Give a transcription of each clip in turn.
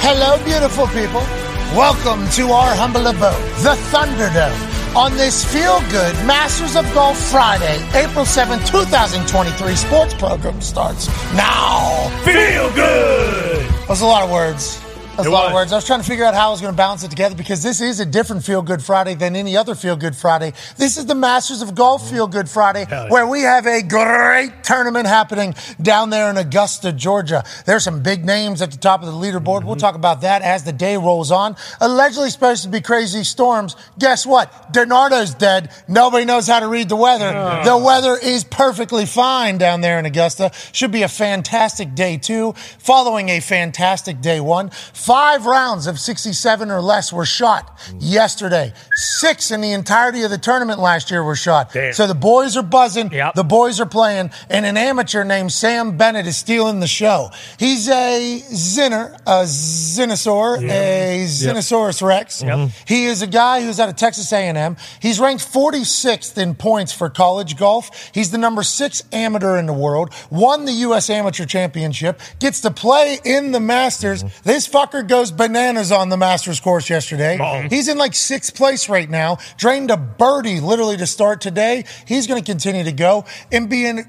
Hello, beautiful people. Welcome to our humble abode, the Thunderdome. On this feel good Masters of Golf Friday, April 7, 2023 sports program starts now. Feel good. That was a lot of words. That's It a lot of words. I was trying to figure out how I was going to balance it together because this is a different Feel Good Friday than any other Feel Good Friday. This is the Masters of Golf Feel Good Friday, yeah. where we have a great tournament happening down there in Augusta, Georgia. There's some big names at the top of the leaderboard. We'll mm-hmm. talk about that as the day rolls on. Allegedly supposed to be crazy storms. Guess what? Donardo's dead. Nobody knows how to read the weather. The weather is perfectly fine down there in Augusta. Should be a fantastic day two, following a fantastic day one. Five rounds of 67 or less were shot yesterday. Six in the entirety of the tournament last year were shot. Damn. So the boys are buzzing. Yep. The boys are playing, and an amateur named Sam Bennett is stealing the show. He's a Zinner, a Zinosaur, a Zinosaurus Rex. Mm-hmm. He is a guy who's out of Texas A&M. He's ranked 46th in points for college golf. He's the number six amateur in the world. Won the U.S. Amateur Championship. Gets to play in the Masters. Mm-hmm. This fucker goes bananas on the Masters course yesterday. Mm-hmm. He's in like sixth place right now. Drained a birdie literally to start today. He's going to continue to go and be in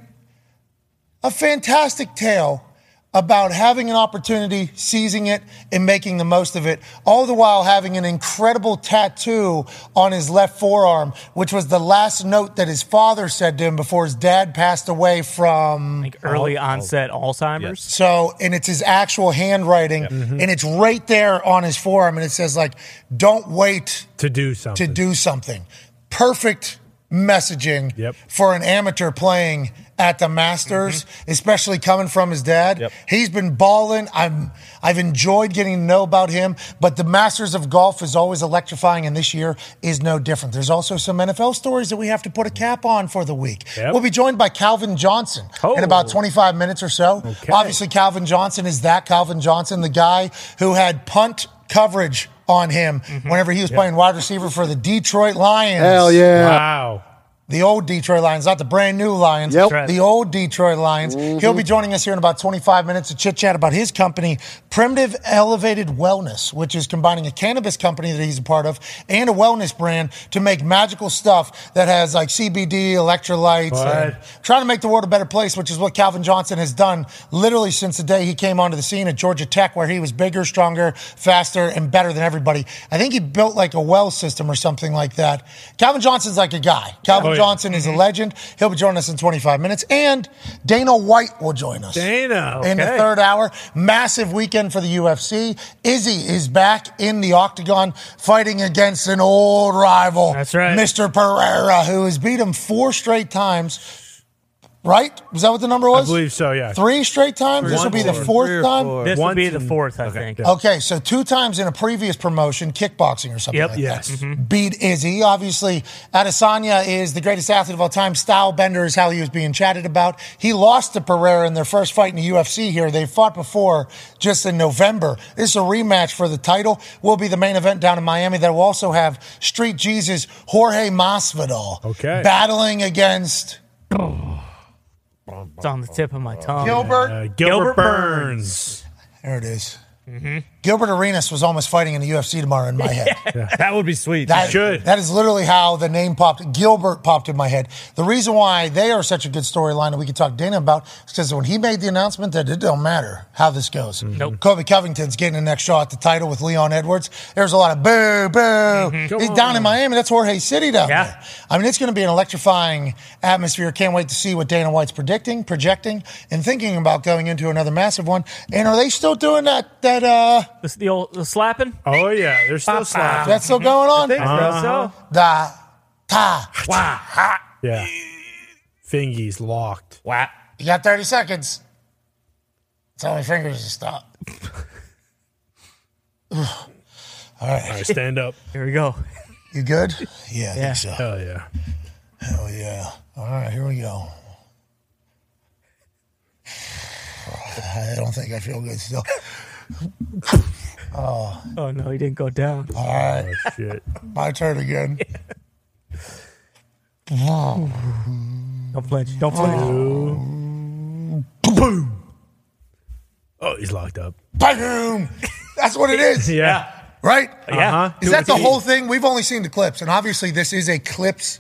a fantastic tale about having an opportunity, seizing it, and making the most of it, all the while having an incredible tattoo on his left forearm, which was the last note that his father said to him before his dad passed away from. Like early onset Alzheimer's. So, and it's his actual handwriting, mm-hmm. and it's right there on his forearm, and it says, like, don't wait To do something." to do something. Perfect messaging Yep. for an amateur playing at the Masters, mm-hmm. especially coming from his dad. Yep. He's been balling. I'm I've enjoyed getting to know about him, but the Masters of golf is always electrifying, and this year is no different. There's also some NFL stories that we have to put a cap on for the week. Yep. We'll be joined by Calvin Johnson in Oh. about 25 minutes or so. Okay. Obviously, Calvin Johnson is that Calvin Johnson, the guy who had punt coverage on him mm-hmm. whenever he was playing wide receiver for the Detroit Lions. Hell yeah. Wow. The old Detroit Lions, not the brand new Lions. Yep. right. The old Detroit Lions. Mm-hmm. He'll be joining us here in about 25 minutes to chit chat about his company, Primitiv Elevated Wellness, which is combining a cannabis company that he's a part of and a wellness brand to make magical stuff that has like CBD, electrolytes, What? and trying to make the world a better place, which is what Calvin Johnson has done literally since the day he came onto the scene at Georgia Tech, where he was bigger, stronger, faster, and better than everybody. I think he built like a well system or something like that. Calvin Johnson's like a guy. Calvin Oh, yeah. Johnson is a mm-hmm. legend. He'll be joining us in 25 minutes. And Dana White will join us. Dana. In the third hour, massive weekend for the UFC. Izzy is back in the octagon fighting against an old rival. That's right. Mr. Pereira, who has beat him four straight times. Right? Was that what the number was? I believe so, yeah. Three straight times? This will be the Three or fourth four. time? This would Once be the fourth, I think. Okay, so two times in a previous promotion, kickboxing or something Yep. like Yes. that. Beat Izzy. Obviously, Adesanya is the greatest athlete of all time. Style bender is how he was being chatted about. He lost to Pereira in their first fight in the UFC here. They fought before just in November. This is a rematch for the title. Will be the main event down in Miami that will also have Street Jesus Jorge Masvidal Okay. battling against It's on the tip of my tongue. Gilbert. Uh, Gilbert, Gilbert Burns. There it is. Gilbert Arenas was almost fighting in the UFC tomorrow in my head. That would be sweet. That, should. That is literally how the name popped. Gilbert popped in my head. The reason why they are such a good storyline that we could talk to Dana about is because when he made the announcement that it don't matter how this goes. Nope. Colby Covington's getting the next shot at the title with Leon Edwards. There's a lot of boo, boo. He's down in Miami. That's Jorge City down Yeah. there. I mean, it's going to be an electrifying atmosphere. Can't wait to see what Dana White's predicting, projecting, and thinking about going into another massive one. And are they still doing that? That uh, This the old the slapping. Oh, yeah. They're still slapping. that's still going on. think so. So Da ta. Yeah. Fingies locked. wow. You got 30 seconds. Tell my fingers to stop. All right, Alright, stand up. Here we go. You good? Yeah, I Yeah. think so. Hell yeah. Hell yeah. All right, here we go. I don't think I feel good still. Oh Oh no, he didn't go down. All right, Oh, shit. my turn again. Don't flinch. Don't flinch. Boom. Oh, he's locked up. Boom! That's what it is. Yeah. Right? Yeah. Uh-huh. Is that the whole thing? We've only seen the clips, and obviously this is a clips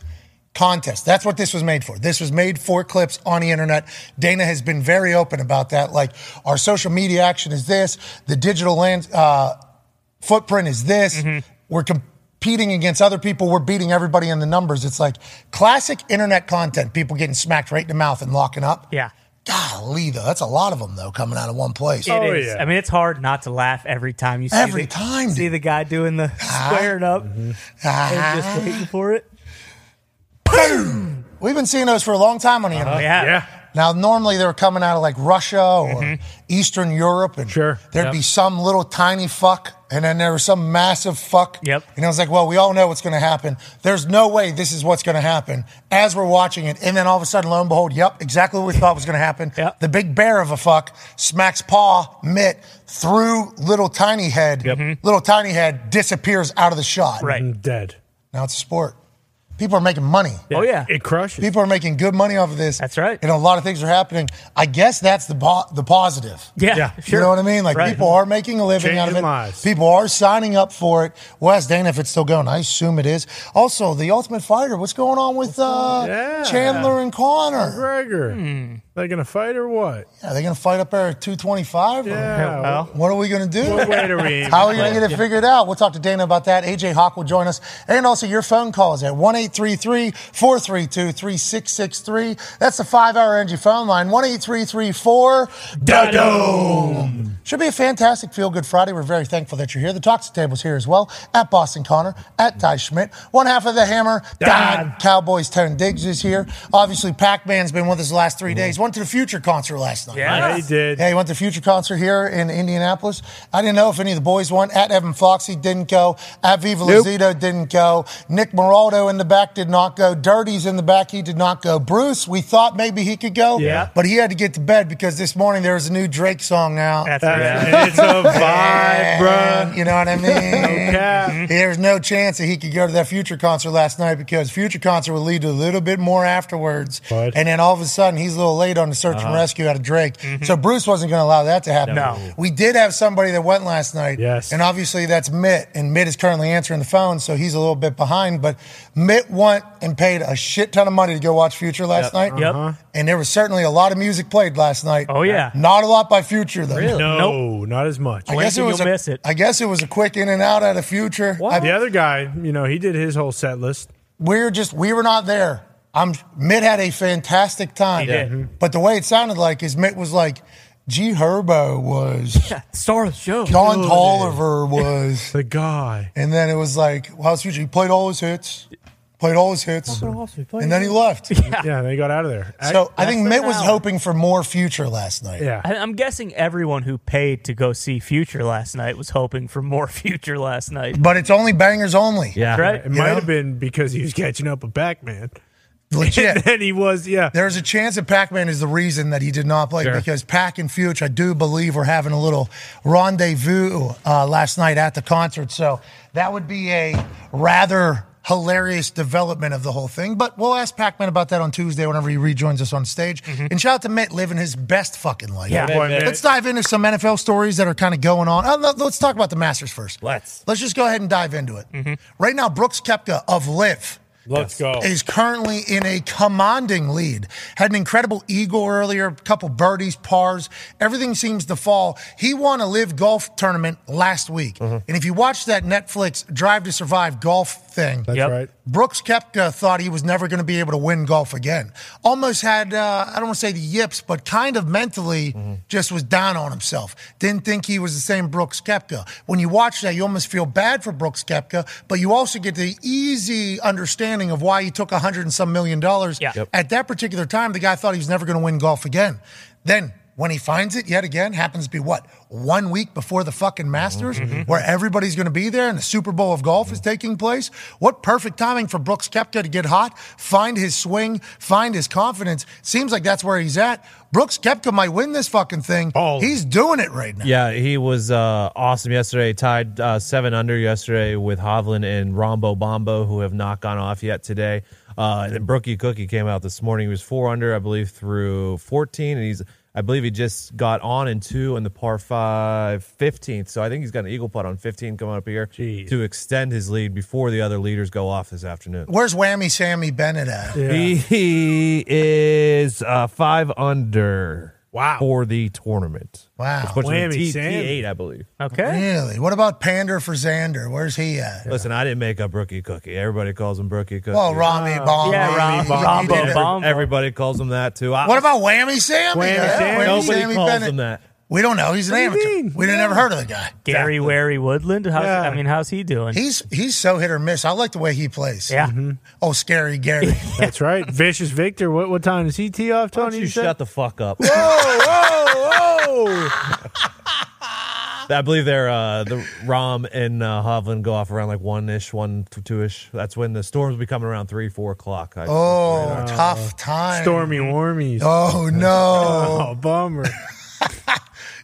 contest. That's what this was made for. This was made for clips on the internet. Dana has been very open about that. Like our social media action is this, the digital land uh, footprint is this. We're competing against other people. We're beating everybody in the numbers. It's like classic internet content. People getting smacked right in the mouth and locking up. Yeah. Golly, though, that's a lot of them though coming out of one place. It Oh, is. yeah. I mean, it's hard not to laugh every time you see Every the, time, see dude. the guy doing the squaring up Ah. and just waiting for it. Boom! We've been seeing those for a long time on the internet. Uh-huh. Yeah. Yeah. Now, normally they were coming out of like Russia or mm-hmm. Eastern Europe, and Sure. there'd Yep. be some little tiny fuck, and then there was some massive fuck. Yep. And I was like, well, we all know what's going to happen. There's no way this is what's going to happen as we're watching it. And then all of a sudden, lo and behold, yep, exactly what we thought was going to happen. Yep. The big bear of a fuck smacks paw, mitt, through little tiny head. Yep. Little tiny head disappears out of the shot. Right. I'm dead. Now it's a sport. People are making money. Oh, yeah. It crushes. People are making good money off of this. That's right. And a lot of things are happening. I guess that's the po- the positive. Yeah. Yeah. Sure. You know what I mean? Like Right. people are making a living out of it. lives. People are signing up for it. Well, ask Dana if it's still going. I assume it is. Also, the Ultimate Fighter. What's going on with uh, Yeah. Chandler and Conor? Gregor. Hmm. They gonna fight or what? Are they going to fight up there at 225? Yeah. Well, What are we going to do? What weight are we? How are we going to get it figured out? We'll talk to Dana about that. AJ Hawk will join us. And also your phone calls at 1 432 3663. That's the five hour energy phone line 1 Dome. Should be a fantastic feel good Friday. We're very thankful that you're here. The Talks Table's here as well at Boston Connor, at Ty Schmidt. One half of the hammer, Don. Cowboys Tone Diggs is here. Obviously, Pac Man's been with us the last three mm-hmm. days. Went to the Future concert last night. Yeah. Yeah, he did. Yeah, he went to the Future concert here in Indianapolis. I didn't know if any of the boys went. At Evan Foxy didn't go. At Viva Lazito didn't go. Nick Moraldo in the back did not go. Dirty's in the back. He did not go. Bruce, we thought maybe he could go. Yeah. But he had to get to bed because this morning there was a new Drake song out. That's Uh, right. It's a vibe, And bruh. You know what I mean? Cap. There's no chance that he could go to that Future concert last night because Future concert would lead to a little bit more afterwards. What? And then all of a sudden, he's a little late on the search and uh-huh. rescue out of Drake. Mm-hmm. So Bruce wasn't going to allow that to happen. No. We did have somebody that went last night. Yes. And obviously, that's Mitt. And Mitt is currently answering the phone, so he's a little bit behind. But Mitt went and paid a shit ton of money to go watch Future last night. Yep. Uh-huh. And there was certainly a lot of music played last night. Oh, yeah. Not a lot by Future, though. Really? No, not as much. I guess it was a, you'll miss it. I guess it was a quick in and out out of Future. I- The other guy, you know, he did his whole set list. we're just we were not there. I'm Mitt had a fantastic time. He did. Mm-hmm. But the way it sounded like is Mitt was like, G Herbo was, Star of the show. Don Toliver was, The guy. and then it was like, how's Future? He played all his hits, played all his hits, and then he left. Yeah, they got out of there. So I think Mitt was hour. hoping for more Future last night. yeah. I- I'm guessing everyone who paid to go see Future last night was hoping for more Future last night. But it's only bangers only. Yeah. Right? It might know? have been because he was catching up with Pac-Man. Legit. and he was, yeah. There's a chance that Pac-Man is the reason that he did not play Sure. because Pac and Future, I do believe, were having a little rendezvous uh, last night at the concert. So that would be a rather hilarious development of the whole thing. But we'll ask Pac-Man about that on Tuesday whenever he rejoins us on stage. And shout out to Mitt living his best fucking life. Yeah. Boy, man. Let's dive into some NFL stories that are kind of going on. Uh, let- let's talk about the Masters first. Let's. Let's just go ahead and dive into it. Right now, Brooks Koepka of LIV Let's go. is currently in a commanding lead. Had an incredible eagle earlier, a couple birdies, pars. Everything seems to fall. He won a LIV golf tournament last week. Mm-hmm. And if you watch that Netflix Drive to Survive golf thing, That's Yep. right. Brooks Koepka thought he was never going to be able to win golf again. Almost had, uh, I don't want to say the yips, but kind of mentally just was down on himself. Didn't think he was the same Brooks Koepka. When you watch that, you almost feel bad for Brooks Koepka, but you also get the easy understanding of why he took a hundred and some million dollars. Yeah. Yep. At that particular time, the guy thought he was never going to win golf again. Then when he finds it yet again, happens to be what? One week before the fucking Masters, where everybody's going to be there and the Super Bowl of golf is taking place. What perfect timing for Brooks Koepka to get hot, find his swing, find his confidence. Seems like that's where he's at. Brooks Koepka might win this fucking thing. Ball. He's doing it right now. Yeah, he was uh, awesome yesterday. Tied uh, seven under yesterday with Hovland and Rombo Bombo, who have not gone off yet today. Uh, and then Brookie Cookie came out this morning. He was four under, I believe, through 14, and he's I believe he just got on in two and the par five 15th. So I think he's got an eagle putt on 15 coming up here Jeez. to extend his lead before the other leaders go off this afternoon. Where's Whammy Sammy Bennett at? Yeah. He is uh, five under. Wow. For the tournament. Wow. Which puts him in Whammy T- Sammy. T8, I believe. Okay. Really? What about Pander for Xander? Where's he at? Listen, I didn't make up Rookie Cookie. Everybody calls him Brookie Cookie. Well, Rami oh, Bomb. yeah, Rom- you- you Rombo did it. Bomb. Everybody calls him that too. I, What about Whammy Sammy? Whammy Yeah, Sammy? Whammy Nobody Sammy calls Bennett. him that. We don't know. He's an What amateur. mean? We didn't Yeah. ever heard of the guy. Gary Wary Woodland. How's, Yeah. I mean, how's he doing? He's he's so hit or miss. I like the way he plays. yeah. Oh, scary Gary. That's right. Vicious Victor. What what time does he tee off, Why don't Tony? you you shut the fuck up. whoa, whoa, whoa. I believe they're uh, the Rahm and uh, Hovland go off around like one ish, one to two ish. That's when the storms will be coming around three, four o'clock. I, Oh, tough time. Stormy Warmies. Oh no. Oh, bummer.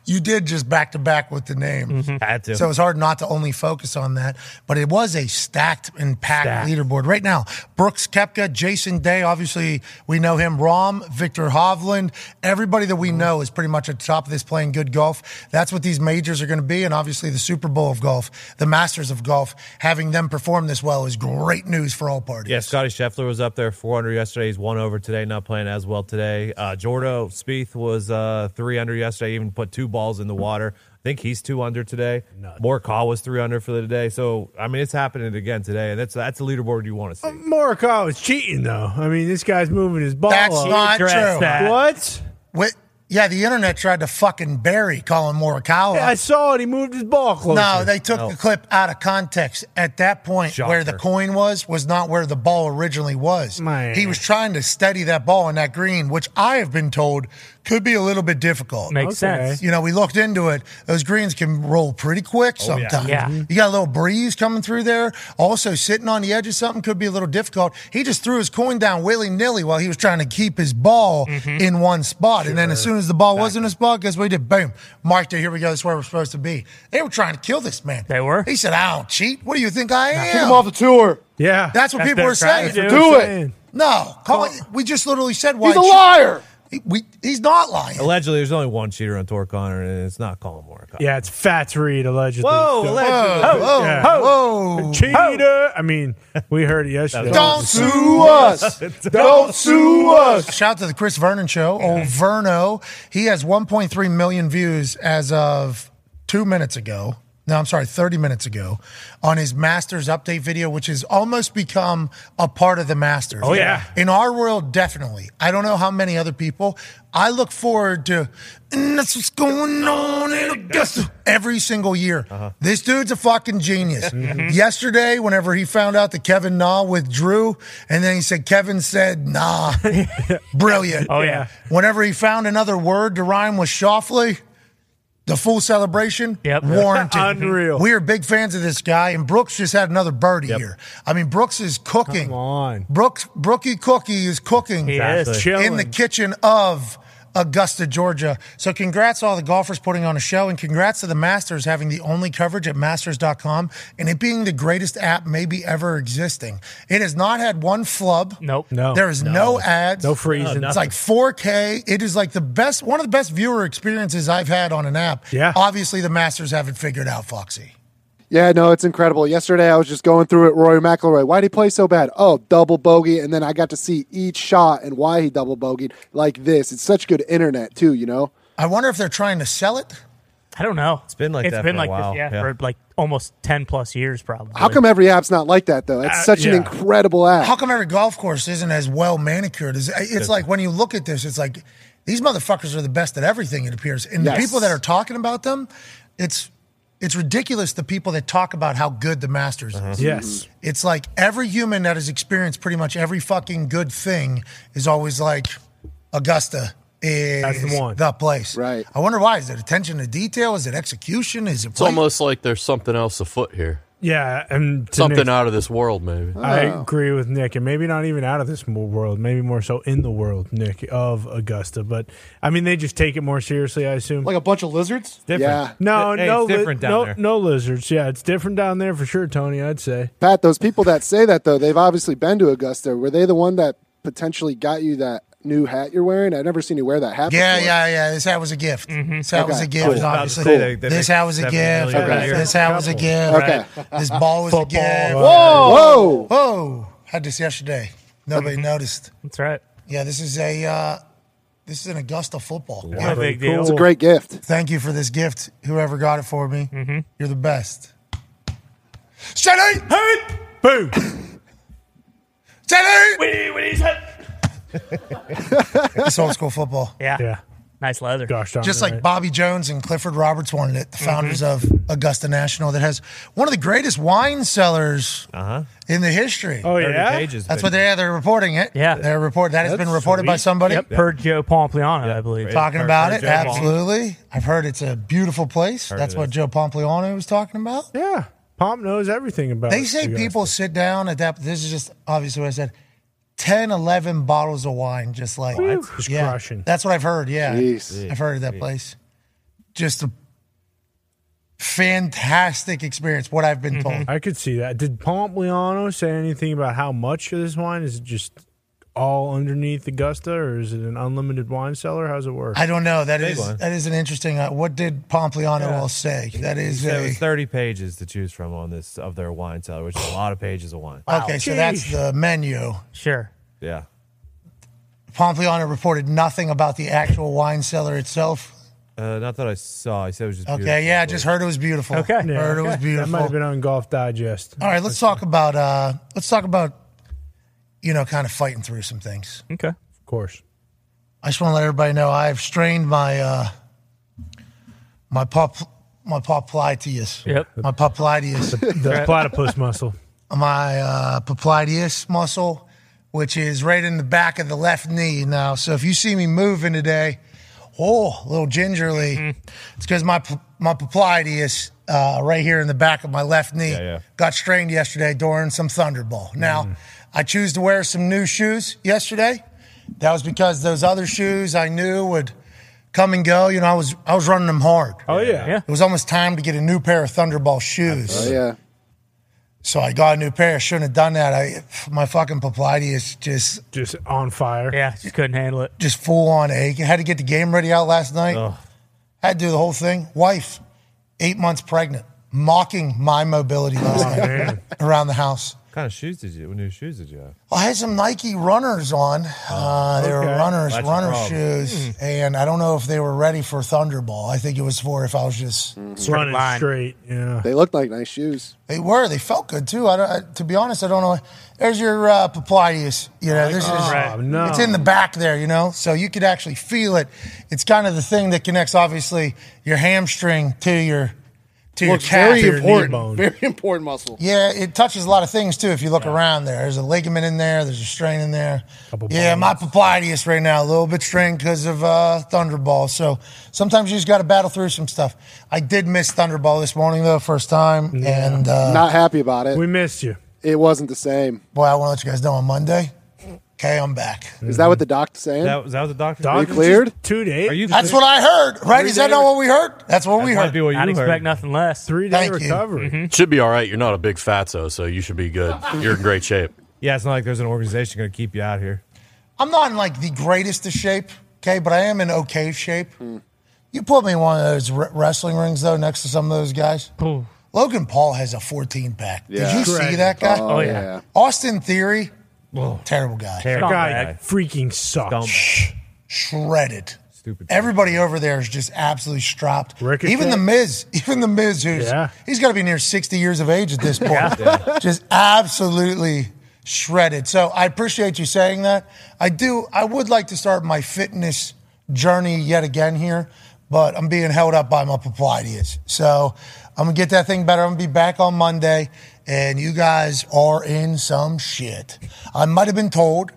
You did just back to back with the names. had to. So it's hard not to only focus on that. But it was a stacked and packed Stacked. leaderboard. Right now, Brooks Koepka, Jason Day, obviously we know him, Rahm, Viktor Hovland, everybody that we know is pretty much at the top of this playing good golf. That's what these majors are going to be. And obviously the Super Bowl of golf, the Masters of golf, having them perform this well is great news for all parties. yeah, Scotty Scheffler was up there 400 yesterday. He's one over today, not playing as well today. Uh, Jordo Spieth was uh, three under yesterday, even put two balls in the water. I think he's two under today. Morikawa was three under for the day. So I mean, it's happening again today, and that's that's a leaderboard you want to see. Uh, Morikawa is cheating, though. I mean, this guy's moving his ball. That's up. not true. that. What? What? Yeah, the internet tried to fucking bury Collin Morikawa. Yeah, I saw it. He moved his ball closer. No, they took the clip out of context. At that point, Shocker. where the coin was, was not where the ball originally was. Man. He was trying to steady that ball in that green, which I have been told could be a little bit difficult. Makes Okay. sense. You know, we looked into it. Those greens can roll pretty quick Oh, yeah. sometimes. Yeah. You got a little breeze coming through there. Also, sitting on the edge of something could be a little difficult. He just threw his coin down willy nilly while he was trying to keep his ball Mm-hmm. in one spot. And then as soon as the ball was in a spot, guess what he did? Boom. Marked it. Here we go. This is where we're supposed to be. They were trying to kill this man. They were? He said, I don't cheat. What do you think I am? Kick him off the tour. Yeah. That's what That's people were saying. strategy. Do it. Saying. No. Collin, we just literally said why. He's a cheat- liar. He- we, he's not lying. Allegedly, there's only one cheater on Tour Connor, and it's not Collin Morikawa. Yeah, it's Fats Reed, allegedly. Whoa, So- allegedly. Whoa, Yeah. whoa. Cheater. I mean, we heard it yesterday. Don't sue Sue us. Don't sue us. Shout out to the Chris Vernon show. Old Verno. He has 1.3 million views as of two minutes ago. No, I'm sorry, 30 minutes ago on his Masters update video, which has almost become a part of the Masters. Oh, yeah. In our world, definitely. I don't know how many other people. I look forward to, and that's what's going on in Augusta every single year. Uh-huh. This dude's a fucking genius. Mm-hmm. Yesterday, whenever he found out that Kevin Na withdrew, and then he said, Kevin said, nah. Brilliant. Oh, yeah. Whenever he found another word to rhyme with Schauffele, the full celebration, Yep. warranted. Unreal. We are big fans of this guy, and Brooks just had another birdie here. I mean, Brooks is cooking. Come on. Brooks, Brookie Cookie is cooking He is. Exactly. Chilling. in the kitchen of Augusta, Georgia. So congrats to all the golfers putting on a show and congrats to the Masters having the only coverage at masters.com and it being the greatest app maybe ever existing. It has not had one flub. Nope. No. There is no, ads. No freezing. It's like 4K. It is like the best, one of the best viewer experiences I've had on an app. Yeah. Obviously, the Masters haven't figured out Foxy. Yeah, no, it's incredible. Yesterday, I was just going through it. Rory McIlroy, why did he play so bad? Oh, double bogey, and then I got to see each shot and why he double bogeyed like this. It's such good internet too, you know. I wonder if they're trying to sell it. I don't know. It's been like it's that been for a like while. This, yeah, Yeah. for like almost ten plus years, probably. How come every app's not like that though? It's Uh, such an incredible app. How come every golf course isn't as well manicured? As, it's like when you look at this, it's like these motherfuckers are the best at everything. It appears, and Yes. the people that are talking about them, it's it's ridiculous. The people that talk about how good the Masters is. Uh-huh. Yes. It's like every human that has experienced pretty much every fucking good thing is always like Augusta is That's the one. place. Right. I wonder why. Is it attention to detail? Is it execution? Is it It's almost like there's something else afoot here. Yeah, and Something Nick's- out of this world, maybe. Oh, I agree with Nick, and maybe not even out of this world, maybe more so in the world, Nick, of Augusta. But I mean, they just take it more seriously, I assume. Like a bunch of lizards? Different. Yeah. no, Hey, no, it's li- down no, there. no lizards. Yeah, it's different down there for sure, Tony. I'd say. Pat, those people that say that though, they've obviously been to Augusta. Were they the one that potentially got you that new hat you're wearing? I've never seen you wear that hat. Yeah, before. yeah, yeah. This hat was a gift. This hat was a gift, I was obviously. say they- they this hat was a gift. million a year. This hat was a gift. Okay. This ball was a gift. Whoa! Whoa! whoa! Had this yesterday. Nobody noticed. That's right. Yeah, this is a uh, this is an Augusta football. No big deal. It's a great gift. Thank you for this gift, whoever got it for me. You're the best. Steady! Hey! Boom. Steady! It's old school football. Yeah. Yeah. Nice leather. Gosh darn Just it, like right. Bobby Jones and Clifford Roberts wanted it, the mm-hmm. founders of Augusta National, that has one of the greatest wine cellars uh-huh. in the history. Oh yeah. pages. That's what they're they're reporting it. Yeah. they're reporting that has That's been reported by somebody Yep. Per Joe Pompliano, I believe. talking Heard- about heard it. Joe Pomp. Absolutely, I've heard it's a beautiful place. That's it what is. Joe Pompliano was talking about. Yeah. Pomp knows everything about. It. They say Augusta. people sit down at that. This is just obviously what I said. 10, 11 bottles of wine, just like Just yeah, crushing. That's what I've heard. Yeah, Jeez. I've heard of that place. Just a fantastic experience. What I've been mm-hmm. told. I could see that. Did Pompliano say anything about how much of this wine is it just all underneath Augusta, or is it an unlimited wine cellar? How's it work? I don't know. That Big is one. that is an interesting. Uh, what did Pompliano all say? That is There a, was 30 pages to choose from on this of their wine cellar, which is a lot of pages of wine. okay. So that's the menu. Sure. Yeah. Pompliano reported nothing about the actual wine cellar itself. Uh, not that I saw. He said it was just Okay, beautiful. yeah, just heard it was beautiful. Okay. Yeah, heard it was beautiful. That might have been on Golf Digest. All right, let's talk about uh let's talk about you know kind of fighting through some things. Okay. Of course. I just want to let everybody know I've strained my uh my pop my popliteus. Yep. My popliteus. The platypus muscle. my uh popliteus muscle, which is right in the back of the left knee now. So if you see me moving today, oh, a little gingerly, it's because my p- my popliteus uh, right here in the back of my left knee Yeah, yeah. got strained yesterday during some thunderball. Now, I choose to wear some new shoes yesterday. That was because those other shoes I knew would come and go. You know, I was I was running them hard. Oh yeah. Yeah. It was almost time to get a new pair of Thunderball shoes. Oh, yeah. So I got a new pair. Shouldn't have done that. I my fucking popliteus just Just on fire. Yeah. Just couldn't handle it. just full on ache. Had to get the game ready out last night. Had to do the whole thing. Wife, eight months pregnant, mocking my mobility last night man. around the house. What kind of shoes did you? What new shoes did you have? I had some Nike runners on. Uh, they were runners, That's runner problem. shoes, and I don't know if they were ready for Thunderball. I think it was for if I was just. Running line. straight. Yeah. They looked like nice shoes. They were. They felt good too. I, don't, I to be honest, I don't know. There's your uh, popliteus. You know, this is Oh, no. it's in the back there. You know, so you could actually feel it. It's kind of the thing that connects, obviously, your hamstring to your to your calf. very your knee important. bone. Very important muscle. Yeah, it touches a lot of things too. If you look around there, there's a ligament in there. There's a strain in there. Couple yeah, my popliteus right now a little bit strained because of uh, Thunderball. So sometimes you just got to battle through some stuff. I did miss Thunderball this morning though, first time, and uh, Not happy about it. We missed you. It wasn't the same. boy, I want to let you guys know on Monday. Okay, I'm back. Is that what the doctor's saying? That was that was the doctor. Dog, cleared? Two days. Are you? That's what I heard, right? Is that not what we heard? That's what we That might heard. be what you I'd heard. expect nothing less. Three day Thank you. recovery. Mm-hmm. Should be all right. You're not a big fatso, so you should be good. You're in great shape. Yeah, it's not like there's an organization going to keep you out here. I'm not in like the greatest of shape, okay, but I am in okay shape. Hmm. You put me in one of those r- wrestling rings though, next to some of those guys. Ooh. Logan Paul has a 14 pack. Did Yeah. you see Shredded. that guy? Oh, oh, yeah. yeah. Austin Theory, terrible guy, That Terrible. guy Scumbag. freaking sucks. Scumbag. shredded. Stupid. Everybody over there is just absolutely stropped. Ricochet? Even the Miz, even the Miz, who's Yeah. he's got to be near 60 years of age at this point. Just absolutely shredded. So I appreciate you saying that. I do. I would like to start my fitness journey yet again here, but I'm being held up by my popliteus. So I'm gonna get that thing better. I'm gonna be back on Monday, and you guys are in some shit. I might have been told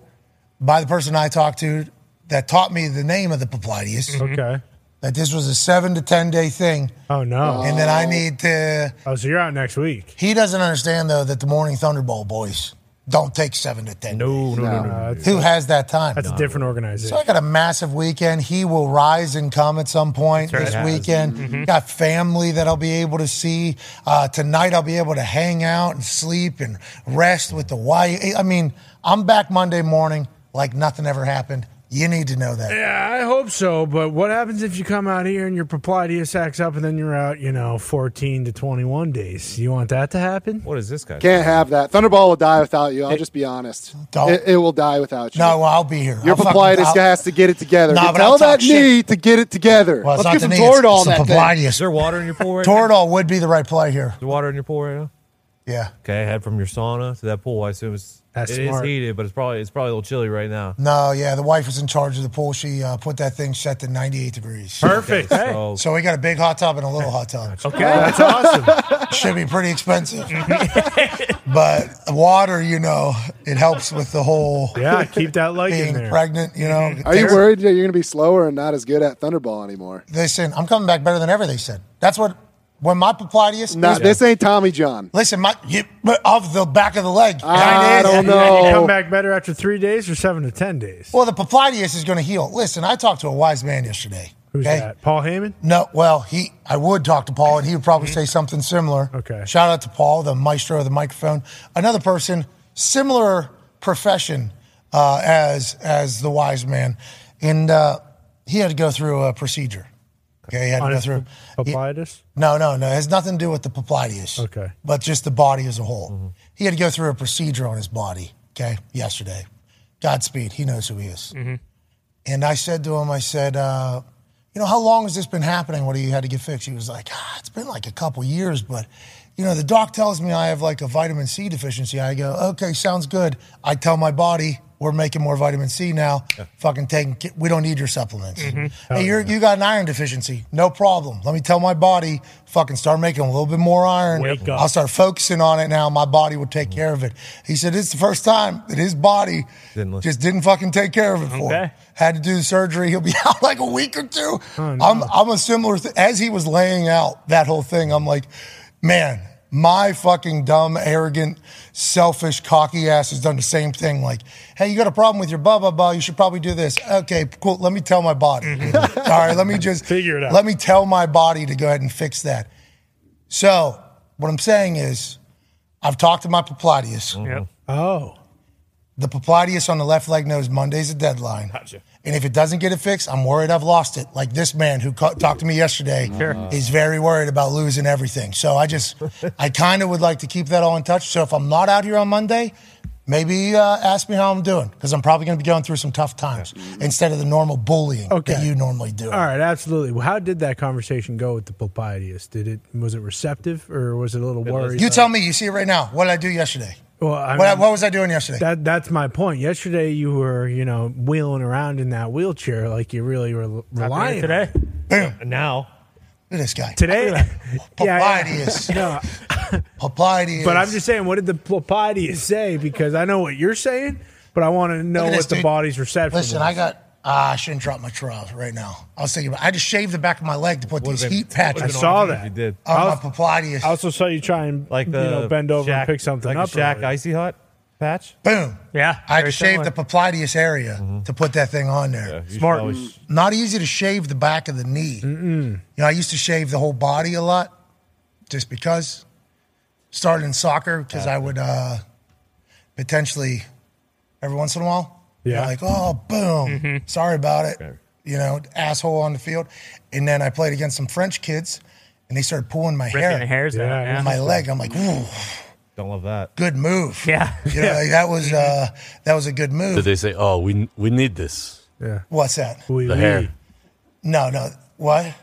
by the person I talked to that taught me the name of the popliteus mm-hmm. Okay. that this was a seven to ten day thing, Oh no. and then I need to. Oh, so you're out next week. He doesn't understand though that the Morning Thunderball boys don't take seven to ten. No, no, no, no. Uh, that's, Who has that time? that's a different organization. So I got a massive weekend. He will rise and come at some point this right. weekend. Got family that I'll be able to see uh, tonight. I'll be able to hang out and sleep and rest with the wife. I mean, I'm back Monday morning like nothing ever happened. You need to know that. Yeah, I hope so. But what happens if you come out here and your Popliteus acts up and then you're out, you know, 14 to 21 days? You want that to happen? What is this guy? Can't have that. Thunderball will die without you. I'll just be honest. Don't. It, it will die without you. No, well, I'll be here. Your I'll fucking- has to get it together. Nah, but Tell I'll talk that knee shit. to get it together. Well, it's Let's not get the some knee, it's- Toradol it's on the that thing. Poplitis. Is there water in your pool right now? Toradol would be the right play here. Is there water in your pool right now? Yeah. Okay, head from your sauna to that pool. I assume it's That's it is smart. heated, but it's probably it's probably a little chilly right now. No, yeah, the wife was in charge of the pool. She uh, put that thing set to 98 degrees. Perfect. Hey. So So we got a big hot tub and a little hot tub. Okay. That's awesome. Should be pretty expensive. but water, you know, it helps with the whole Yeah, keep that light in being there. pregnant, you know. Are you worried that you're going to be slower and not as good at Thunderball anymore? They said I'm coming back better than ever, they said. That's what, when my Popliteus, Not, This ain't Tommy John. listen, my, you, of the back of the leg. I It is. don't And you know. come back better after three days or seven to 10 days? Well, the Popliteus is going to heal. Listen, I talked to a wise man yesterday. Who's okay? that? Paul Heyman? No, well, he I would talk to Paul, and he would probably say something similar. Okay. Shout out to Paul, the maestro of the microphone. Another person, similar profession uh, as as the wise man, and uh, he had to go through a procedure. Okay, he had to On go his through. he- Poplitis? no, no, no. It has nothing to do with the popliteus. Okay. But just the body as a whole. He had to go through a procedure on his body, okay, yesterday. Godspeed. He knows who he is. And I said to him, I said, uh, you know, how long has this been happening? What do you had to get fixed? He was like, ah, it's been like a couple years, but, you know, the doc tells me I have like a vitamin C deficiency. I go, okay, sounds good. I tell my body, we're making more vitamin C now. Fucking taking, we don't need your supplements. Mm-hmm. Hey, you're, you got an iron deficiency. No problem. Let me tell my body, fucking start making a little bit more iron. Wake up. I'll start focusing on it now. My body will take care of it. He said it's the first time that his body Didn't just didn't fucking take care of it for him. Okay. Had to do the surgery. He'll be out like a week or two. Oh, I'm, I'm a similar th- as he was laying out that whole thing. I'm like, man, my fucking dumb, arrogant, selfish, cocky ass has done the same thing. Like, hey, you got a problem with your blah blah blah. You should probably do this. Okay, cool. Let me tell my body. Mm-hmm. All right, let me just Figure it out. Let me tell my body to go ahead and fix that. So what I'm saying is, I've talked to my Popliteus. Mm-hmm. Yep. Oh. The Popliteus on the left leg knows Monday's a deadline. And if it doesn't get it fixed, I'm worried I've lost it. Like this man who ca- talked to me yesterday is very worried about losing everything. So I just, I kind of would like to keep that all in touch. So if I'm not out here on Monday, maybe uh, ask me how I'm doing because I'm probably going to be going through some tough times instead of the normal bullying that Okay. you normally do. All right, absolutely. Well, How did that conversation go with the Popliteus? Did it was it receptive or was it a little worried? You tell me. You see it right now. What did I do yesterday? Well, I What, mean, what was I doing yesterday? that that's my point. Yesterday you were, you know, wheeling around in that wheelchair like you really were relying Today. Boom. And now Look at this guy. Today, yeah, Popliteus. no, Popliteus. but I'm just saying, what did the Popliteus say? Because I know what you're saying, but I want to know what this, the dude. body's reception. Listen, was. I got. Ah, I shouldn't drop my trowel right now. I was thinking about. I just shaved the back of my leg to put these been- heat would've patches I on saw that. You did on my I was- Popliteus. I also saw you try and like the you know bend over Shaq- and pick something like up. a Shaq earlier. icy hot patch. Boom. Yeah. I had very to shave similar. the Popliteus area to put that thing on there. Yeah, you should Smart. always- Not easy to shave the back of the knee. You know, I used to shave the whole body a lot, just because. Started in soccer because I would uh, potentially every once in a while. You know, Yeah. like oh boom, sorry about it. You know, asshole on the field, and then I played against some French kids, and they started pulling my Ripping hair, the hairs Yeah, out. yeah. Yeah. my leg. I'm like, ooh, Don't love that. good move. Yeah. You know, like, that was uh, that was a good move. Did they say, "Oh, we we need this"? Yeah, What's that? Oui, The oui. hair. No, no. What?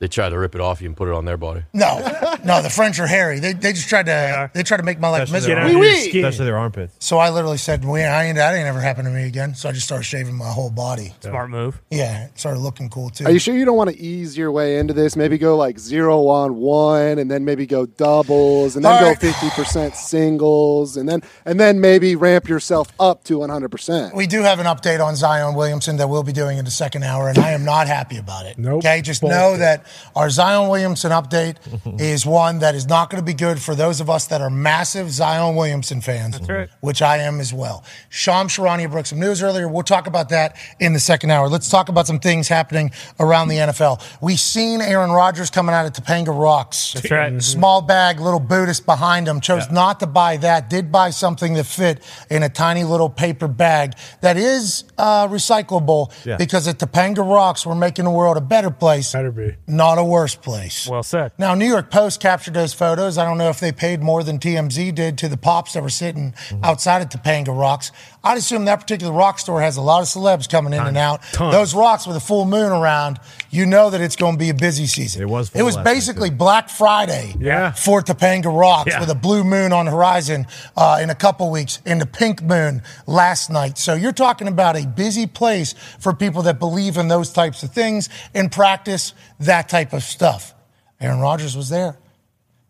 They tried to rip it off you and put it on their body. No, no. The French are hairy. They, they just tried to they tried to make my life Especially miserable. their, Get armpits. under your skin. Especially their armpits. So I literally said, "We I ain't that ain't ever happened to me again." So I just started shaving my whole body. Smart move. Yeah, it started looking cool too. Are you sure you don't want to ease your way into this? Maybe go like zero on one, and then maybe go doubles, and then All go right. fifty percent singles, and then and then maybe ramp yourself up to one hundred percent. We do have an update on Zion Williamson that we'll be doing in the second hour, and I am not happy about it. Nope. Okay, just Bullshit. know that our Zion Williamson update is one that is not going to be good for those of us that are massive Zion Williamson fans, right. which I am as well. Shams Charania broke some news earlier. We'll talk about that in the second hour. Let's talk about some things happening around the NFL. We've seen Aaron Rodgers coming out of Topanga Rocks. That's right. Small bag, little Buddhist behind him. Chose not to buy that. Did buy something that fit in a tiny little paper bag that is uh, recyclable Yeah. because at Topanga Rocks, we're making the world a better place, Better be. not a worse place. Well said. Now, New York Post captured those photos. I don't know if they paid more than TMZ did to the pops that were sitting Mm-hmm. outside of Topanga Rocks. I'd assume that particular rock store has a lot of celebs coming in and out. Tons. Those rocks with a full moon around, you know that it's going to be a busy season. It was It was basically. Black Friday Yeah. for Topanga Rocks Yeah. with a blue moon on the horizon uh, in a couple weeks and the pink moon last night. So you're talking about a busy place for people that believe in those types of things and practice that type of stuff. Aaron Rodgers was there.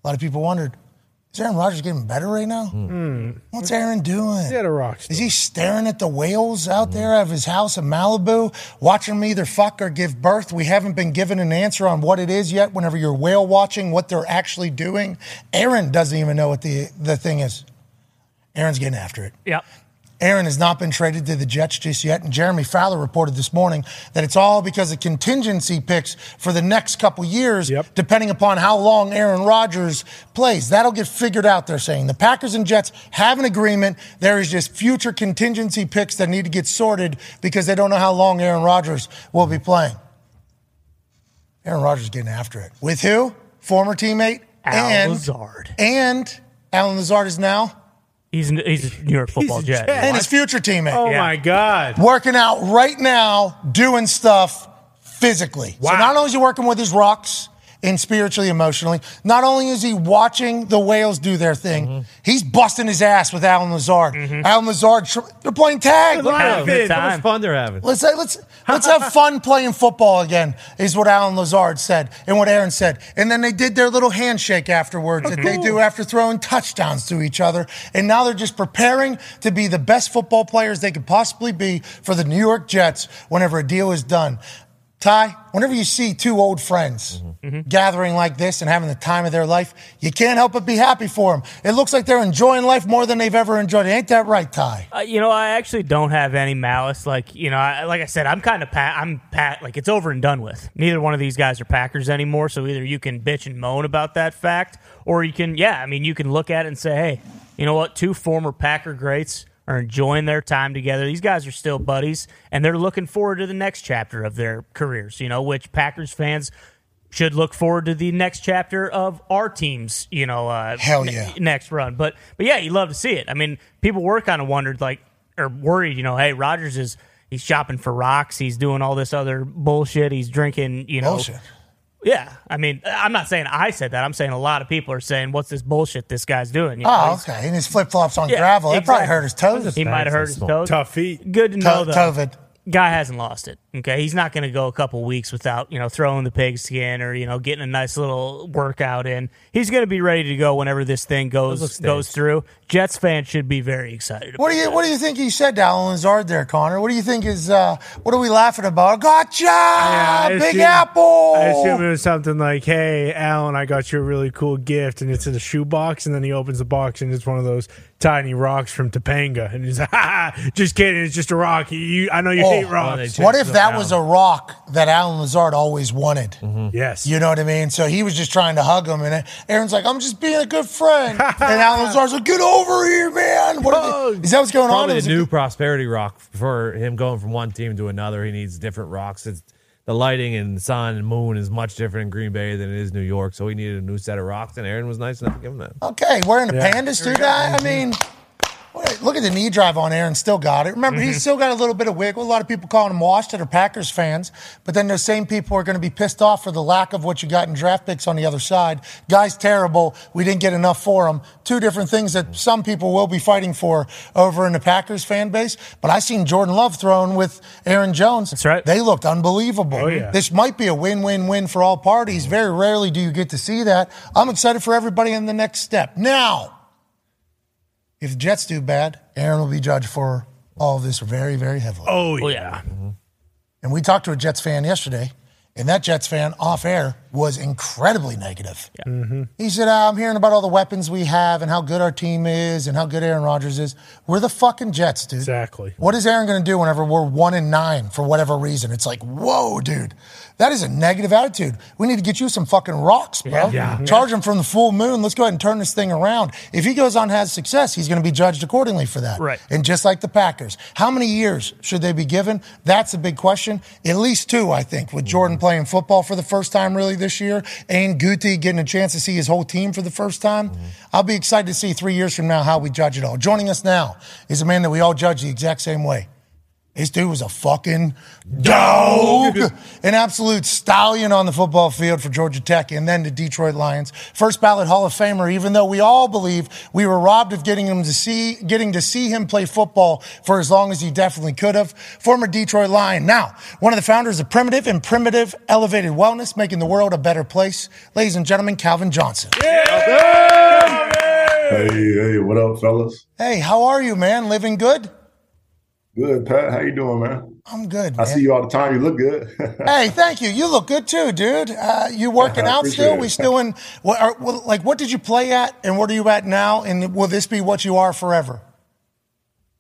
A lot of people wondered, is Aaron Rodgers getting better right now? Hmm. What's Aaron doing? He's at a rock Is he staring at the whales out hmm. there of his house in Malibu, watching them either fuck or give birth? We haven't been given an answer on what it is yet. Whenever you're whale watching, what they're actually doing, Aaron doesn't even know what the the thing is. Aaron's getting after it. Yep. Aaron has not been traded to the Jets just yet, and Jeremy Fowler reported this morning that it's all because of contingency picks for the next couple years, Yep. depending upon how long Aaron Rodgers plays. That'll get figured out, they're saying. The Packers and Jets have an agreement. There is just future contingency picks that need to get sorted because they don't know how long Aaron Rodgers will be playing. Aaron Rodgers getting after it. With who? Former teammate? Al and, Lazard. And Allen Lazard is now? He's a, he's a New York football a jet. Jet. And his future teammate. Oh Yeah. my God. working out right now, doing stuff physically. So not only is he working with his rocks and spiritually, emotionally, not only is he watching the whales do their thing, mm-hmm. he's busting his ass with Allen Lazard. Mm-hmm. Allen Lazard, they're playing tag. Look at a it. How much fun they're having. Let's let's let's have fun playing football again, is what Allen Lazard said and what Aaron said. And then they did their little handshake afterwards that they do after throwing touchdowns to each other. And now they're just preparing to be the best football players they could possibly be for the New York Jets whenever a deal is done. Ty, whenever you see two old friends gathering like this and having the time of their life, you can't help but be happy for them. It looks like they're enjoying life more than they've ever enjoyed it. Ain't that right, Ty? Uh, you know, I actually don't have any malice. Like, you know, I, like I said, I'm kind of pat. I'm pat. Like, it's over and done with. Neither one of these guys are Packers anymore. So either you can bitch and moan about that fact, or you can, yeah, I mean, you can look at it and say, hey, you know what? Two former Packer greats are enjoying their time together. These guys are still buddies, and they're looking forward to the next chapter of their careers. You know, which Packers fans should look forward to the next chapter of our team's, you know, uh, Hell yeah. next run. But but yeah, you love to see it. I mean, people were kind of wondered like or worried, you know, hey, Rodgers is he's shopping for rocks, he's doing all this other bullshit, he's drinking, you know. Bullshit. Yeah, I mean, I'm not saying I said that. I'm saying a lot of people are saying, "What's this bullshit this guy's doing?" You know, Oh, he's- okay. And his flip flops on Yeah, gravel. It probably hurt his toes. He might have hurt his toes. Tough feet. Good to know To- though. COVID. Guy hasn't lost it. Okay, he's not going to go a couple weeks without you know throwing the pigskin or you know getting a nice little workout in. He's going to be ready to go whenever this thing goes goes through. Jets fans should be very excited. What do you What do you think he said to Allen Lazard there, Connor? What do you think is uh, What are we laughing about? Gotcha, I Big assume- Apple. I assume it was something like, "Hey, Allen, I got you a really cool gift, and it's in a shoebox." And then he opens the box, and it's one of those tiny rocks from Topanga, and he's like, "Ha, ha, just kidding, it's just a rock. You, I know you Oh, hate they rocks." what if that them was a rock that Allen Lazard always wanted? Mm-hmm. yes, You know what I mean? So he was just trying to hug him, and Aaron's like, "I'm just being a good friend," and Allen Lazard's like, "Get over here, man!" What they- is that what's going on? Probably the a new good- prosperity rock for him going from one team to another. He needs different rocks. It's, the lighting and sun and moon is much different in Green Bay than it is New York, so he needed a new set of rocks, and Aaron was nice enough to give him that. Okay, wearing the Yeah. pandas too, guy. I mean, wait, look at the knee drive on Aaron. Still got it. Remember, Mm-hmm. he's still got a little bit of wiggle. A lot of people calling him washed that are Packers fans, but then those same people are going to be pissed off for the lack of what you got in draft picks on the other side. Guy's terrible. We didn't get enough for him. Two different things that some people will be fighting for over in the Packers fan base. But I seen Jordan Love thrown with Aaron Jones. That's right. They looked unbelievable. Oh, yeah. This might be a win-win-win for all parties. Very rarely do you get to see that. I'm excited for everybody in the next step. Now, if the Jets do bad, Aaron will be judged for all of this very, very heavily. oh Oh yeah. yeah, And we talked to a Jets fan yesterday, and that Jets fan off air was incredibly negative. He said, "Ah, I'm hearing about all the weapons we have and how good our team is and how good Aaron Rodgers is. We're the fucking Jets, dude. Exactly. What is Aaron going to do whenever we're one and nine for whatever reason? It's like, whoa, dude. That is a negative attitude. We need to get you some fucking rocks, bro. Yeah. Charge him from the full moon. Let's go ahead and turn this thing around. If he goes on and has success, he's going to be judged accordingly for that. Right. And just like the Packers, how many years should they be given? That's a big question. At least two, I think, with Jordan playing football for the first time really this year and Gutey getting a chance to see his whole team for the first time. I'll be excited to see three years from now how we judge it all. Joining us now is a man that we all judge the exact same way. This dude was a fucking dog, an absolute stallion on the football field for Georgia Tech and then the Detroit Lions. First ballot Hall of Famer, even though we all believe we were robbed of getting him to see, getting to see him play football for as long as he definitely could have. Former Detroit Lion. Now, one of the founders of Primitiv and Primitiv Elevated Wellness, making the world a better place. Ladies and gentlemen, Calvin Johnson. Hey, hey, what up, fellas? Hey, how are you, man? Living good? Good, Pat. How you doing, man? I'm good. I man. see you all the time. You look good. Hey, thank you. You look good too, dude. Uh, you working out still? it. We still in what? Are, well, like, what did you play at, and what are you at now? And will this be what you are forever?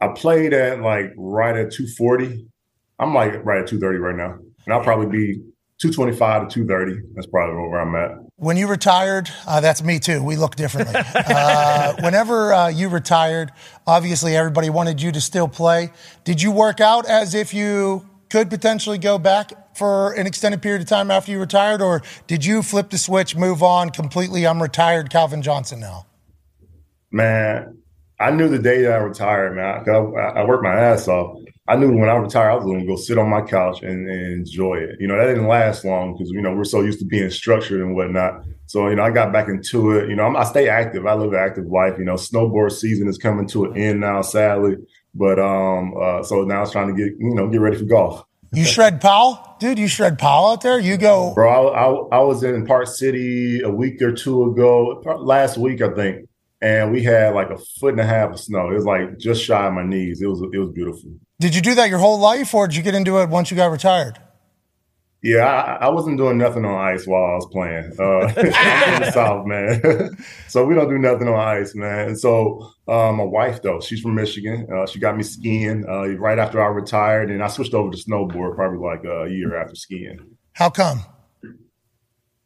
I played at like right at 240. I'm like right at 230 right now. And I'll probably be 225 to 230. That's probably where I'm at. When you retired, uh, that's me too. We look differently. uh, whenever uh, you retired, obviously everybody wanted you to still play. Did you work out as if you could potentially go back for an extended period of time after you retired, or did you flip the switch, move on completely? I'm retired, Calvin Johnson now. Man, I knew the day that I retired, man. I, I worked my ass off. I knew when I retired, I was going to go sit on my couch and, and enjoy it. You know, that didn't last long because, you know, we're so used to being structured and whatnot. So, you know, I got back into it. You know, I'm, I stay active. I live an active life. You know, snowboard season is coming to an end now, sadly. But um, uh, so now it's trying to get, you know, get ready for golf. You shred Powell, dude. You shred Powell out there. You go. Bro, I, I, I was in Park City a week or two ago, last week, I think. And we had like a foot and a half of snow. It was like just shy of my knees. It was it was beautiful. Did you do that your whole life, or did you get into it once you got retired? Yeah, I, I wasn't doing nothing on ice while I was playing. Uh, I'm from the South, man. so we don't do nothing on ice, man. And so uh, my wife, though, she's from Michigan. Uh, she got me skiing uh, right after I retired, and I switched over to snowboard probably like a year after skiing. How come?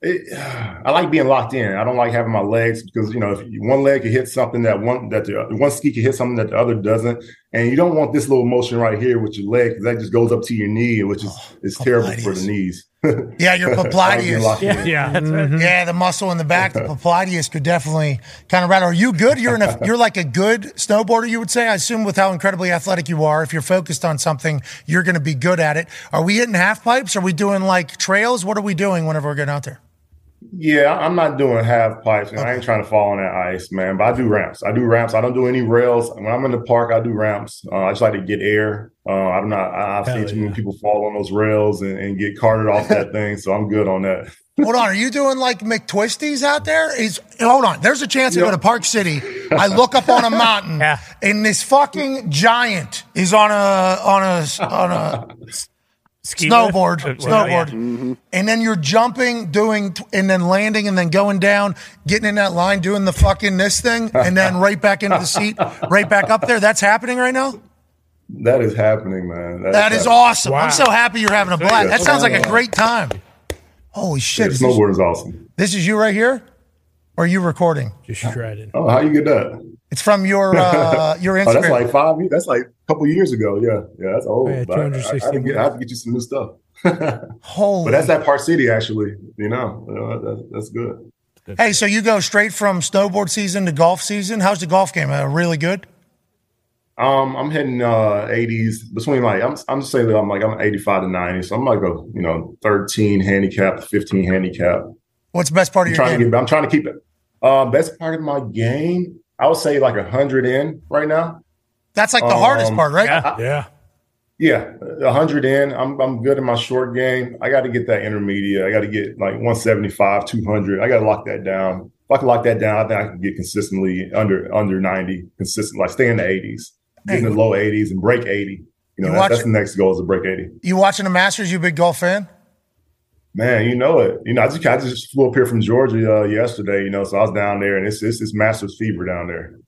It, I like being locked in. I don't like having my legs because you know if one leg can hit something that one that the one ski can hit something that the other doesn't, and you don't want this little motion right here with your leg because that just goes up to your knee, which is oh, is terrible for the knees. Yeah, your I like being popliteus. locked in. Yeah, that's right. Mm-hmm. Yeah, the muscle in the back, the popliteus could definitely kind of rattle. Are you good? You're in a, you're like a good snowboarder, you would say. I assume with how incredibly athletic you are, if you're focused on something, you're going to be good at it. Are we hitting half pipes? Are we doing like trails? What are we doing whenever we're getting out there? Yeah, I'm not doing half pipes, and I ain't trying to fall on that ice, man. But I do ramps. I do ramps. I don't do any rails. When I'm in the park, I do ramps. Uh, I just like to get air. Uh, I'm not. I- I've seen Hell too many people fall on those rails and, and get carted off that thing, so I'm good on that. Hold on, are you doing like McTwisties out there? Is hold on. There's a chance I go to Park City. I look up on a mountain, Yeah. and this fucking giant is on a on a on a Ski lift? snowboard, well, yeah. snowboard, mm-hmm. and then you're jumping, doing, and then landing, and then going down, getting in that line, doing the fucking this thing, and then right back into the seat, right back up there. That's happening right now. That is happening, man. That is happening. awesome. I'm so happy you're having a blast. That sounds like a great time. Holy Yeah, shit! Is this, snowboard is awesome. this is you right here, or are you recording? Just shredded. Oh, how you get that? It's from your uh, your Oh, that's like five. That's like a couple years ago. Yeah, yeah, that's old. Oh, yeah, But I- I, I, 260 have to get, I have to get you some new stuff. Holy. But that's that Park City, actually. You know, you know, that, that's good. hey, so you go straight from snowboard season to golf season. How's the golf game? Uh, really good. Um, I'm hitting uh 80s between like I'm I'm just saying that I'm like I'm 85 to 90, so I'm like a you know 13 handicap 15 handicap. What's the best part of I'm your trying to game? get I'm trying to keep it. Uh, best part of my game, I would say like a hundred in right now. That's like the hardest Um, part, right? yeah. Yeah. Yeah, hundred in. I'm I'm good in my short game. I got to get that intermediate. I got to get like 175, 200. I got to lock that down. If I can lock that down, I think I can get consistently under under 90, consistent, like stay in the 80s, get in the low 80s and break 80. You know, You that's, watch that's the next goal is to break 80. You watching the Masters? You a big golf fan? Man, you know it. You know, I just I just flew up here from Georgia uh, yesterday. You know, so I was down there, and it's it's, it's massive fever down there.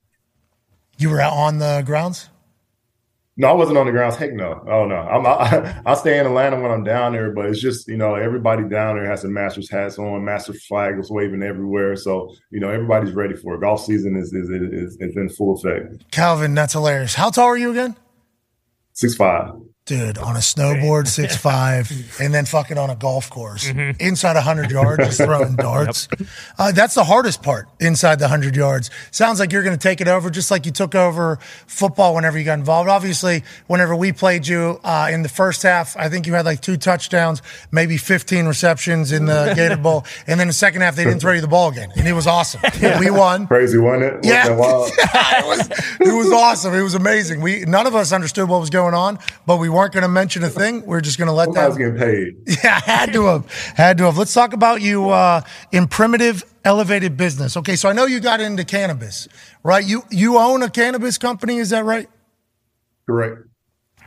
You were out on the grounds. No, I wasn't on the grounds. Heck no. Oh no. I'm I, I stay in Atlanta when I'm down there, but it's just you know everybody down there has their Masters hats on, Masters flags waving everywhere. So you know everybody's ready for it. Golf season is is is, is in full effect. Calvin, that's hilarious. How tall are you again? Six five. Dude, on a snowboard, six five, and then fucking on a golf course Mm-hmm. inside hundred yards, just throwing darts. Uh, that's the hardest part inside the hundred yards. Sounds like you're going to take it over, just like you took over football whenever you got involved. Obviously, whenever we played you uh, in the first half, I think you had like two touchdowns, maybe fifteen receptions in the Gator Bowl, and then the second half they didn't throw you the ball again, and it was awesome. We won. Crazy, wasn't it? Wasn't Yeah, it was it was awesome. It was amazing. We none of us understood what was going on, but we weren't going to mention a thing. We are just going to let I was that. getting paid. Yeah, had to have, had to have. Let's talk about you uh, in Primitiv elevated business. Okay, so I know you got into cannabis, right? You you own a cannabis company, is that right? Correct.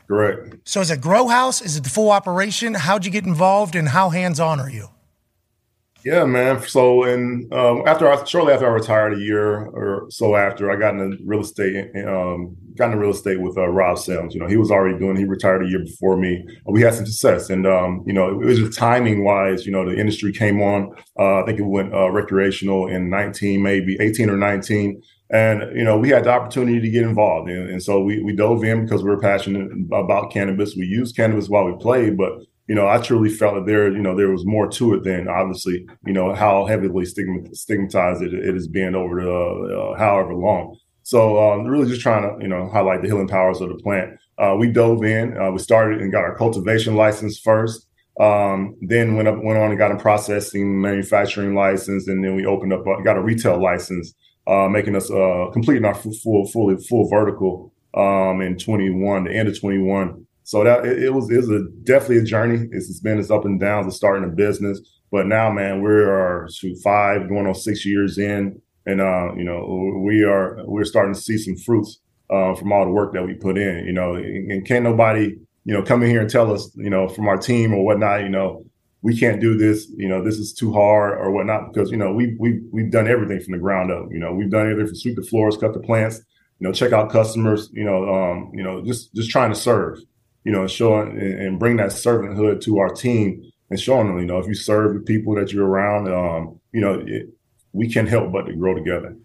Correct. So is it grow house? Is it the full operation? How'd you get involved, and how hands on are you? Yeah, man. So, and um, after I, shortly after I retired, a year or so after, I got into real estate. Um, got into real estate with uh, Rob Sims. You know, he was already doing. He retired a year before me. We had some success, and um, you know, it was just timing wise. You know, the industry came on. Uh, I think it went uh, recreational in nineteen, maybe eighteen or nineteen. And you know, we had the opportunity to get involved, and, and so we we dove in because we were passionate about cannabis. We used cannabis while we played, but you know, I truly felt that there, you know, there was more to it than obviously, you know, how heavily stigmatized it, it has been over the uh, however long. So um, really just trying to, you know, highlight the healing powers of the plant. Uh, we dove in, uh, we started and got our cultivation license first. Um, then went up, went on and got a processing manufacturing license, and then we opened up, uh, got a retail license, uh, making us uh, completing our full, full, full vertical um, in 21, the end of 21. So that it, it was it was a definitely a journey. It's, been its up and downs of starting a business, but now, man, we are shoot, five going on six years in, and uh, you know we are we're starting to see some fruits uh, from all the work that we put in. You know, and, and can't nobody you know come in here and tell us you know from our team or whatnot. You know, we can't do this. You know, this is too hard or whatnot because you know we we we've done everything from the ground up. You know, we've done everything from sweep the floors, cut the plants. You know, check out customers. You know, um, you know, just just trying to serve you know, showing and, and bring that servanthood to our team and showing them, you know, if you serve the people that you're around, um, you know, it, we can help but to grow together.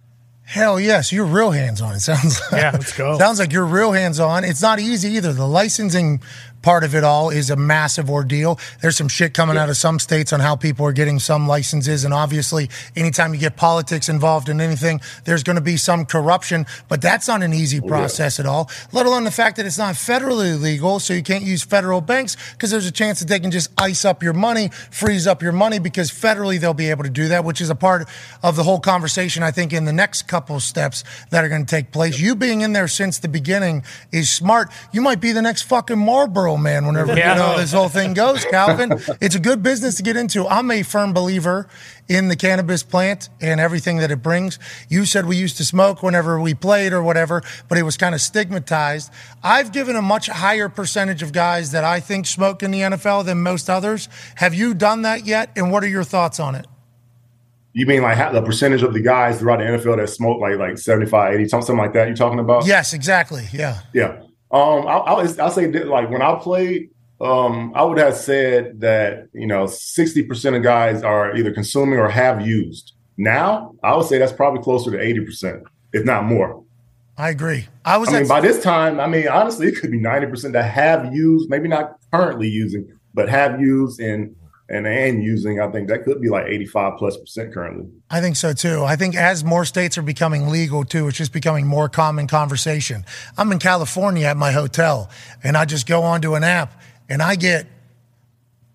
Hell yes, you're real hands on. It sounds like, Yeah, let's go. sounds like you're real hands on. It's not easy either. The licensing part of it all is a massive ordeal. There's some shit coming out of some states on how people are getting some licenses, and obviously, anytime you get politics involved in anything, there's going to be some corruption. But that's not an easy oh, process at all. Let alone the fact that it's not federally legal, so you can't use federal banks because there's a chance that they can just ice up your money, freeze up your money because federally they'll be able to do that, which is a part of the whole conversation. I think in the next couple steps that are going to take place. You being in there since the beginning is smart. You might be the next fucking Marlboro man whenever Yeah. you know this whole thing goes, Calvin. it's a good business to get into. I'm a firm believer in the cannabis plant and everything that it brings. You said we used to smoke whenever we played or whatever, but it was kind of stigmatized. I've given a much higher percentage of guys that I think smoke in the NFL than most others. Have you done that yet? And what are your thoughts on it? You mean like how, the percentage of the guys throughout the NFL that smoke like like 75, 80, something like that? you're talking about? Yes, exactly. Yeah. Yeah. Um, I'll, I'll, I'll say that, like when I played, um, I would have said that you know sixty percent of guys are either consuming or have used. Now, I would say that's probably closer to eighty percent, if not more. I agree. I was I mean, by this time, I mean honestly, it could be ninety percent that have used, maybe not currently using, but have used and and and using. I think that could be like eighty five plus percent currently. I think so too. I think as more states are becoming legal too, it's just becoming more common conversation. I'm in California at my hotel and I just go onto an app and I get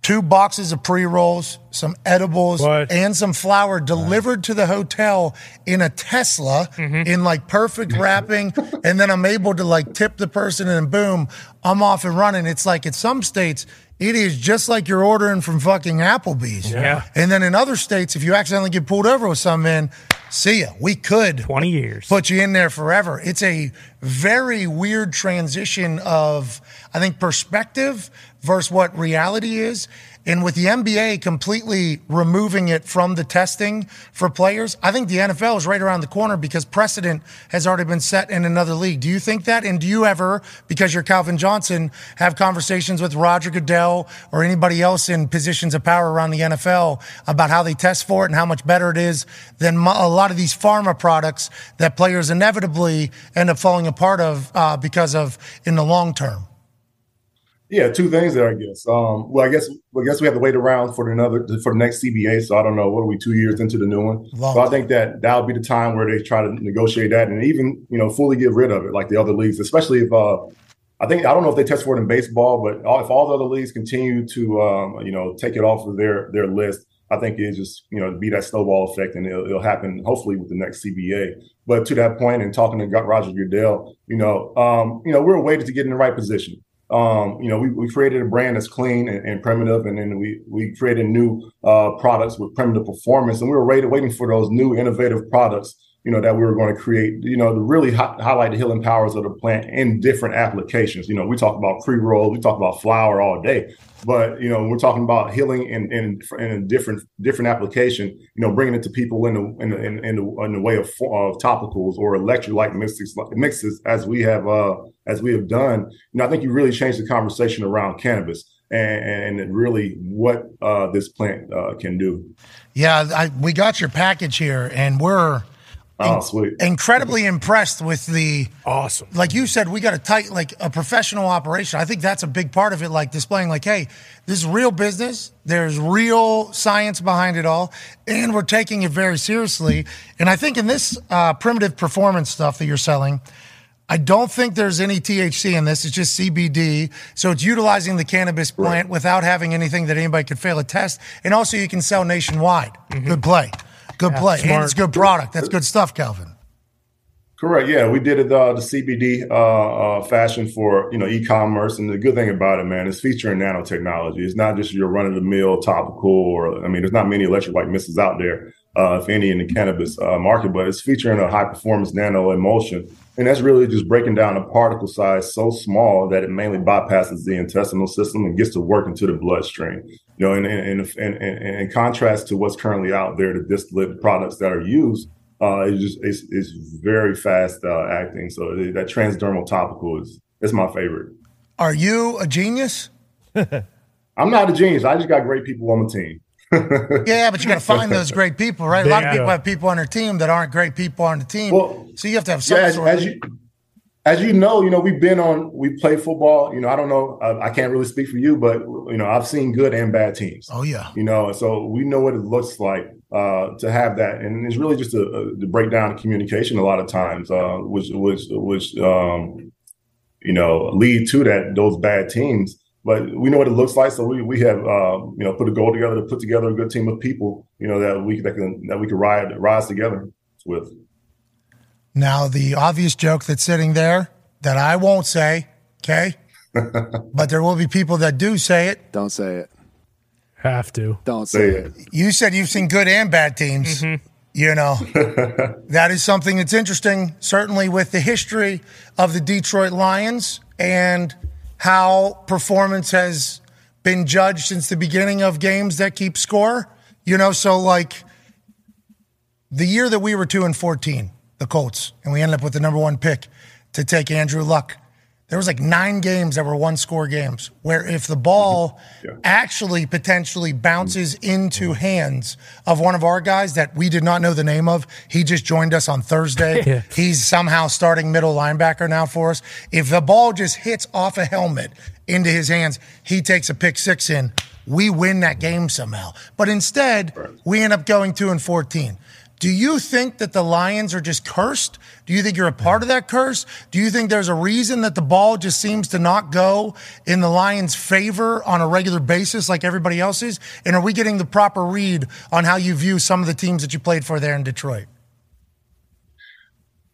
two boxes of pre rolls, some edibles, What? and some flour delivered to the hotel in a Tesla mm-hmm. in like perfect wrapping. and then I'm able to like tip the person and boom, I'm off and running. It's like at some states, it is just like you're ordering from fucking Applebee's. Yeah. And then in other states, if you accidentally get pulled over with some man, see ya. We could 20 years. put you in there forever. It's a very weird transition of, I think, perspective versus what reality is. And with the NBA completely removing it from the testing for players, I think the NFL is right around the corner because precedent has already been set in another league. Do you think that? And do you ever, because you're Calvin Johnson, have conversations with Roger Goodell or anybody else in positions of power around the NFL about how they test for it and how much better it is than a lot of these pharma products that players inevitably end up falling apart of uh, because of in the long term? Yeah, two things there, I guess. Um, well, I guess well, I guess we have to wait around for another for the next CBA. So I don't know. What are we two years into the new one? Long so I think that that'll be the time where they try to negotiate that and even you know fully get rid of it, like the other leagues. Especially if uh, I think I don't know if they test for it in baseball, but all, if all the other leagues continue to um, you know take it off of their their list, I think it just you know be that snowball effect, and it'll, it'll happen hopefully with the next CBA. But to that point, and talking to Roger Goodell, you know, um, you know, we're waiting to get in the right position um, you know, we, we created a brand that's clean and, and primitive, and then we we created new uh, products with Primitiv performance, and we were waiting, waiting for those new innovative products, you know, that we were going to create, you know, to really hi- highlight the healing powers of the plant in different applications. You know, we talk about pre roll, we talk about flour all day, but you know, we're talking about healing in in, in a different different application. You know, bringing it to people in the in the, in, in the, in the way of, of topicals or electrolyte mixes mixes as we have uh, as we have done. You know, I think you really changed the conversation around cannabis and, and really what uh, this plant uh, can do. Yeah, I, we got your package here, and we're Oh, sweet. incredibly impressed with the Awesome. like you said we got a tight like a professional operation i think that's a big part of it like displaying like hey this is real business there's real science behind it all and we're taking it very seriously and i think in this uh, Primitiv performance stuff that you're selling I don't think there's any THC in this. It's just CBD. So it's utilizing the cannabis plant without having anything that anybody could fail a test. And also you can sell nationwide. Good play. Good play. And smart. it's good product. That's good stuff, Calvin. Correct. Yeah, we did it uh, the CBD uh, uh, fashion for you know e-commerce, and the good thing about it, man, is featuring nanotechnology. It's not just your run-of-the-mill topical, or I mean, there's not many electrolyte mists out there, uh, if any, in the cannabis uh, market, but it's featuring a high-performance nano emulsion, and that's really just breaking down a particle size so small that it mainly bypasses the intestinal system and gets to work into the bloodstream. You know, and in in, in, in contrast to what's currently out there, the distillate products that are used uh, it's just it's, it's very fast uh, acting. So that transdermal topical is it's my favorite. Are you a genius? I'm not a genius. I just got great people on my team. Yeah, but you got to find those great people, right? A lot of people have people on their team that aren't great people on the team. Well, so you have to have some Yeah, sort as of. you as you know, you know we've been on. We play football. You know, I don't know. I, I can't really speak for you, but you know, I've seen good and bad teams. oh yeah, You know, so we know what it looks like uh, to have that, and it's really just a, a, to break down communication a lot of times, uh, which which which um, you know lead to that those bad teams. But we know what it looks like, so we we have uh, you know put a goal together to put together a good team of people, you know that we that can that we can ride rise together with. Now the obvious joke that's sitting there that I won't say, okay, but there will be people that do say it. Don't say it. Have to. Don't say Say it. it. You said you've seen good and bad teams. Mm-hmm. You know, that is something that's interesting, certainly with the history of the Detroit Lions and how performance has been judged since the beginning of games that keep score. You know, so like the year that we were two and 14, the Colts, and we ended up with the number one pick to take Andrew Luck. There was like nine games that were one score games where if the ball actually potentially bounces mm-hmm. into hands of one of our guys that we did not know the name of, he just joined us on Thursday. He's somehow starting middle linebacker now for us. If the ball just hits off a helmet into his hands, he takes a pick six in. We win that game somehow. But instead, we end up going two and 14. Do you think that the Lions are just cursed? Do you think you're a part of that curse? Do you think there's a reason that the ball just seems to not go in the Lions' favor on a regular basis like everybody else's? And are we getting the proper read on how you view some of the teams that you played for there in Detroit?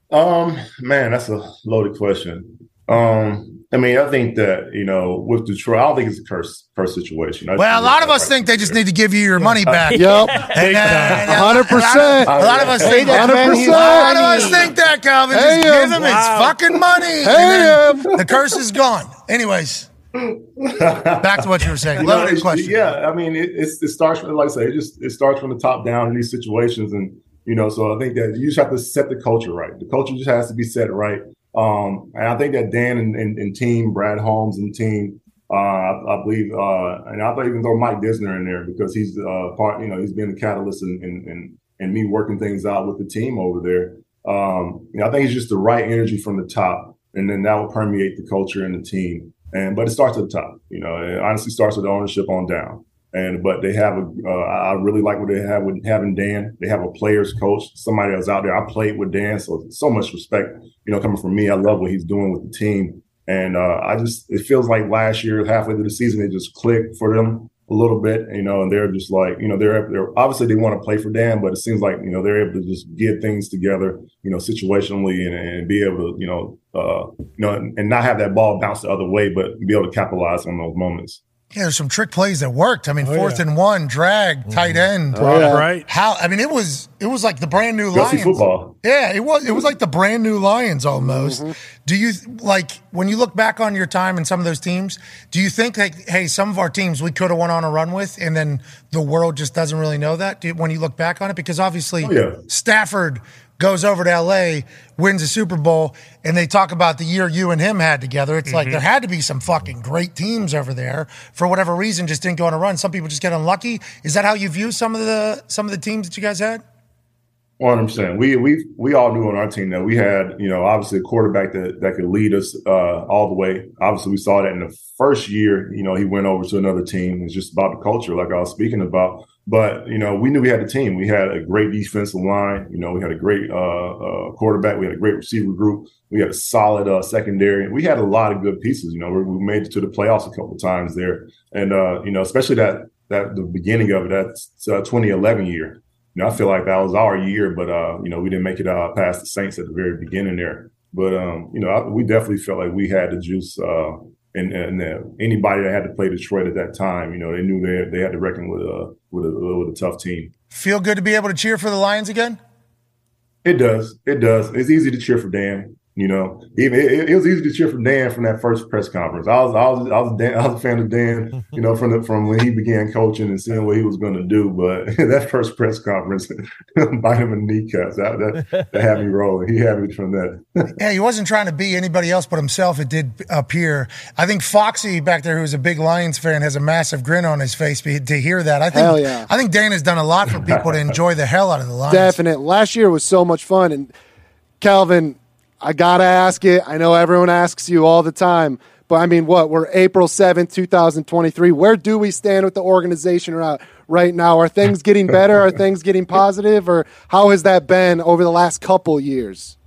Um, man, that's a loaded question. Um, I mean, I think that you know, with Detroit, I don't think it's a curse curse situation. I Well, a lot of it's us think they just need to give you your money back. Yep. And, uh, and a lot- 100%. A lot of us think that that. man, A lot of us think that, Calvin. Hey, Just give him. him his fucking money. Hey, And then him. The curse is gone. Anyways, Back to what you were saying. You know, Loaded question. Yeah, I mean, it, it's, it starts from, like I say, it just it starts from the top down in these situations, and you know, so I think that you just have to set the culture right. The culture just has to be set right. Um, and I think that Dan and, and, and team, Brad Holmes and team, uh, I, I believe, uh, and I thought even throw Mike Disner in there because he's uh, part, you know, he's been the catalyst in, in, in me working things out with the team over there. Um, you know, I think it's just the right energy from the top, and then that will permeate the culture and the team. And but it starts at the top. You know, it honestly starts with ownership on down. And but they have a, uh, I really like what they have with having Dan. They have a players coach, somebody that's out there. I played with Dan, so so much respect. You know, coming from me, I love what he's doing with the team. And uh, I just, it feels like last year, halfway through the season, it just clicked for them a little bit, you know, and they're just like, you know, they're, they're obviously they want to play for Dan, but it seems like, you know, they're able to just get things together, you know, situationally and, and be able to, you know, uh, you know, and, and not have that ball bounce the other way, but be able to capitalize on those moments. Yeah, there's some trick plays that worked. I mean, Oh, fourth yeah. and one, drag, mm-hmm. tight end. Oh, yeah. Right? How? I mean, it was it was like the brand new Gussie Lions. football. Yeah, it was. It was like the brand new Lions almost. Mm-hmm. Do you like when you look back on your time in some of those teams? Do you think like, hey, some of our teams we could have went on a run with, and then the world just doesn't really know that do, when you look back on it? Because obviously, Oh, yeah. Stafford goes over to L.A., wins a Super Bowl, and they talk about the year you and him had together. It's like there had to be some fucking great teams over there for whatever reason, just didn't go on a run. Some people just get unlucky. Is that how you view some of the some of the teams that you guys had? One hundred percent. We we we all knew on our team that we had, you know, obviously a quarterback that that could lead us uh, all the way. Obviously, we saw that in the first year. You know, he went over to another team. It's just about the culture, like I was speaking about. But you know, we knew we had a team. We had a great defensive line. You know, we had a great uh, uh, quarterback. We had a great receiver group. We had a solid uh, secondary. We had a lot of good pieces. You know, we, we made it to the playoffs a couple times there, and uh, you know, especially that that the beginning of it, that's uh, 2011 year. You know, I feel like that was our year, but uh, you know, we didn't make it past the Saints at the very beginning there. But um, you know, I, we definitely felt like we had the juice. Uh, and and uh, anybody that had to play Detroit at that time, you know, they knew they they had to reckon with a with a with a tough team. Feel good to be able to cheer for the Lions again? It does. It does. It's easy to cheer for Dan. You know, even it, it was easy to cheer for Dan from that first press conference. I was, I was, I was, Dan, I was a fan of Dan. You know, from the from when he began coaching and seeing what he was going to do. But that first press conference, bite him in the kneecaps. That, that that had me rolling. He had me from that. Yeah, he wasn't trying to be anybody else but himself. It did appear. I think Foxy back there, who's a big Lions fan, has a massive grin on his face to hear that. I think. Hell yeah. I think Dan has done a lot for people to enjoy the hell out of the Lions. Definite. Last year was so much fun. And Calvin, I gotta ask it. I know everyone asks you all the time, but I mean, what? We're April seventh, two thousand twenty-three. Where do we stand with the organization right right now? Are things getting better? Are things getting positive? Or how has that been over the last couple years?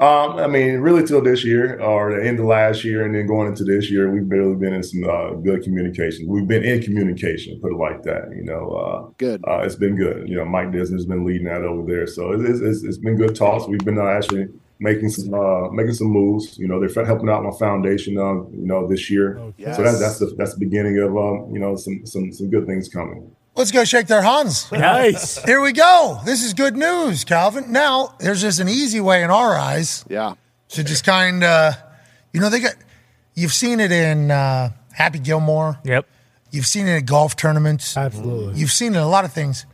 Um, I mean, really till this year or the end of last year, and then going into this year, we've barely been in some uh, good communication. We've been in communication, put it like that. You know, uh, Good. Uh, it's been good. You know, Mike Disner's been leading that over there, so it's, it's, it's been good talks. We've been uh, actually making some uh, making some moves. You know, they're helping out my foundation. Uh, you know, this year, yes. so that's that's the that's the beginning of um, you know some some some good things coming. Let's go shake their hands. Nice. Here we go. This is good news, Calvin. Now, there's just an easy way in our eyes Yeah. to just kind of, you know, they got. You've seen it in uh, Happy Gilmore. Yep. You've seen it at golf tournaments. Absolutely. You've seen it in a lot of things.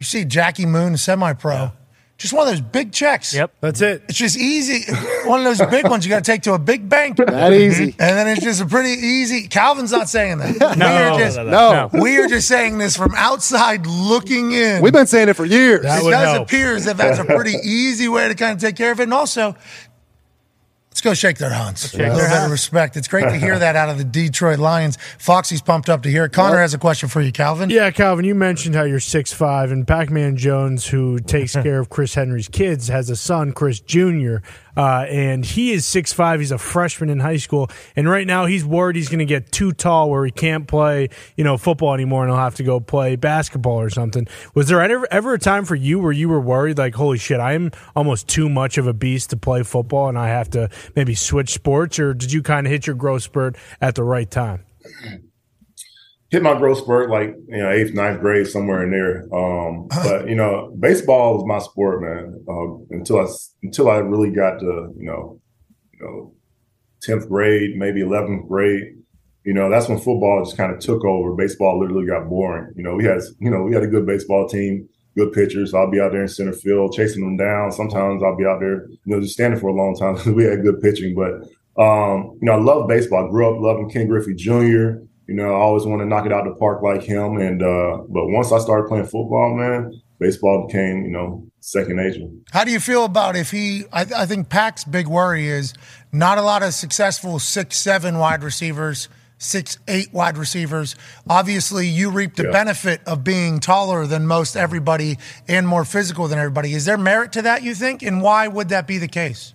You see Jackie Moon, semi pro. Just one of those big checks. Yep. That's it. It's just easy. One of those big ones you got to take to a big bank. That easy. And then it's just a pretty easy. Calvin's not saying that. No, we are no, just, no, No. No. we are just saying this from outside looking in. We've been saying it for years. That it would does help. appear as if that's a pretty easy way to kind of take care of it. And also, let's go shake their hands. A little bit of respect. It's great to hear that out of the Detroit Lions. Foxy's pumped up to hear it. Connor has a question for you, Calvin. Yeah, Calvin, you mentioned how you're six five, and Pac Man Jones, who takes care of Chris Henry's kids, has a son, Chris Jr., uh, and he is six five. He's a freshman in high school, and right now he's worried he's going to get too tall where he can't play, you know, football anymore, and he'll have to go play basketball or something. Was there ever, ever a time for you where you were worried, like, holy shit, I'm almost too much of a beast to play football, and I have to maybe switch sports, or did you kind of hit your growth spurt at the right time? Hit my growth spurt like you know eighth, ninth grade somewhere in there. Um, but you know, baseball was my sport, man. Uh, until I until I really got to you know, you know, 10th grade, maybe 11th grade. You know, that's when football just kind of took over. Baseball literally got boring. You know, we had, you know, we had a good baseball team, good pitchers. I'll be out there in center field chasing them down. Sometimes I'll be out there, you know, just standing for a long time we had good pitching. But, um, you know, I love baseball. I grew up loving Ken Griffey Jr. You know, I always want to knock it out the park like him. And, uh, but once I started playing football, man, baseball became, you know, second nature. How do you feel about if he? I, I think Pac's big worry is not a lot of successful six, seven wide receivers, six, eight wide receivers. Obviously, you reap the Yeah. benefit of being taller than most everybody and more physical than everybody. Is there merit to that? You think, and why would that be the case?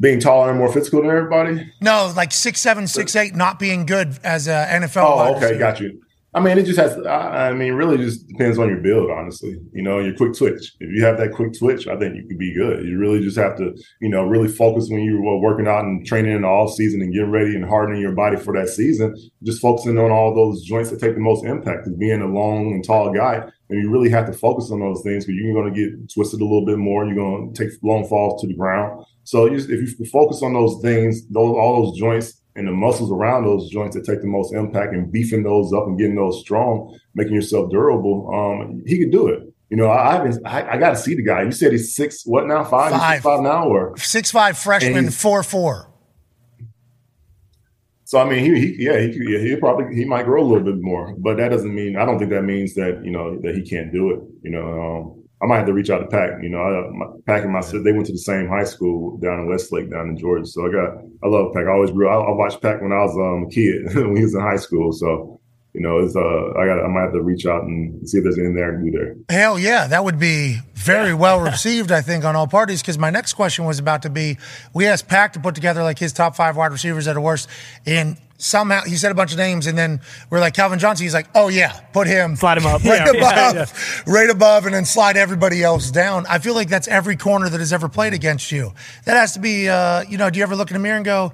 Being taller and more physical than everybody. No, like six, seven, six, eight, not being good as a NFL. Oh, okay, got you. I mean, it just has. I mean, really, just depends on your build. Honestly, you know, your quick twitch. If you have that quick twitch, I think you could be good. You really just have to, you know, really focus when you're working out and training in the off season and getting ready and hardening your body for that season. Just focusing on all those joints that take the most impact. As being a long and tall guy, and you really have to focus on those things because you're going to get twisted a little bit more. You're going to take long falls to the ground. So if you focus on those things, those all those joints and the muscles around those joints that take the most impact and beefing those up and getting those strong, making yourself durable, um, he could do it. You know, I, I've been, I, I got to see the guy. You said he's six, what now? Five. five now, or Six five freshman, four four. so. I mean, he, he yeah, he, yeah, he probably he might grow a little bit more, but that doesn't mean I don't think that means that you know that he can't do it. You know, um, I might have to reach out to Pac. You know, I, my, Pac and my sister they went to the same high school down in Westlake, down in Georgia. So I got I love Pac. I always grew. I, I watched Pac when I was um, a kid when he was in high school. So you know, it's uh, I got I might have to reach out and see if there's anything there I can do there. Hell yeah, that would be very well received, I think, on all parties. Because my next question was about to be: we asked Pac to put together like his top five wide receivers that are worst, and somehow he said a bunch of names, and then we're like Calvin Johnson. He's like, "Oh yeah, put him, Slide him up. right Yeah, above, yeah, right above, and then slide everybody else down." I feel like that's every corner that has ever played against you. That has to be, uh, you know. Do you ever look in the mirror and go?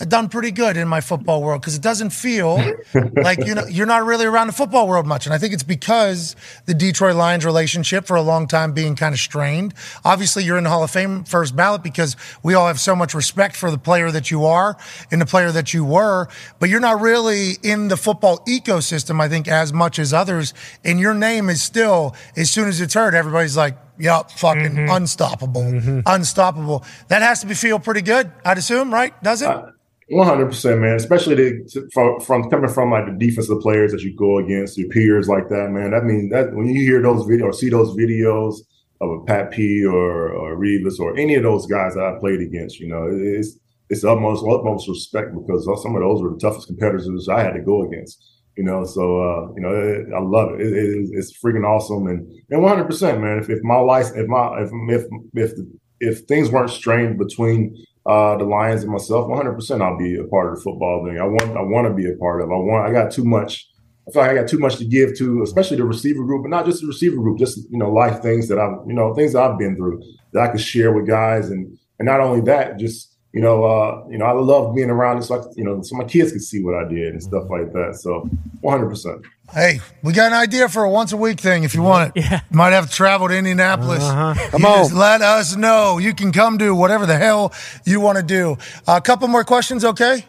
I've done pretty good in my football world because it doesn't feel like you know you're not really around the football world much, and I think it's because the Detroit Lions relationship for a long time being kind of strained. Obviously, you're in the Hall of Fame first ballot because we all have so much respect for the player that you are and the player that you were, but you're not really in the football ecosystem. I think as much as others, and your name is still as soon as it's heard, everybody's like. Yup, fucking mm-hmm. unstoppable, mm-hmm. unstoppable. That has to be feel pretty good, I'd assume, right? Does it? Uh, One hundred percent, man. Especially from, from coming from like the defensive players that you go against, your peers like that, man. That means that when you hear those videos or see those videos of a Pat P or or Revis or any of those guys that I played against, you know, it's it's utmost utmost respect because some of those were the toughest competitors I had to go against. You know, so uh, you know, it, I love it. It- it- It's freaking awesome, and and one hundred percent, man. If, if my life, if my if if if if things weren't strained between uh, the Lions and myself, one hundred percent, I'll be a part of the football thing. I want I want to be a part of. I want. I got too much. I feel like I got too much to give to, especially the receiver group, but not just the receiver group. Just you know, life things that I've you know things I've been through that I could share with guys, and and not only that, just you know, uh, you know, I love being around this, like you know, so my kids could see what I did and stuff like that. So, one hundred percent. Hey, we got an idea for a once a week thing if you want it. Yeah. Might have to travel to Indianapolis. Come You on. Just let us know. You can come do whatever the hell you want to do. a couple more questions, okay?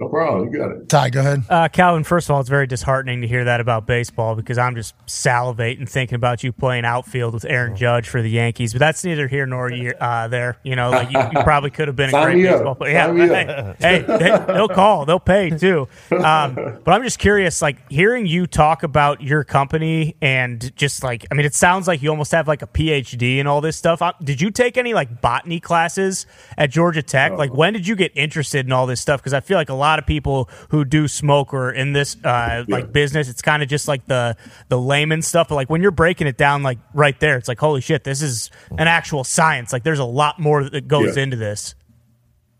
No problem. You got it. Ty, go ahead. Uh, Calvin, first of all, it's very disheartening to hear that about baseball because I'm just salivating thinking about you playing outfield with Aaron Judge for the Yankees. But that's neither here nor ye- uh, there. You know, like you, you probably could have been a Sign great me up. baseball player. Yeah, hey, hey, they, they'll call, they'll pay too. Um, but I'm just curious, like hearing you talk about your company and just like, I mean, it sounds like you almost have like a PhD and all this stuff. Uh, Did you take any like botany classes at Georgia Tech? Like, when did you get interested in all this stuff? Because I feel like a lot of people who do smoke or in this uh, like business, it's kind of just like the the layman stuff. But like when you're breaking it down, like right there, it's like holy shit, this is an actual science. Like there's a lot more that goes Yeah. into this.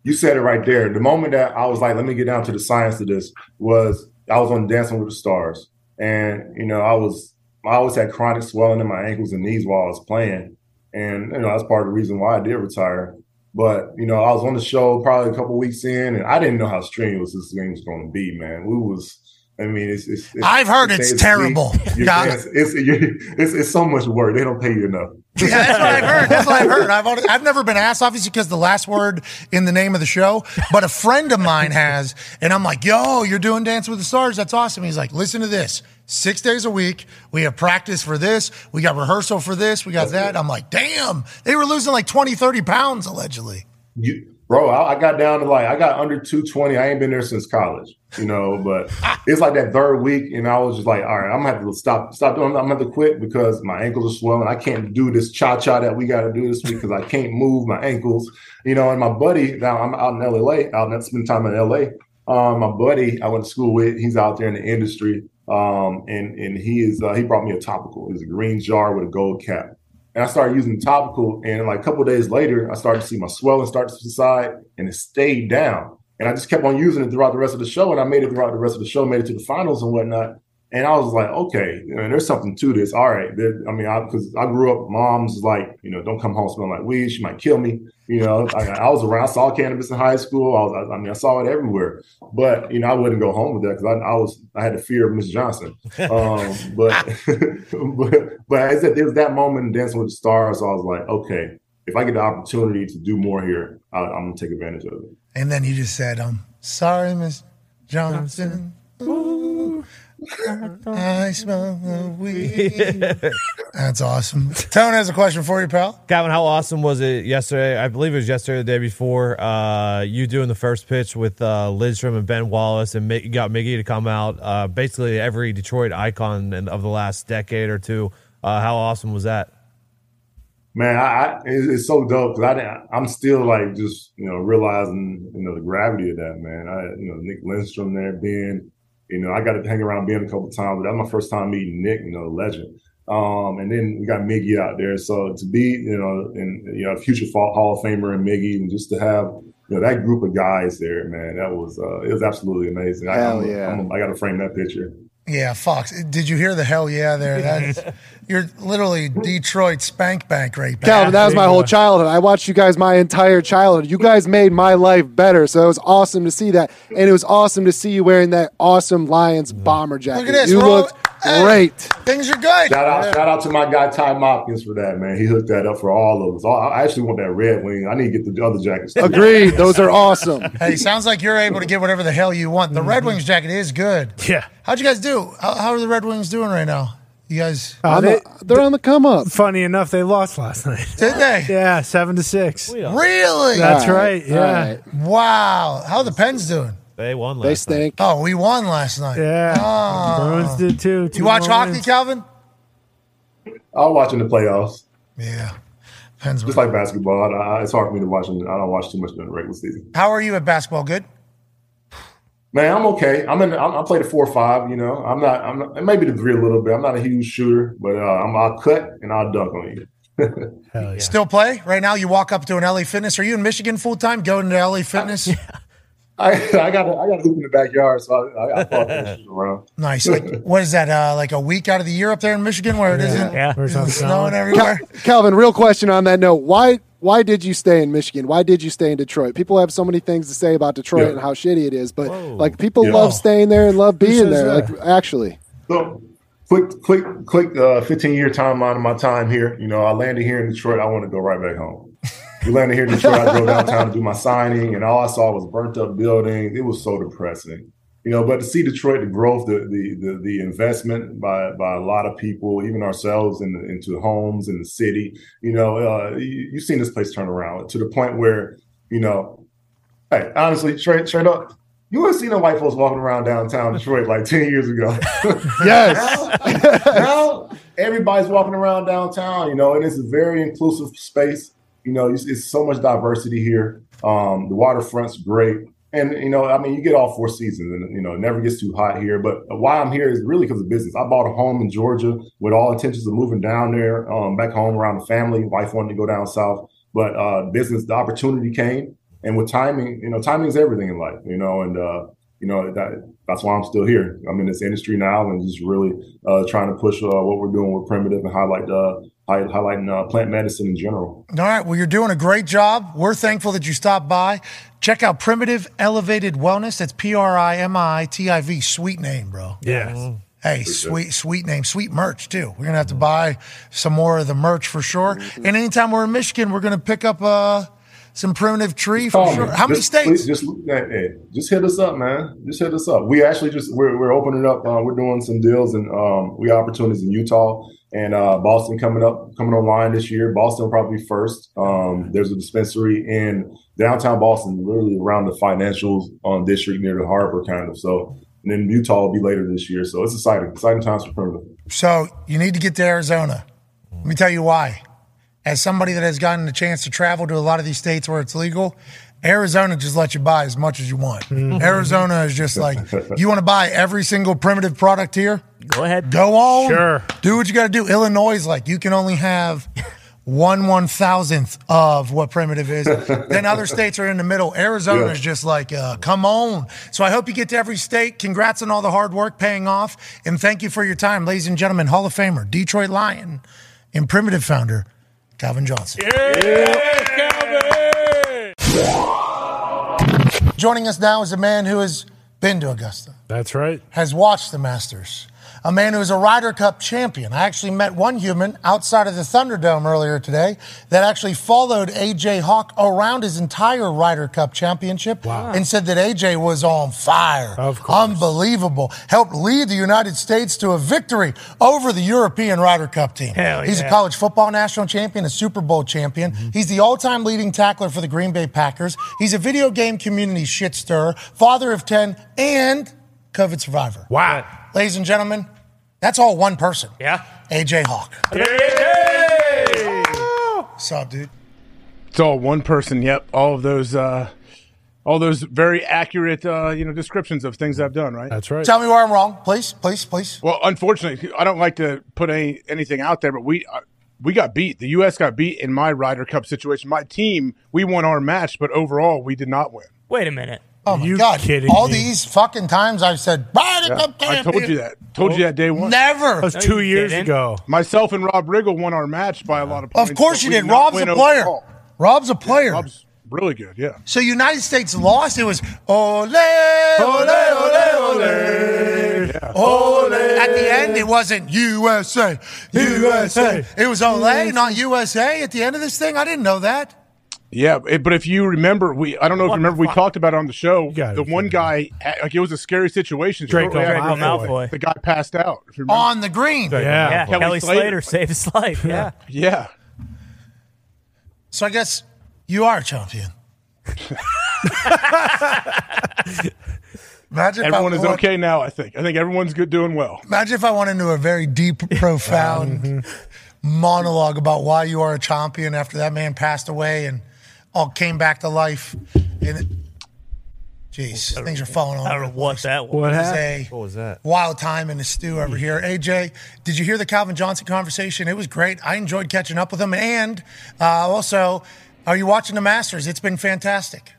You said it right there. The moment that I was like, let me get down to the science of this was I was on Dancing with the Stars. And, you know, I was, I always had chronic swelling in my ankles and knees while I was playing. And, you know, that's part of the reason why I did retire. But, you know, I was on the show probably a couple weeks in and I didn't know how strenuous this game was going to be, man. We was, I mean, it's. it's, it's I've heard it's it's terrible. It's, you're- it's it's so much work. They don't pay you enough. Yeah, that's what I've heard. That's what I've heard. I've, already, I've never been asked, obviously, because the last word in the name of the show, but a friend of mine has, and I'm like, yo, you're doing Dance with the Stars. That's awesome. He's like, listen to this. Six days a week, we have practice for this, we got rehearsal for this, we got that. I'm like, damn, they were losing like 20, 30 pounds allegedly. You, bro, I, I got down to like I got under 220. I ain't been there since college, you know. But it's like that third week, and I was just like, all right, I'm gonna have to stop, stop doing. I'm gonna have to quit because my ankles are swelling. I can't do this cha cha that we got to do this week because I can't move my ankles, you know. And my buddy, now I'm out in LA, out in spend time in LA. Um, my buddy, I went to school with, he's out there in the industry, um, and and he is uh, he brought me a topical. It was a green jar with a gold cap. And I started using the topical, and like a couple days later, I started to see my swelling start to subside, and it stayed down. And I just kept on using it throughout the rest of the show, and I made it throughout the rest of the show, made it to the finals and whatnot. And I was like, okay, you know, there's something to this. All right, there, I mean, because I, grew up, mom's like, you know, don't come home smelling like weed; she might kill me. You know, I, I was around, I saw cannabis in high school. I was, I, I mean, I saw it everywhere. But you know, I wouldn't go home with that because I, I was, I had the fear of Miss Johnson. Um, but, but, but I said there was that moment in Dancing with the Stars. I was like, okay, if I get the opportunity to do more here, I, I'm gonna take advantage of it. And then he just said, um, sorry, Miss Johnson. Ooh, I smell the weed. That's awesome. Tone has a question for you, pal. Calvin, how awesome was it yesterday? I believe it was yesterday, or the day before. Uh, you doing the first pitch with uh, Lidstrom and Ben Wallace, and Mi- you got Miggy to come out. Uh, basically, every Detroit icon of the last decade or two. Uh, how awesome was that? Man, I, I it's, it's so dope because I I'm still like just you know realizing you know the gravity of that man. I you know Nick Lidstrom there, Ben. You know I got to hang around Ben a couple times, but that was my first time meeting Nick. You know, legend. Um, and then we got Miggy out there. So to be you know in you know future Fall- Hall of Famer and Miggy, and just to have you know that group of guys there, man, that was uh, it was absolutely amazing. I, Hell I'm- yeah. I'm- I got to frame that picture. Yeah, Fox. Did you hear the hell yeah there? That's, you're literally Detroit spank bank right back. Calvin, that was my whole childhood. I watched you guys my entire childhood. You guys made my life better, so it was awesome to see that, and it was awesome to see you wearing that awesome Lions bomber jacket. Look at this. You We're all- looked Hey, great. Things are good. Shout out, shout out to my guy Ty Mopkins for that, man. He hooked that up for all of us. I actually want that red wing. I need to get the other jackets. too. Agreed. Those are awesome. Hey, sounds like you're able to get whatever the hell you want. The Red Wings jacket is good. Yeah. How'd you guys do? How, how are the Red Wings doing right now? You guys, Uh, I'm they, a- they're on the come up. funny enough, they lost last night. did they? Yeah, seven to six. Really? That's All right. All Yeah. right. Wow. How are the Pens doing? They won last They night. stink. Oh, we won last night. Yeah. Oh. Bruins did too. Two You watch hockey, wins. Calvin? I'm watching the playoffs. Yeah. Pens. Just like basketball, I, I, it's hard for me to watch. them. I don't watch too much during the regular season. How are you at basketball? Good. Man, I'm okay. I'm in. I'm, I play the four or five. You know, I'm not. I'm not, maybe the three a little bit. I'm not a huge shooter, but uh, I'm, I'll cut and I'll dunk on you. Hell yeah. Still play right now. You walk up to an LA Fitness. Are you in Michigan full time? Going to LA Fitness. I, I got. A, I got a hoop in the backyard, so I, I, I follow that around. Nice. Like, what is that? Uh, like a week out of the year up there in Michigan where it isn't Yeah. Where's on snowing snowing? everywhere? Calvin, real question on that note. Why why did you stay in Michigan? Why did you stay in Detroit? People have so many things to say about Detroit Yeah. and how shitty it is, but like people Yeah. love staying there and love being there. that? Like actually. So, quick, quick, quick. Uh, 15 year timeline of my time here. You know, I landed here in Detroit. I want to go right back home. We landed here in Detroit. I drove downtown to do my signing, and all I saw was burnt up buildings. It was so depressing. You know, but to see Detroit, the growth, the the the, the investment by by a lot of people, even ourselves, in the, into homes in the city. You know, uh, you, you've seen this place turn around to the point where, you know, hey, honestly, straight straight up, you wouldn't see no white folks walking around downtown Detroit like 10 years ago. Yes. now everybody's walking around downtown, you know, and it's a very inclusive space. You know, it's, it's so much diversity here. Um, the waterfront's great. And, you know, I mean, you get all four seasons and, you know, it never gets too hot here. But why I'm here is really because of business. I bought a home in Georgia with all intentions of moving down there, um, back home around the family. Wife wanted to go down south. But uh, business, the opportunity came. And with timing, you know, timing is everything in life, you know, and, uh, you know, that, that's why I'm still here. I'm in this industry now and just really uh, trying to push uh, what we're doing with Primitiv and highlight uh, hi- highlighting uh, plant medicine in general. All right. Well, you're doing a great job. We're thankful that you stopped by. Check out Primitiv Elevated Wellness. That's P R I M I T I V. Sweet name, bro. Yes. Hey, sweet, sweet name, sweet merch too. We're gonna have to buy some more of the merch for sure. And anytime we're in Michigan, we're gonna pick up uh, some Primitiv tree for sure. me. How many Just- states? please, Just hey, hey, just hit us up, man. Just hit us up. We actually just we're, we're opening up. Uh, we're doing some deals and um, we got opportunities in Utah and uh, Boston coming up coming online this year. Boston will probably be first. Um, there's a dispensary in downtown Boston, literally around the financial um, district near the harbor, kind of. So. And then Utah will be later this year, so it's exciting. Exciting times for Primitiv. So you need to get to Arizona. Let me tell you why. As somebody that has gotten the chance to travel to a lot of these states where it's legal, Arizona just lets you buy as much as you want. Arizona is just like you want to buy every single Primitiv product here. Go ahead. Go on. Sure. Do what you got to do. Illinois is like you can only have one one thousandth of what Primitiv is. then other states are in the middle. Arizona Yeah. is just like, uh, come on. So I hope you get to every state. Congrats on all the hard work paying off. And thank you for your time, ladies and gentlemen. Hall of Famer, Detroit Lion, and Primitiv founder, Calvin Johnson. Yeah, Calvin. Joining us now is a man who has been to Augusta That's right. has watched the Masters. A man who is a Ryder Cup champion. I actually met one human outside of the Thunderdome earlier today that actually followed AJ Hawk around his entire Ryder Cup championship and said that AJ was on fire. Of course. Unbelievable. Helped lead the United States to a victory over the European Ryder Cup team. Hell He's a college football national champion, a Super Bowl champion. Mm-hmm. He's the all-time leading tackler for the Green Bay Packers. He's a video game community shit stirrer, father of 10, and COVID survivor. Wow. Ladies and gentlemen, that's all one person. Yeah. AJ Hawk. What's up, dude? It's all one person. Yep, all of those, uh, all those very accurate, uh, you know, descriptions of things I've done. Right. That's right. Tell me where I'm wrong, please, please, please. Well, unfortunately, I don't like to put any anything out there, but we uh, we got beat. The U.S. got beat in my Ryder Cup situation. My team, we won our match, but overall, we did not win. Wait a minute. Oh my You God! kidding All me? these fucking times I've said, Ryder Cup I told you that. Told you that day one. Never. That was two you years didn't. ago. Myself and Rob Riggle won our match by a lot of points. Of course you did. Rob's a player. Rob's a player. Rob's really good. Yeah. So United States lost. It was ole, ole, ole, ole, ole. At the end, it wasn't USA, USA. It was ole, not USA. At the end of this thing, I didn't know that. Yeah, it- but if you remember, we I don't know if you remember we talked about it on the show. The one kidding guy, eh, like it was a scary situation. Draco Shortly after Draco that, Malfoy. The guy passed out. if you remember. On the green. Yeah. Yeah, Kelly Kelly, Slater. Slater. saved his life. Yeah. Yeah. So I guess you are a champion. Imagine if I Everyone is went- okay now. I think. I think everyone's good, doing well. Imagine if I went into a very deep, profound mm-hmm. monologue about why you are a champion after that man passed away and all came back to life. And jeez, things are falling on. I don't know what that was. What It was happened? a What was that? wild time in the stew over here. AJ, did you hear the Calvin Johnson conversation? It was great. I enjoyed catching up with him. And uh, also, are you watching the Masters? It's been fantastic.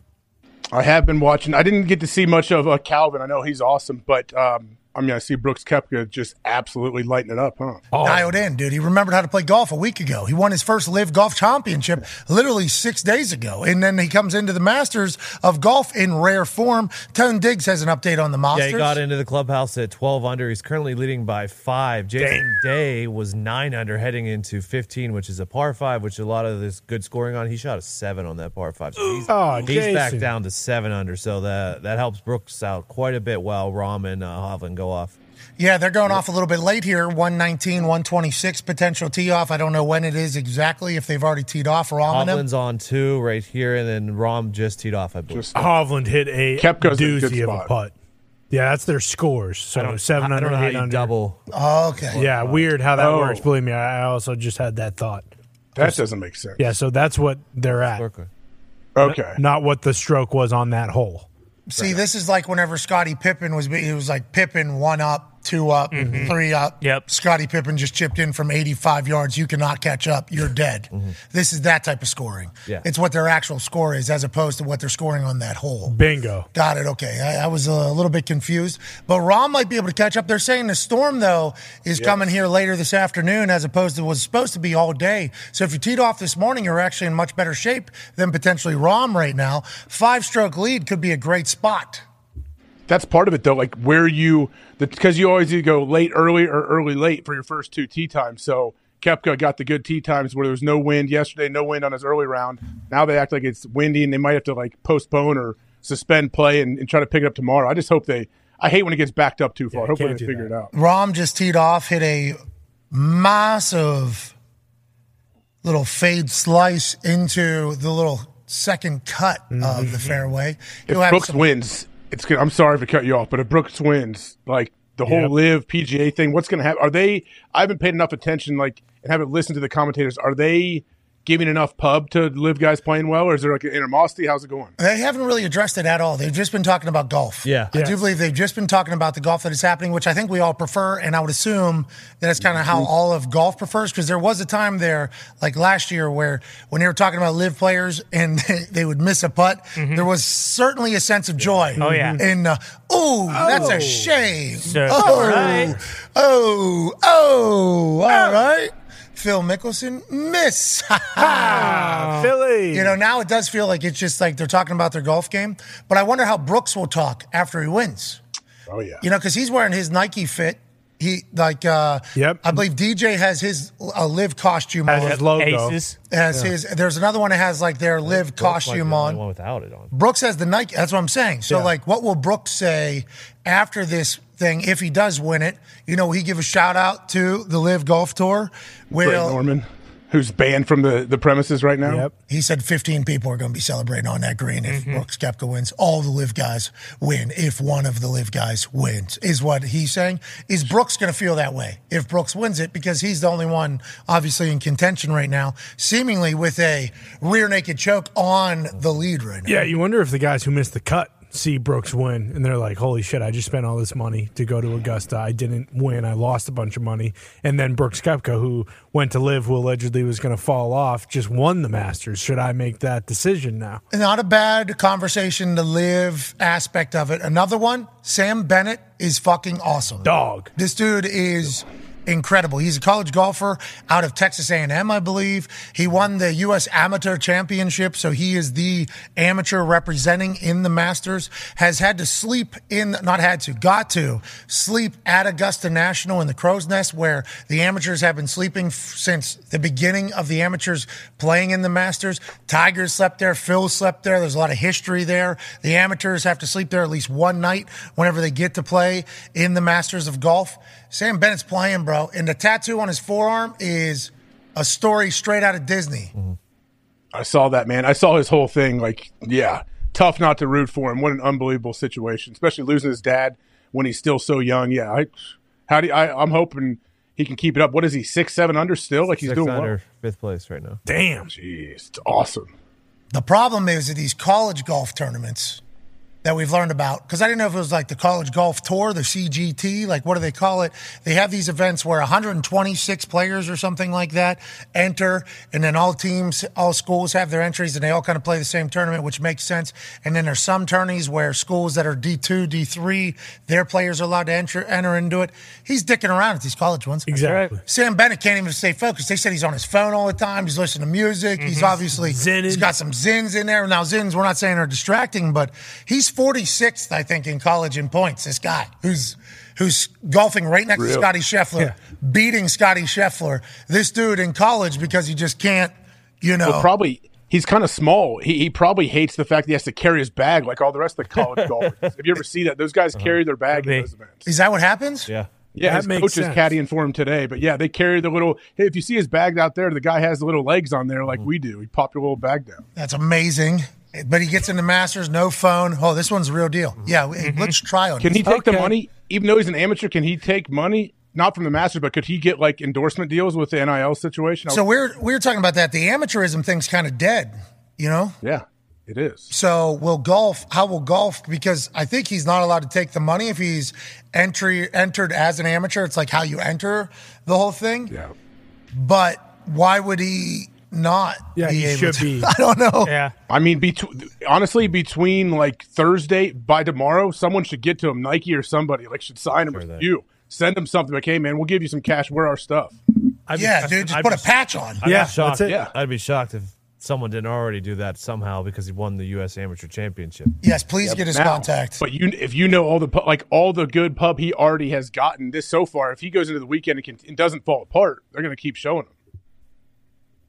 I have been watching. I didn't get to see much of uh, Calvin. I know he's awesome, but um, I mean, I see Brooks Koepka just absolutely lighting it up, huh? dialed in, dude. He remembered how to play golf a week ago. He won his first LIV Golf Championship literally six days ago, and then he comes into the Masters of golf in rare form. Tone Digz has an update on the Masters. Yeah, he got into the clubhouse at 12 under. He's currently leading by five. Jason Day was nine under heading into 15, which is a par five, which a lot of this good scoring on. He shot a seven on that par five. So he's, Oh, he's back down to seven under. So that that helps Brooks out quite a bit while Rahm and uh, Hovland go off. Yeah, they're going off a little bit late here. 119, 126 potential tee off. I don't know when it is exactly, if they've already teed off or on them. Hovland's on two right here, and then Rahm just teed off, I believe. Just Hovland hit a Koepka's in a doozy of a putt. Yeah, that's their scores. So seven I under, don't know how eight you under. double. Oh, okay. Yeah, weird how that Oh. works. Believe me, I I also just had that thought. that doesn't make sense. Yeah, so that's what they're at, Scorecard. Okay. not what the stroke was on that hole. See, this is like whenever Scottie Pippen was, he was like Pippen one up two up, mm-hmm. three up. Yep. Scottie Pippen just chipped in from 85 yards. You cannot catch up. You're dead. Mm-hmm. This is that type of scoring. Yeah. It's what their actual score is as opposed to what they're scoring on that hole. Bingo. Got it. Okay. I, I was a little bit confused, but Rahm might be able to catch up. They're saying the storm, though, is coming here later this afternoon as opposed to was supposed to be all day. So if you teed off this morning, you're actually in much better shape than potentially Rahm right now. Five stroke lead could be a great spot. That's part of it, though. Like where you, because you always either go late, early, or early, late for your first two tee times. So Koepka got the good tee times where there was no wind yesterday, no wind on his early round. Now they act like it's windy and they might have to like postpone or suspend play and, and try to pick it up tomorrow. I just hope they. I hate when it gets backed up too far. Yeah, Hopefully they figure that. it out. Rahm just teed off, hit a massive little fade slice into the little second cut of the fairway. If He'll have Brooks some- wins, it's good. I'm sorry to cut you off, but if Brooks wins, like the whole Yep. LIV PGA thing, what's going to happen? Are they? I haven't paid enough attention, like, and haven't listened to the commentators. Are they giving enough pub to LIV guys playing well, or is there like an animosity? How's it going? They haven't really addressed it at all. They've just been talking about golf. Yeah. I do believe they've just been talking about the golf that is happening, which I think we all prefer. And I would assume that it's kind of how all of golf prefers because there was a time there, like last year, where when they were talking about LIV players and they would miss a putt, there was certainly a sense of joy. Oh, yeah. In, uh, ooh, that's a shame. So- oh, right. oh, oh, all right. Phil Mickelson, miss. Ah, Philly. You know, now it does feel like it's just like they're talking about their golf game. But I wonder how Brooks will talk after he wins. Oh yeah, You know, because he's wearing his Nike fit. He like, uh, Yep. I believe DJ has his uh, LIV costume Has on. his logo. Aces. Has his. There's another one that has like their LIV Brooks might be costume the on. One without it on. Brooks has the Nike. That's what I'm saying. So, Yeah. like, what will Brooks say after this thing if he does win it? You know, he give a shout out to the LIV Golf Tour? Greg Will Norman, who's banned from the, the premises right now. Yep. he said 15 people are going to be celebrating on that green if mm-hmm. Brooks Koepka wins. All the LIV guys win if one of the LIV guys wins. Is what he's saying. Is Brooks going to feel that way if Brooks wins it because he's the only one obviously in contention right now, seemingly with a rear naked choke on the lead right now. Yeah, you wonder if the guys who missed the cut see Brooks win and they're like, "Holy shit! I just spent all this money to go to Augusta. I didn't win. I lost a bunch of money." And then Brooks Koepka, who went to LIV, who allegedly was going to fall off, just won the Masters. Should I make that decision now? Not a bad conversation to LIV aspect of it. Another one, Sam Bennett is fucking awesome. Dog. This dude is incredible. He's a college golfer out of Texas A&M, I believe. He won the U.S. Amateur Championship, so he is the amateur representing in the Masters. Has had to sleep in, not had to, got to sleep at Augusta National in the Crow's Nest, where the amateurs have been sleeping f- since the beginning of the amateurs playing in the Masters. Tigers slept there, Phil slept there. There's a lot of history there. The amateurs have to sleep there at least one night whenever they get to play in the Masters of Golf. Sam Bennett's playing, bro, and the tattoo on his forearm is a story straight out of Disney. I saw that man. I saw his whole thing. Like, yeah, tough not to root for him. What an unbelievable situation, especially losing his dad when he's still so young. Yeah, I, how do you, I? I'm hoping he can keep it up. What is he? Six, seven under still? Like he's Six doing under, well. fifth place right now. Damn. Jeez, it's awesome. The problem is that these college golf tournaments that we've learned about, because I didn't know if it was like the college golf tour, the CGT, like what do they call it? They have these events where 126 players or something like that enter, and then all teams, all schools have their entries, and they all kind of play the same tournament, which makes sense. And then there's some tourneys where schools that are D2, D3, their players are allowed to enter enter into it. He's dicking around at these college ones. Exactly. Sam Bennett can't even stay focused. They said he's on his phone all the time. He's listening to music. He's mm-hmm. obviously Zenning. he's got some Zyns in there. Now Zyns, we're not saying are distracting, but he's 46th, I think, in college in points. This guy who's who's golfing right next to Real. Scottie Scheffler, beating Scottie Scheffler. This dude in college because he just can't, you know. Well, probably he's kind of small. He, he probably hates the fact that he has to carry his bag like all the rest of the college golfers. Have you ever seen that? Those guys uh-huh. carry their bag Could in those events. is that what happens? Yeah. Yeah, That his makes coach is caddying for him today. But yeah, they carry the little. Hey, if you see his bag out there, the guy has the little legs on there like mm-hmm. we do. He popped a little bag down. That's amazing. But he gets in the Masters, no phone. Oh, this one's a real deal. Mm-hmm. Yeah, hey, mm-hmm. let's try on. Can this. he take the money, even though he's an amateur? Can he take money? Not from the Masters, but could he get like endorsement deals with the NIL situation? So we're we're talking about that. The amateurism thing's kind of dead. You know, yeah, It is. So will golf? How will golf? Because I think he's not allowed to take the money if he's entry entered as an amateur. It's like how you enter the whole thing. Yeah. But why would he not? Yeah, be he able should to? be. I don't know. Yeah. I mean, between honestly, between like Thursday by tomorrow, someone should get to him, Nike or somebody, like should sign him Sure with that. you. Send him something like, hey man, we'll give you some cash. Wear our stuff. I'd be- Yeah, dude, just I'd put be- a patch on. I'd Yeah, that's it. Yeah. I'd be shocked if someone didn't already do that somehow because he won the U.S. Amateur Championship. Yes, please get his Now, contact. But you, if you know all the like all the good pub he already has gotten this so far, if he goes into the weekend and, can, and doesn't fall apart, they're going to keep showing him.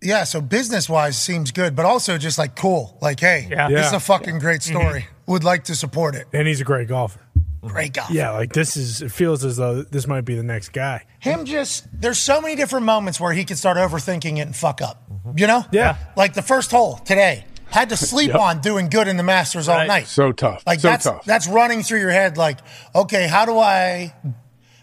Yeah, so business wise seems good, but also just like cool. Like, hey, Yeah. this is a fucking great mm-hmm. story. Would like to support it. And he's a great golfer. Great guy. Yeah, like this is. It feels as though this might be the next guy. Him just there's so many different moments where he could start overthinking it and fuck up. You know? Yeah. Like the first hole today. Had to sleep Yep. on doing good in the Masters all Right. night. So tough. Like so that's tough. that's running through your head like, okay, how do I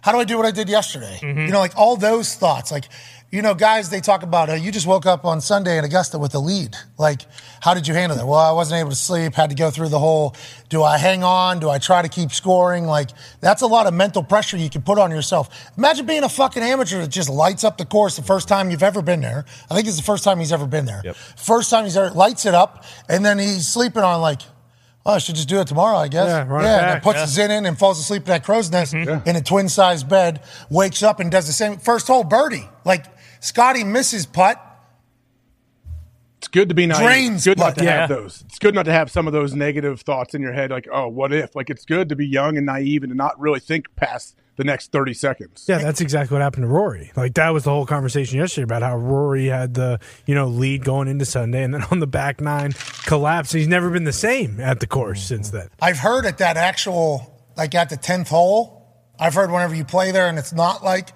how do I do what I did yesterday? Mm-hmm. You know, like all those thoughts. Like, you know, guys, they talk about uh, you just woke up on Sunday in Augusta with a lead. Like, how did you handle that? Well, I wasn't able to sleep, had to go through the whole do I hang on? Do I try to keep scoring? Like, that's a lot of mental pressure you can put on yourself. Imagine being a fucking amateur that just lights up the course the first time you've ever been there. I think it's the first time he's ever been there. Yep. First time he's ever lights it up, and then he's sleeping on like, oh, I should just do it tomorrow, I guess. Yeah, run it and puts yeah. his in in and falls asleep in that crow's nest in a twin sized bed, wakes up and does the same first hole birdie. Like Scottie misses putt. It's good to be naive. Drains It's good not to blood. have those. It's good not to have some of those negative thoughts in your head, like, oh, what if? Like, it's good to be young and naive and to not really think past the next 30 seconds. Yeah, that's exactly what happened to Rory. Like that was the whole conversation yesterday about how Rory had the you know lead going into Sunday, and then on the back nine collapsed. He's never been the same at the course since then. I've heard at that actual, like at the 10th hole, I've heard whenever you play there and it's not like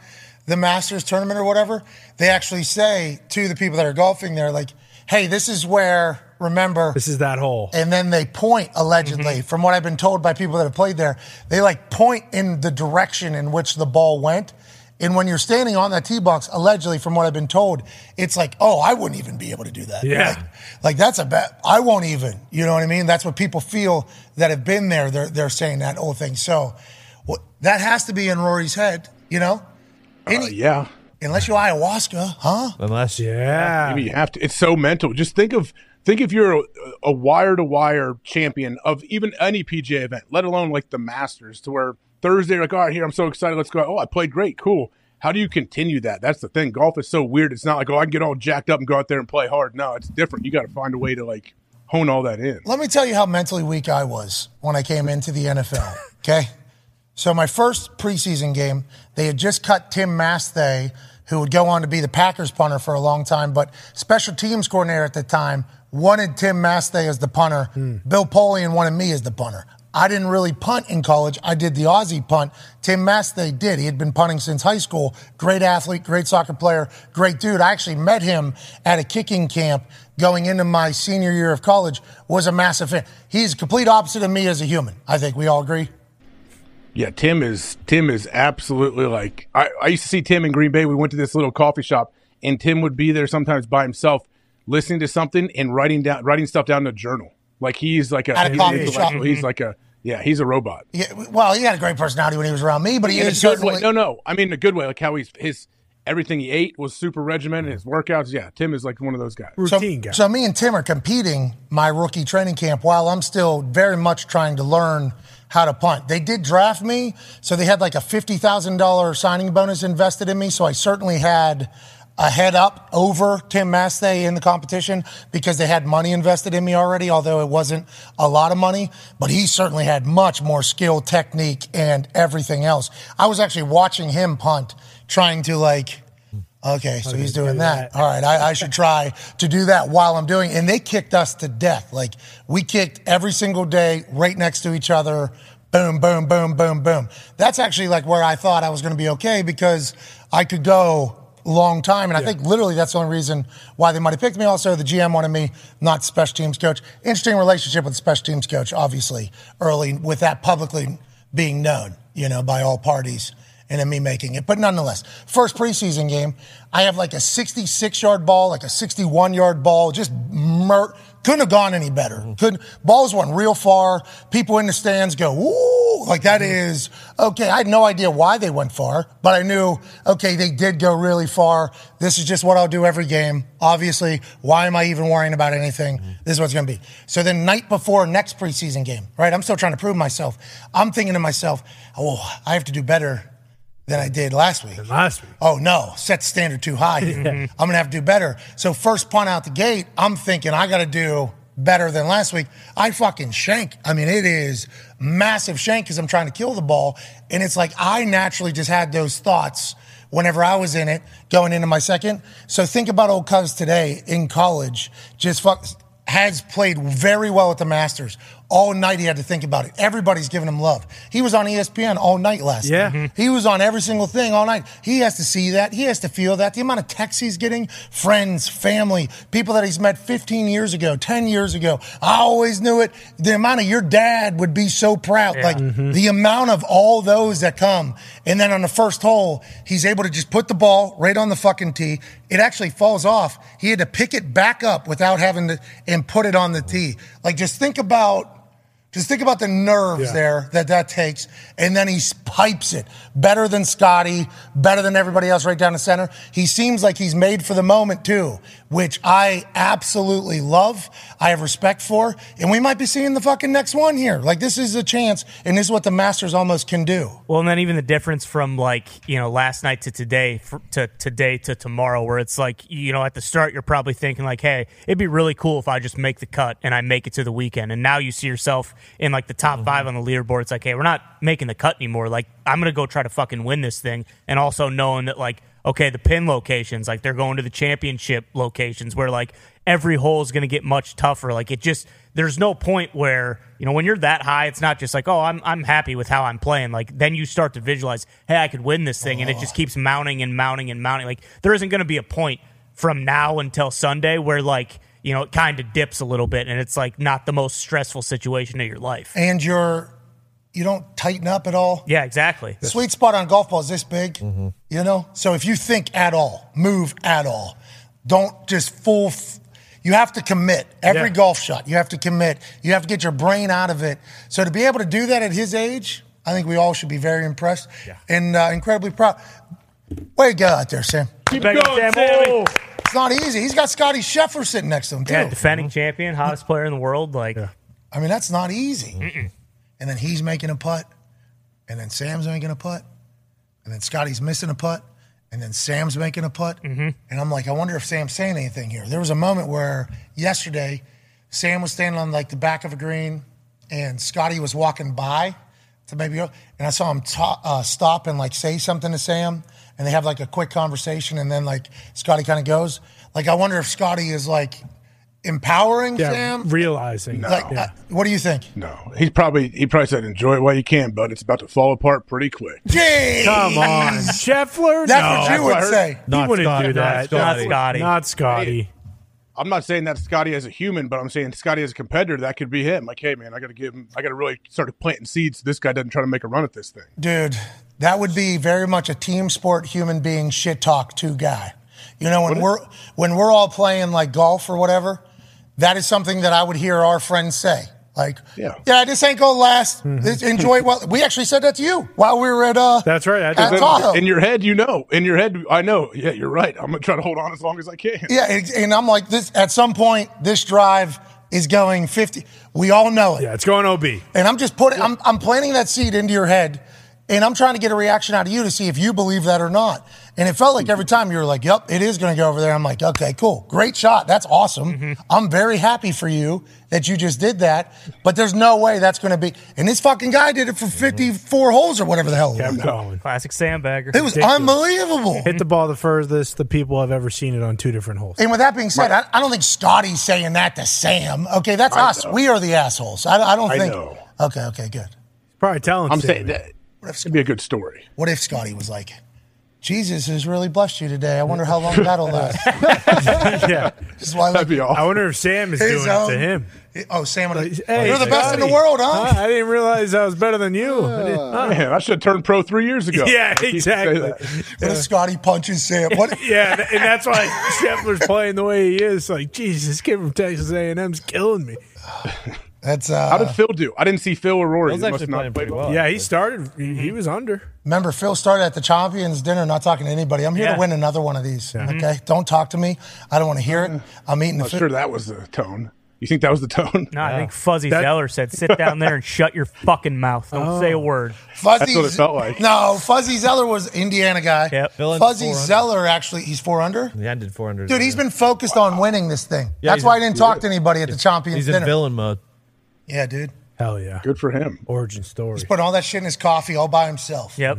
the Masters tournament or whatever, they actually say to the people that are golfing there, like, hey, this is where, remember, This is that hole. and then they point allegedly mm-hmm. from what i've been told by people that have played there they like point in the direction in which the ball went. And when you're standing on that tee box allegedly from what i've been told it's like oh i wouldn't even be able to do that. Yeah. like, like that's a bet i won't even you know what i mean? That's what people feel that have been there they're, they're saying that whole thing. So well, that has to be in rory's head you know Any, Uh, yeah. unless you ayahuasca huh Unless Yeah, Maybe you have to. It's so mental. Just think of think if you're a, a wire to wire champion of even any PGA event, let alone like the Masters, to where Thursday, like, all right, here, I'm so excited. Let's go. Oh, I played great. Cool. How do you continue that? That's the thing. Golf is so weird. It's not like, oh, I can get all jacked up and go out there and play hard. No, it's different. You got to find a way to like hone all that in. Let me tell you how mentally weak I was when I came into the NFL. Okay. So my first preseason game, they had just cut Tim Masthay, who would go on to be the Packers punter for a long time, but special teams coordinator at the time wanted Tim Masthay as the punter. Hmm. Bill Polian wanted me as the punter. I didn't really punt in college. I did the Aussie punt. Tim Masthay did. He had been punting since high school. Great athlete, great soccer player, great dude. I actually met him at a kicking camp going into my senior year of college. Was a massive fan. He's complete opposite of me as a human. I think we all agree. Yeah, Tim is Tim is absolutely like I, I used to see Tim in Green Bay. We went to this little coffee shop, and Tim would be there sometimes by himself, listening to something and writing down writing stuff down in a journal. Like he's like a, At a he's coffee intellectual. shop. He's mm-hmm. like a yeah, he's a robot. Yeah, well, he had a great personality when he was around me, but he In a is good certainly way. No, no, I mean in a good way. Like how he's his everything he ate was super regimented. His workouts, yeah. Tim is like one of those guys. So, routine guy. so me and Tim are competing my rookie training camp while I'm still very much trying to learn how to punt. They did draft me, so they had like a fifty thousand dollar signing bonus invested in me. So I certainly had a head up over Tim Masthay in the competition because they had money invested in me already, although it wasn't a lot of money. But he certainly had much more skill, technique, and everything else. I was actually watching him punt, trying to like Okay, so he's doing do that. that. All right, I, I should try to do that while I'm doing. And they kicked us to death. Like we kicked every single day, right next to each other. Boom, boom, boom, boom, boom. That's actually like where I thought I was going to be okay because I could go a long time. And I think literally that's the only reason why they might have picked me. Also, the GM wanted me, not special teams coach. Interesting relationship with special teams coach, obviously, early with that publicly being known, you know, by all parties and then me making it. But nonetheless, first preseason game, I have like a 66 yard ball, like a 61 yard ball, just mur- Couldn't have gone any better. Mm-hmm. Couldn't balls went real far. People in the stands go, ooh, like that mm-hmm. is okay. I had no idea why they went far, but I knew, okay, they did go really far. This is just what I'll do every game. Obviously, why am I even worrying about anything? Mm-hmm. This is what's going to be. So then, night before next preseason game, right? I'm still trying to prove myself. I'm thinking to myself, oh, I have to do better than I did last week. Last week. Oh no, set the standard too high. here. I'm gonna have to do better. So first punt out the gate, I'm thinking I got to do better than last week. I fucking shank. I mean, it is massive shank because I'm trying to kill the ball, and it's like I naturally just had those thoughts whenever I was in it going into my second. So think about old Cubs today in college, just fuck has played very well at the Masters. All night he had to think about it. Everybody's giving him love. He was on ESPN all night last Yeah. night. Mm-hmm. He was on every single thing all night. He has to see that. He has to feel that. The amount of texts he's getting, friends, family, people that he's met 15 years ago, 10 years ago. I always knew it. The amount of your dad would be so proud. Like mm-hmm. the amount of all those that come. And then on the first hole, he's able to just put the ball right on the fucking tee. It actually falls off. He had to pick it back up without having to and put it on the tee. Like just think about just think about the nerves Yeah. there that that takes, and then he pipes it better than Scottie, better than everybody else right down the center. He seems like he's made for the moment too, which I absolutely love. I have respect for, and we might be seeing the fucking next one here. Like this is a chance, and this is what the Masters almost can do. Well, and then even the difference from like you know last night to today to today to tomorrow, where it's like you know at the start you're probably thinking like, hey, it'd be really cool if I just make the cut and I make it to the weekend, and now you see yourself in like the top mm-hmm. five on the leaderboard. It's like, hey, we're not making the cut anymore. Like I'm gonna go try to fucking win this thing, and also knowing that like okay, the pin locations, like they're going to the championship locations where like every hole is going to get much tougher. Like it just, there's no point where, you know, when you're that high, it's not just like, oh, I'm, I'm happy with how I'm playing. Like then you start to visualize, hey, I could win this thing. And it just keeps mounting and mounting and mounting. Like there isn't going to be a point from now until Sunday where like, you know, it kind of dips a little bit and it's like not the most stressful situation of your life. And you're you don't tighten up at all. Yeah, exactly. Sweet spot on golf ball is this big, you know? So if you think at all, move at all, don't just full. F- you have to commit every Yeah. golf shot. You have to commit. You have to get your brain out of it. So to be able to do that at his age, I think we all should be very impressed and uh, incredibly proud. Way to go out there, Sam. Keep going, Sam Bailey. It's not easy. He's got Scottie Scheffler sitting next to him, too. Yeah, defending champion, hottest player in the world. Like, I mean, that's not easy. And then he's making a putt, and then Sam's making a putt, and then Scottie's missing a putt, and then Sam's making a putt. And I'm like, I wonder if Sam's saying anything here. There was a moment where yesterday, Sam was standing on like the back of a green, and Scottie was walking by to maybe, and I saw him ta- uh, stop and like say something to Sam, and they have like a quick conversation, and then like Scottie kind of goes. Like, I wonder if Scottie is like empowering Yeah, Sam. realizing. Like, yeah. uh, what do you think? No, he's probably he probably said enjoy it while you can, but it's about to fall apart pretty quick. Jeez. Come on, Scheffler. That's no. what you That's what I would heard. say. He wouldn't Scottie, do not that. Scottie. Not Scottie. Not Scottie. I'm not saying that Scottie as a human, but I'm saying Scottie as a competitor. That could be him. Like, hey man, I got to give him. I got to really start planting seeds. So this guy doesn't try to make a run at this thing. Dude, that would be very much a team sport, human being shit talk two guy. You know, when we're when we're all playing like golf or whatever, that is something that I would hear our friends say. Like, Yeah. yeah, this ain't gonna last. This- enjoy it. Well, we actually said that to you while we were at uh. That's right. I. At Then Tahoe. in your head, you know. In your head, I know. Yeah, you're right. I'm gonna try to hold on as long as I can. Yeah, and, and I'm like this. At some point, this drive is going 50. We all know it. Yeah, it's going OB. And I'm just putting, I'm, I'm planting that seed into your head, and I'm trying to get a reaction out of you to see if you believe that or not. And it felt like every mm-hmm. time you were like, "Yep, it is going to go over there." I'm like, "Okay, cool, great shot, that's awesome. Mm-hmm. I'm very happy for you that you just did that." But there's no way that's going to be. And this fucking guy did it for mm-hmm. 54 holes or whatever the hell. It Kept was. going. classic sandbagger. It was Ridiculous. unbelievable. Hit the ball the furthest the people have ever seen it on two different holes. And with that being said, I, I don't think Scottie's saying that to Sam. Okay, that's I us. know. We are the assholes. I, I don't I think. know. Okay, okay, good. Probably telling I'm Sam saying it. that it'd be a good story. What if Scotty was like, Jesus has really blessed you today. I wonder how long that'll last. yeah. This why I That'd be awesome. I wonder if Sam is His doing it to him. Oh, Sam, Hey, you're the best in the world, huh? I didn't realize I was better than you. I huh? Man, I should have turned pro three years ago. Yeah, I keep saying exactly. that. What if Scottie punches Sam? What? Yeah, and and that's why Scheffler's playing the way he is. Like, Jesus, this kid from Texas A&M's killing me. That's uh. How did uh, Phil do? I didn't see Phil or Rory. Phil's actually must not playing pretty well. Yeah, he started. He, he mm-hmm. was under. Remember, Phil started at the Champions dinner, not talking to anybody. I'm here Yeah. to win another one of these. Okay, mm-hmm. don't talk to me. I don't want to hear it. Mm-hmm. I'm eating the I'm food. sure that was the tone. You think that was the tone? No, I think Fuzzy That- Zoeller said, "Sit down there and shut your fucking mouth. Don't say a oh. word." Fuzzy, That's what it felt like. No, Fuzzy Zoeller was Indiana guy. Yep. Fuzzy Zoeller actually, he's four under. He ended 400. Dude, he's been focused on winning this thing. Yeah, That's why I didn't talk to anybody at the Champions He's in dinner. villain mode. Yeah, dude. Hell yeah. Good for him. Origin story. Put all that shit in his coffee all by himself. Yep.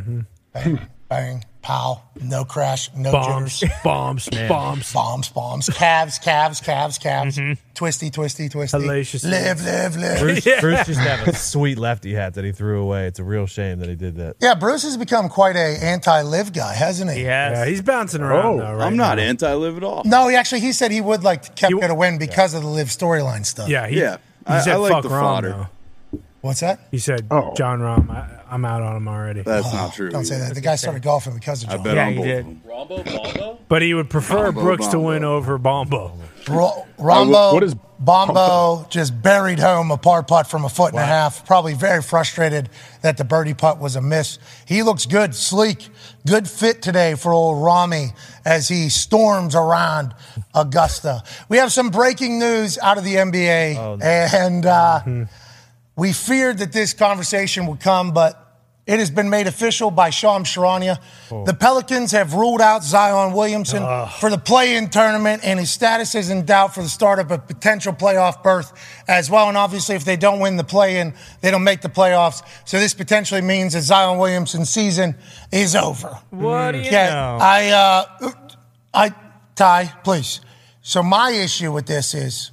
Bang, bang, pow. No crash, no Bombs, jitters. bombs, bombs. Bombs, bombs, calves, calves, calves, calves. Mm-hmm. Twisty, twisty, twisty. Hellacious. Live, live, live. Bruce, Bruce used to have a sweet lefty hat that he threw away. It's a real shame that he did that. Yeah, Bruce has become quite a anti-LIV guy, hasn't he? He has. Yeah, he's bouncing around Oh, though, right I'm not now. anti-LIV at all. No, he actually he said he would like Koepka You- to win because of the LIV storyline stuff. Yeah, he, Yeah, He I- said I like fuck the Rahm, fodder. though. What's that? He said, Oh. Jon Rahm, I, I'm out on him already. That's oh, not true. Don't say that. The guy started golfing because of I John. bet Yeah, on he both did. them. Rombo, Bombo? But he would prefer Bombo, Brooks to Bombo. win over Bombo. Ro- Rombo, what is Bombo just buried home a par putt from a foot and a half. Probably very frustrated that the birdie putt was a miss. He looks good, sleek, good fit today for old Rami as he storms around Augusta. We have some breaking news out of the NBA, and uh, we feared that this conversation would come, but it has been made official by Shams Charania. The Pelicans have ruled out Zion Williamson for the play-in tournament, and his status is in doubt for the start of a potential playoff berth as well. And obviously, if they don't win the play-in, they don't make the playoffs. So this potentially means that Zion Williamson's season is over. What do you Okay, know? I, uh, I, Ty, please. So my issue with this is,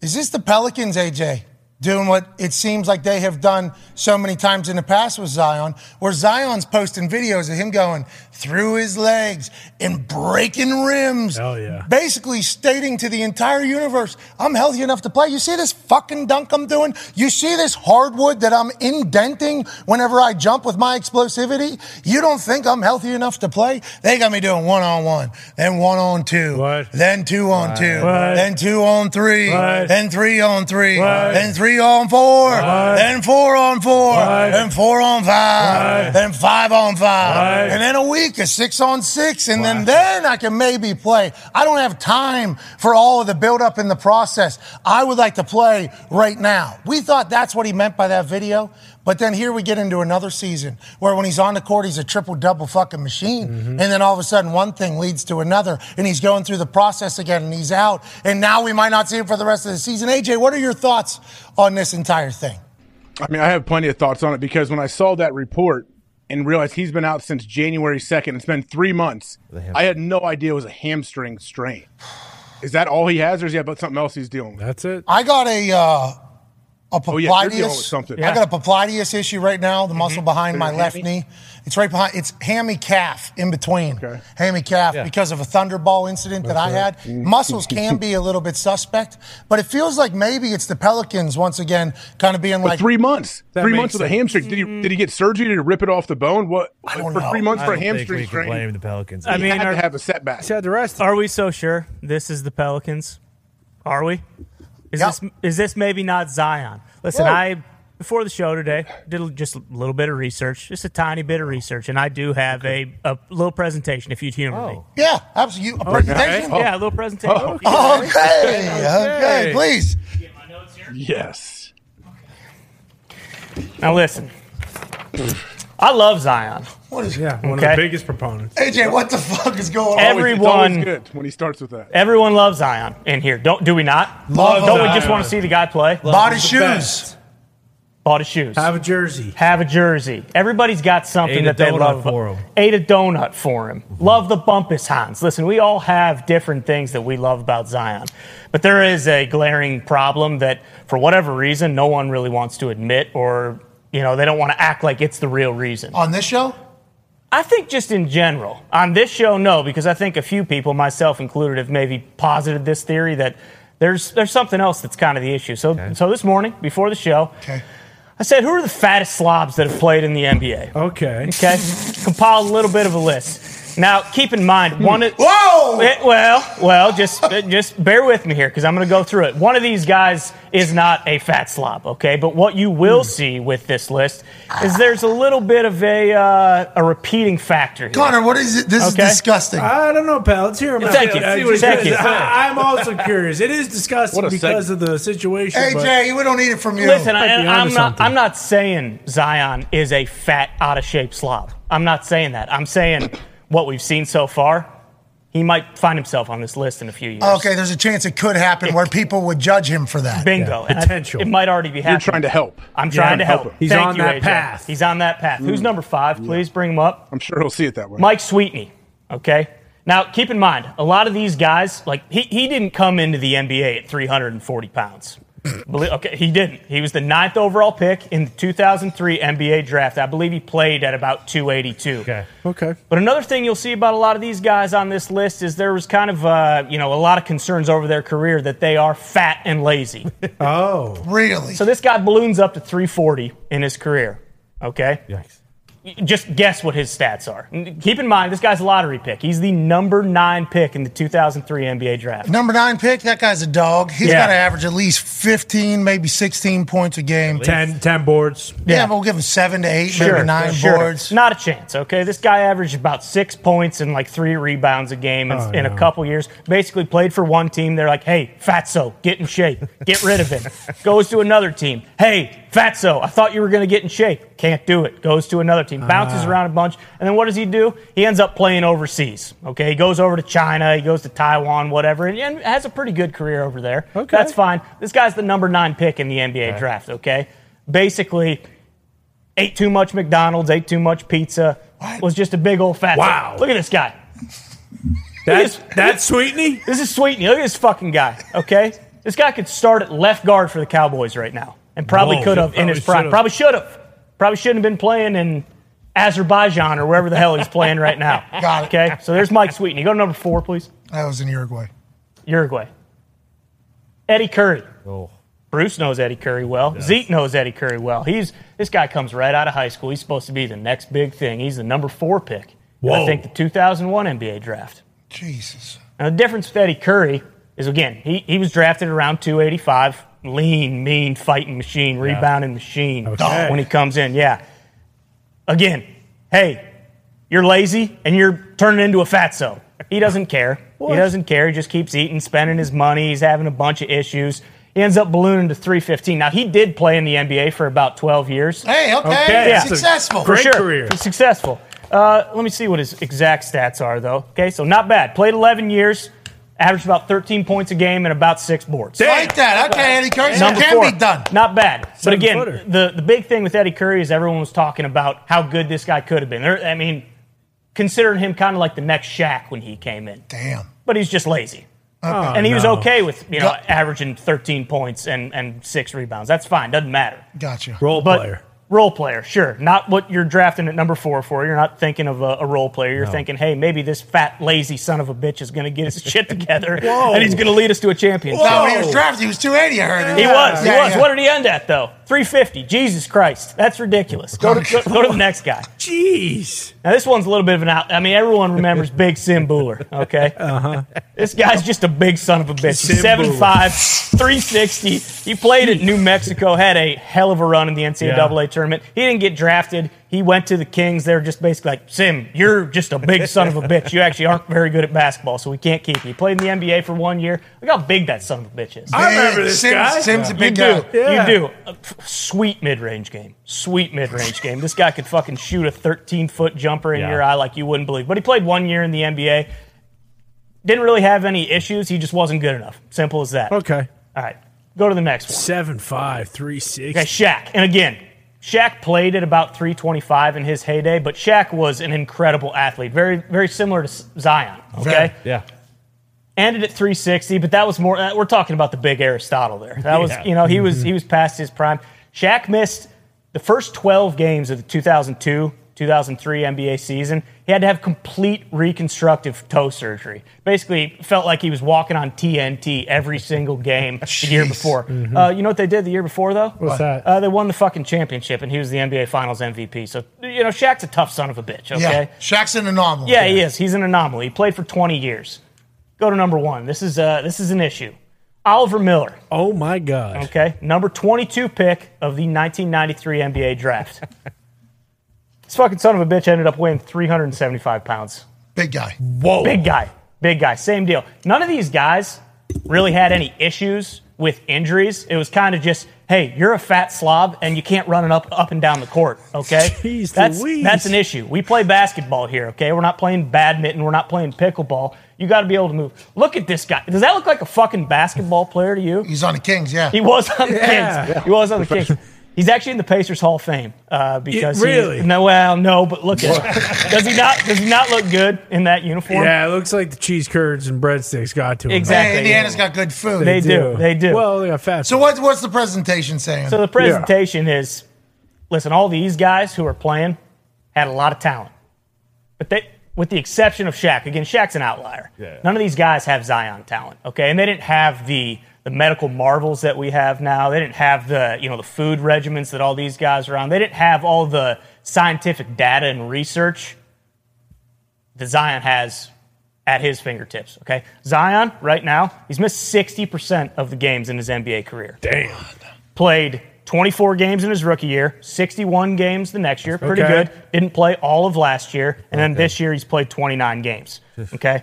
is this the Pelicans, AJ, doing what it seems like they have done so many times in the past with Zion, where Zion's posting videos of him going through his legs and breaking rims. Hell yeah. Basically stating to the entire universe, I'm healthy enough to play. You see this fucking dunk I'm doing? You see this hardwood that I'm indenting whenever I jump with my explosivity? You don't think I'm healthy enough to play? They got me doing one on one, then one on two, What? then two on two, What? then two on three, What? then three on three, What? then three on four, What? then four on four, What? then four on five, What? then five on five, and then a week of six on six, and then then I can maybe play. I don't have time for all of the build up in the process. I would like to play right now. We thought that's what he meant by that video. But then here we get into another season where when he's on the court, he's a triple double fucking machine. And then all of a sudden one thing leads to another and he's going through the process again and he's out. And now we might not see him for the rest of the season. AJ, what are your thoughts on this entire thing? I mean, I have plenty of thoughts on it because when I saw that report and realized he's been out since January 2nd, it's been three months. I had no idea it was a hamstring strain. Is that all he has, or is he have something else he's dealing with? That's it. I got a uh, a Oh, yeah, you're dealing with popliteus. I got a popliteus issue right now. The mm-hmm. muscle behind my left hammy? knee. It's right behind. It's hammy calf in between. Okay. Hammy calf because of a thunderball incident that I had. Mm. Muscles can be a little bit suspect, but it feels like maybe it's the Pelicans once again, kind of being But like three months, That three months with a sense. hamstring. Did he did he get surgery to rip it off the bone? What I don't for know. three months I for a don't think hamstring we can strain? blame the Pelicans. I he mean, had are- to have a setback. He's had the rest. Are we so sure this is the Pelicans? Are we? Is Yep. this is this maybe not Zion? Listen, Whoa. I before the show today did just a little bit of research, just a tiny bit of research, and I do have a, a little presentation if you'd humor me. Oh. yeah, absolutely. A presentation. Yeah, a little presentation. Oh. Okay, okay, please. yes. Now listen, I love Zion. What is Yeah, one of the biggest proponents. AJ? What the fuck is going on? Every- It's always Everyone- good when he starts with that. Everyone loves Zion in here. Don't do we not? Love Don't we Zion. just want to see the guy play? Bought his the shoes. best. Bought his shoes. Have a jersey. have a jersey. Everybody's got something Ate a that they donut love. for 'em. Ate a donut for him. Love the Bumpus Hans. Listen, we all have different things that we love about Zion, but there is a glaring problem that, for whatever reason, no one really wants to admit, or you know, they don't want to act like it's the real reason. on this show. I think just in general. On this show, no, because I think a few people, myself included, have maybe posited this theory that there's there's something else that's kind of the issue. So so this morning, before the show, Okay. I said, who are the fattest slobs that have played in the NBA? Okay. Okay, compiled a little bit of a list. Now, keep in mind, one of Whoa! Eh, well, well, just just bear with me here because I'm going to go through it. One of these guys is not a fat slob, okay? But what you will see with this list is there's a little bit of a uh, a repeating factor. Here. Connor, what is it? This Okay. is disgusting. I don't know, pal. Let's hear him. out. Thank you. See what Thank you. I, am also curious. It is disgusting What a because of the situation. hey, but- Jay, we don't need it from you. Listen, Might I, be I'm not. something. I'm not saying Zion is a fat, out of shape slob. I'm not saying that. I'm saying what we've seen so far. He might find himself on this list in a few years. okay, there's a chance it could happen where people would judge him for that. Bingo. Yeah, And I- potential. it might already be happening. You're happening. trying to help. I'm trying to help help. him. He's Thank on you, that AJ. path. He's on that path. Who's hmm. number five? Please bring him up. I'm sure he'll see it that way. Mike Sweetney. Okay. Now, keep in mind, a lot of these guys, like he, he didn't come into the NBA at 340 pounds. Belie- okay, he didn't. He was the ninth overall pick in the 2003 NBA draft. I believe he played at about 282. Okay. Okay. But another thing you'll see about a lot of these guys on this list is there was kind of, uh, you know, a lot of concerns over their career that they are fat and lazy. Oh. Really? so this guy balloons up to 340 in his career. Okay. Yikes. Just guess what his stats are. Keep in mind, this guy's a lottery pick. He's the number nine pick in the 2003 NBA draft. Number nine pick, that guy's a dog. He's Yeah. got to average at least 15, maybe 16 points a game. 10, 10 boards. Yeah, Yeah. but we'll give him seven to eight, maybe nine sure. boards. Not a chance, okay? This guy averaged about six points and like three rebounds a game in, Oh, in no. a couple years. Basically played for one team. They're like, hey, Fatso, get in shape. Get rid of him. Goes to another team. Hey, Fatso, I thought you were going to get in shape. Can't do it. Goes to another team. Bounces Ah. around a bunch. And then what does he do? He ends up playing overseas, okay? He goes over to China. He goes to Taiwan, whatever, and, and has a pretty good career over there. Okay. That's fine. This guy's the number nine pick in the NBA draft, okay? Basically, ate too much McDonald's, ate too much pizza, was just a big old fat. Wow. Look at this guy. That's that's Sweetney. This is Sweetney. Look at this fucking guy. Okay, this guy could start at left guard for the Cowboys right now, and probably could have in his Probably prime. Probably should have. Probably shouldn't have been playing in Azerbaijan or wherever the hell he's playing right now. Got it. Okay, so there's Mike Sweetney. Go to number four, please. That was in Uruguay. Uruguay. Eddie Curry. Oh. Bruce knows Eddie Curry well. Zeke knows Eddie Curry well. He's this guy comes right out of high school. He's supposed to be the next big thing. He's the number four pick. in, I think the 2001 NBA draft. Jesus. Now the difference with Eddie Curry is again he he was drafted around 285, lean, mean, fighting machine, rebounding machine. Okay. When he comes in, yeah. Again, hey, you're lazy and you're turning into a fatso. He doesn't care. He doesn't care. He just keeps eating, spending his money. He's having a bunch of issues. He ends up ballooning to 315. Now he did play in the NBA for about 12 years. Hey, okay. Okay, yeah. Successful. For Great sure. career. He's successful. Uh, let me see what his exact stats are, though. Okay, so not bad. Played 11 years, averaged about 13 points a game and about six boards. Like that. Okay, Eddie Curry. So it Number can four. be done. Not bad. But again, footer. the, the big thing with Eddie Curry is everyone was talking about how good this guy could have been. There, I mean, considering him kind of like the next Shaq when he came in. Damn. But he's just lazy. Oh, and he was okay with, you know, Got- averaging 13 points and, and six rebounds. That's fine. Doesn't matter. Gotcha. Role But player. Role player, sure. Not what you're drafting at number four for. You're not thinking of a, a role player. You're thinking, hey, maybe this fat, lazy son of a bitch is going to get his shit together and he's going to lead us to a championship. No, when he was drafted, he was 280, I heard. He was. He Yeah, was. yeah. What did he end at, though? 350. Jesus Christ. That's ridiculous. Go to, go, go to the next guy. Jeez. Now, this one's a little bit of an out. I mean, everyone remembers Big Sim Bhullar, okay? Uh-huh. This guy's just a big son of a bitch. He's Sim 7'5, 360. He played at New Mexico, had a hell of a run in the NCAA tournament. He didn't get drafted. He went to the Kings. They're just basically like, Sim, you're just a big son of a bitch. You actually aren't very good at basketball, so we can't keep you. He played in the NBA for one year. Look how big that son of a bitch is. I remember this Sims, guy. Sims a You big do. guy. Yeah. You do. Sweet mid range game. Sweet mid range game. This guy could fucking shoot a 13 foot jumper in Yeah. your eye like you wouldn't believe. But he played one year in the NBA. Didn't really have any issues. He just wasn't good enough. Simple as that. Okay. All right. Go to the next one. Seven five three six. Okay, Shaq. And again, Shaq played at about 325 in his heyday, but Shaq was an incredible athlete. Very, very similar to Zion. Okay. Yeah. ended at 360, but that was more. uh, We're talking about the big Aristotle there. That was, Yeah. you know, he was he was past his prime. Shaq missed the first 12 games of the 2002 2003 NBA season, he had to have complete reconstructive toe surgery. Basically, felt like he was walking on TNT every single game the year before. Uh, you know what they did the year before, though? What's that? Uh, they won the fucking championship, and he was the NBA Finals MVP. So, you know, Shaq's a tough son of a bitch, okay? Yeah, Shaq's an anomaly. Yeah, he is. He's an anomaly. He played for 20 years. Go to number one. This is uh, this is an issue. Oliver Miller, Oh my God. okay, number 22 pick of the 1993 NBA draft. this fucking son of a bitch ended up weighing 375 pounds. Big guy. Whoa. Big guy, big guy, same deal. None of these guys really had any issues with injuries. It was kind of just, hey, you're a fat slob and you can't run it up up and down the court. Okay, Jeez that's Louise. that's an issue. We play basketball here. Okay, we're not playing badminton. We're not playing pickleball. You got to be able to move. Look at this guy. Does that look like a fucking basketball player to you? He's on the Kings, yeah. He was on the Yeah. Kings. He was on the Kings. He's actually in the Pacers Hall of Fame uh, because he- really? no, well, no, but look at him. does he not? Does he not look good in that uniform? Yeah, it looks like the cheese curds and breadsticks got to him. Exactly. Hey, Indiana's got good food. They do. They do. Well, they got fat. So what, what's the presentation saying? So the presentation is, listen, all these guys who are playing had a lot of talent, but they, with the exception of Shaq, again, Shaq's an outlier. Yeah. None of these guys have Zion talent, okay, and they didn't have the the medical marvels that we have now. They didn't have the you know the food regimens that all these guys are on. They didn't have all the scientific data and research that Zion has at his fingertips. Okay, Zion right now he's missed 60% of the games in his NBA career Damn. played 24 games in his rookie year, 61 games the next year, pretty Okay. good. Didn't play all of last year, and then this year he's played 29 games. Okay.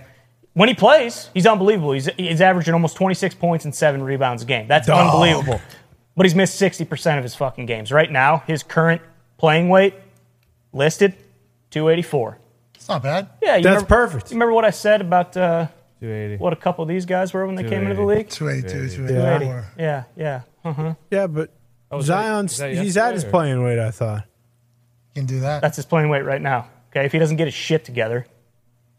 When he plays, he's unbelievable. He's, he's averaging almost 26 points and seven rebounds a game. That's Dog. unbelievable. But he's missed 60% of his fucking games. Right now, his current playing weight listed 284. it's not bad. Yeah, you That's remember, perfect. You remember what I said about uh, 280. what a couple of these guys were when they came into the league? 282, 280. 284. Yeah, yeah. Uh-huh. Yeah, but is Zion's, he's at his playing weight. I thought. You can do that. That's his playing weight right now. Okay, if he doesn't get his shit together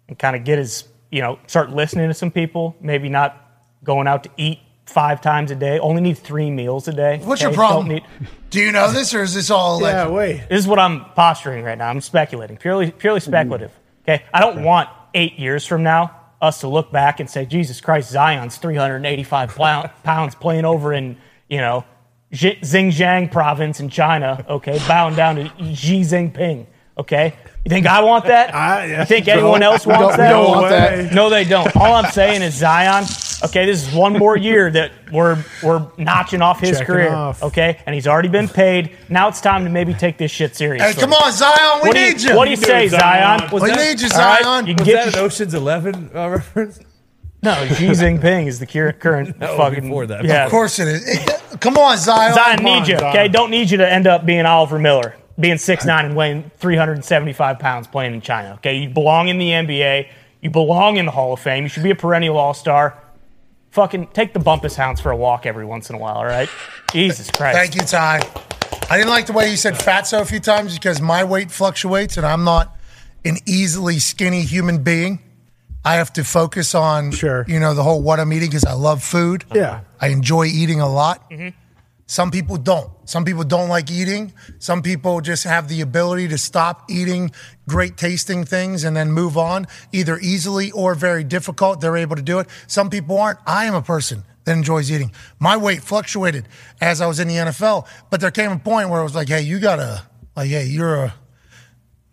and kind of get his, you know, start listening to some people, maybe not going out to eat five times a day, only need three meals a day. What's okay? your problem? Don't need- do you know this, or is this all like? Yeah, wait. this is what I'm posturing right now. I'm speculating, purely, purely speculative. Okay, I don't want eight years from now us to look back and say, Jesus Christ, Zion's 385 pound- playing over in, you know, Xi- Xinjiang province in China. Okay, bowing down to Xi Jinping. Okay, you think I want that? I- yeah. you think anyone else wants don't, that? don't want that. No, they don't. All I'm saying is Zion. Okay, this is one more year that we're we're notching off his Checking career. off. Okay, and he's already been paid. Now it's time to maybe take this shit seriously. Hey, come on, Zion, we What do need you, you. what do you say, Zion? Zion. Was we that- need you, All right, Zion. you can Was get that an your- Ocean's Eleven uh, reference? no, Xi Jinping is the cur- current was fucking before that. Yeah, Of course it is. It- come on, Zion. Zion Come on. needs you. Zion. Okay, don't need you to end up being Oliver Miller, being 6'9 and weighing 375 pounds playing in China. Okay, you belong in the NBA. You belong in the Hall of Fame. You should be a perennial All Star. Fucking take the Bumpus Hounds for a walk every once in a while. All right, Jesus Christ. Thank you, Ty. I didn't like the way you said fatso a few times because my weight fluctuates and I'm not an easily skinny human being. I have to focus on, Sure. you know, the whole what I'm eating because I love food. Yeah. I enjoy eating a lot. Mm-hmm. Some people don't. Some people don't like eating. Some people just have the ability to stop eating great tasting things and then move on, either easily or very difficult. They're able to do it. Some people aren't. I am a person that enjoys eating. My weight fluctuated as I was in the NFL, but there came a point where it was like, hey, you gotta, like, hey, you're a,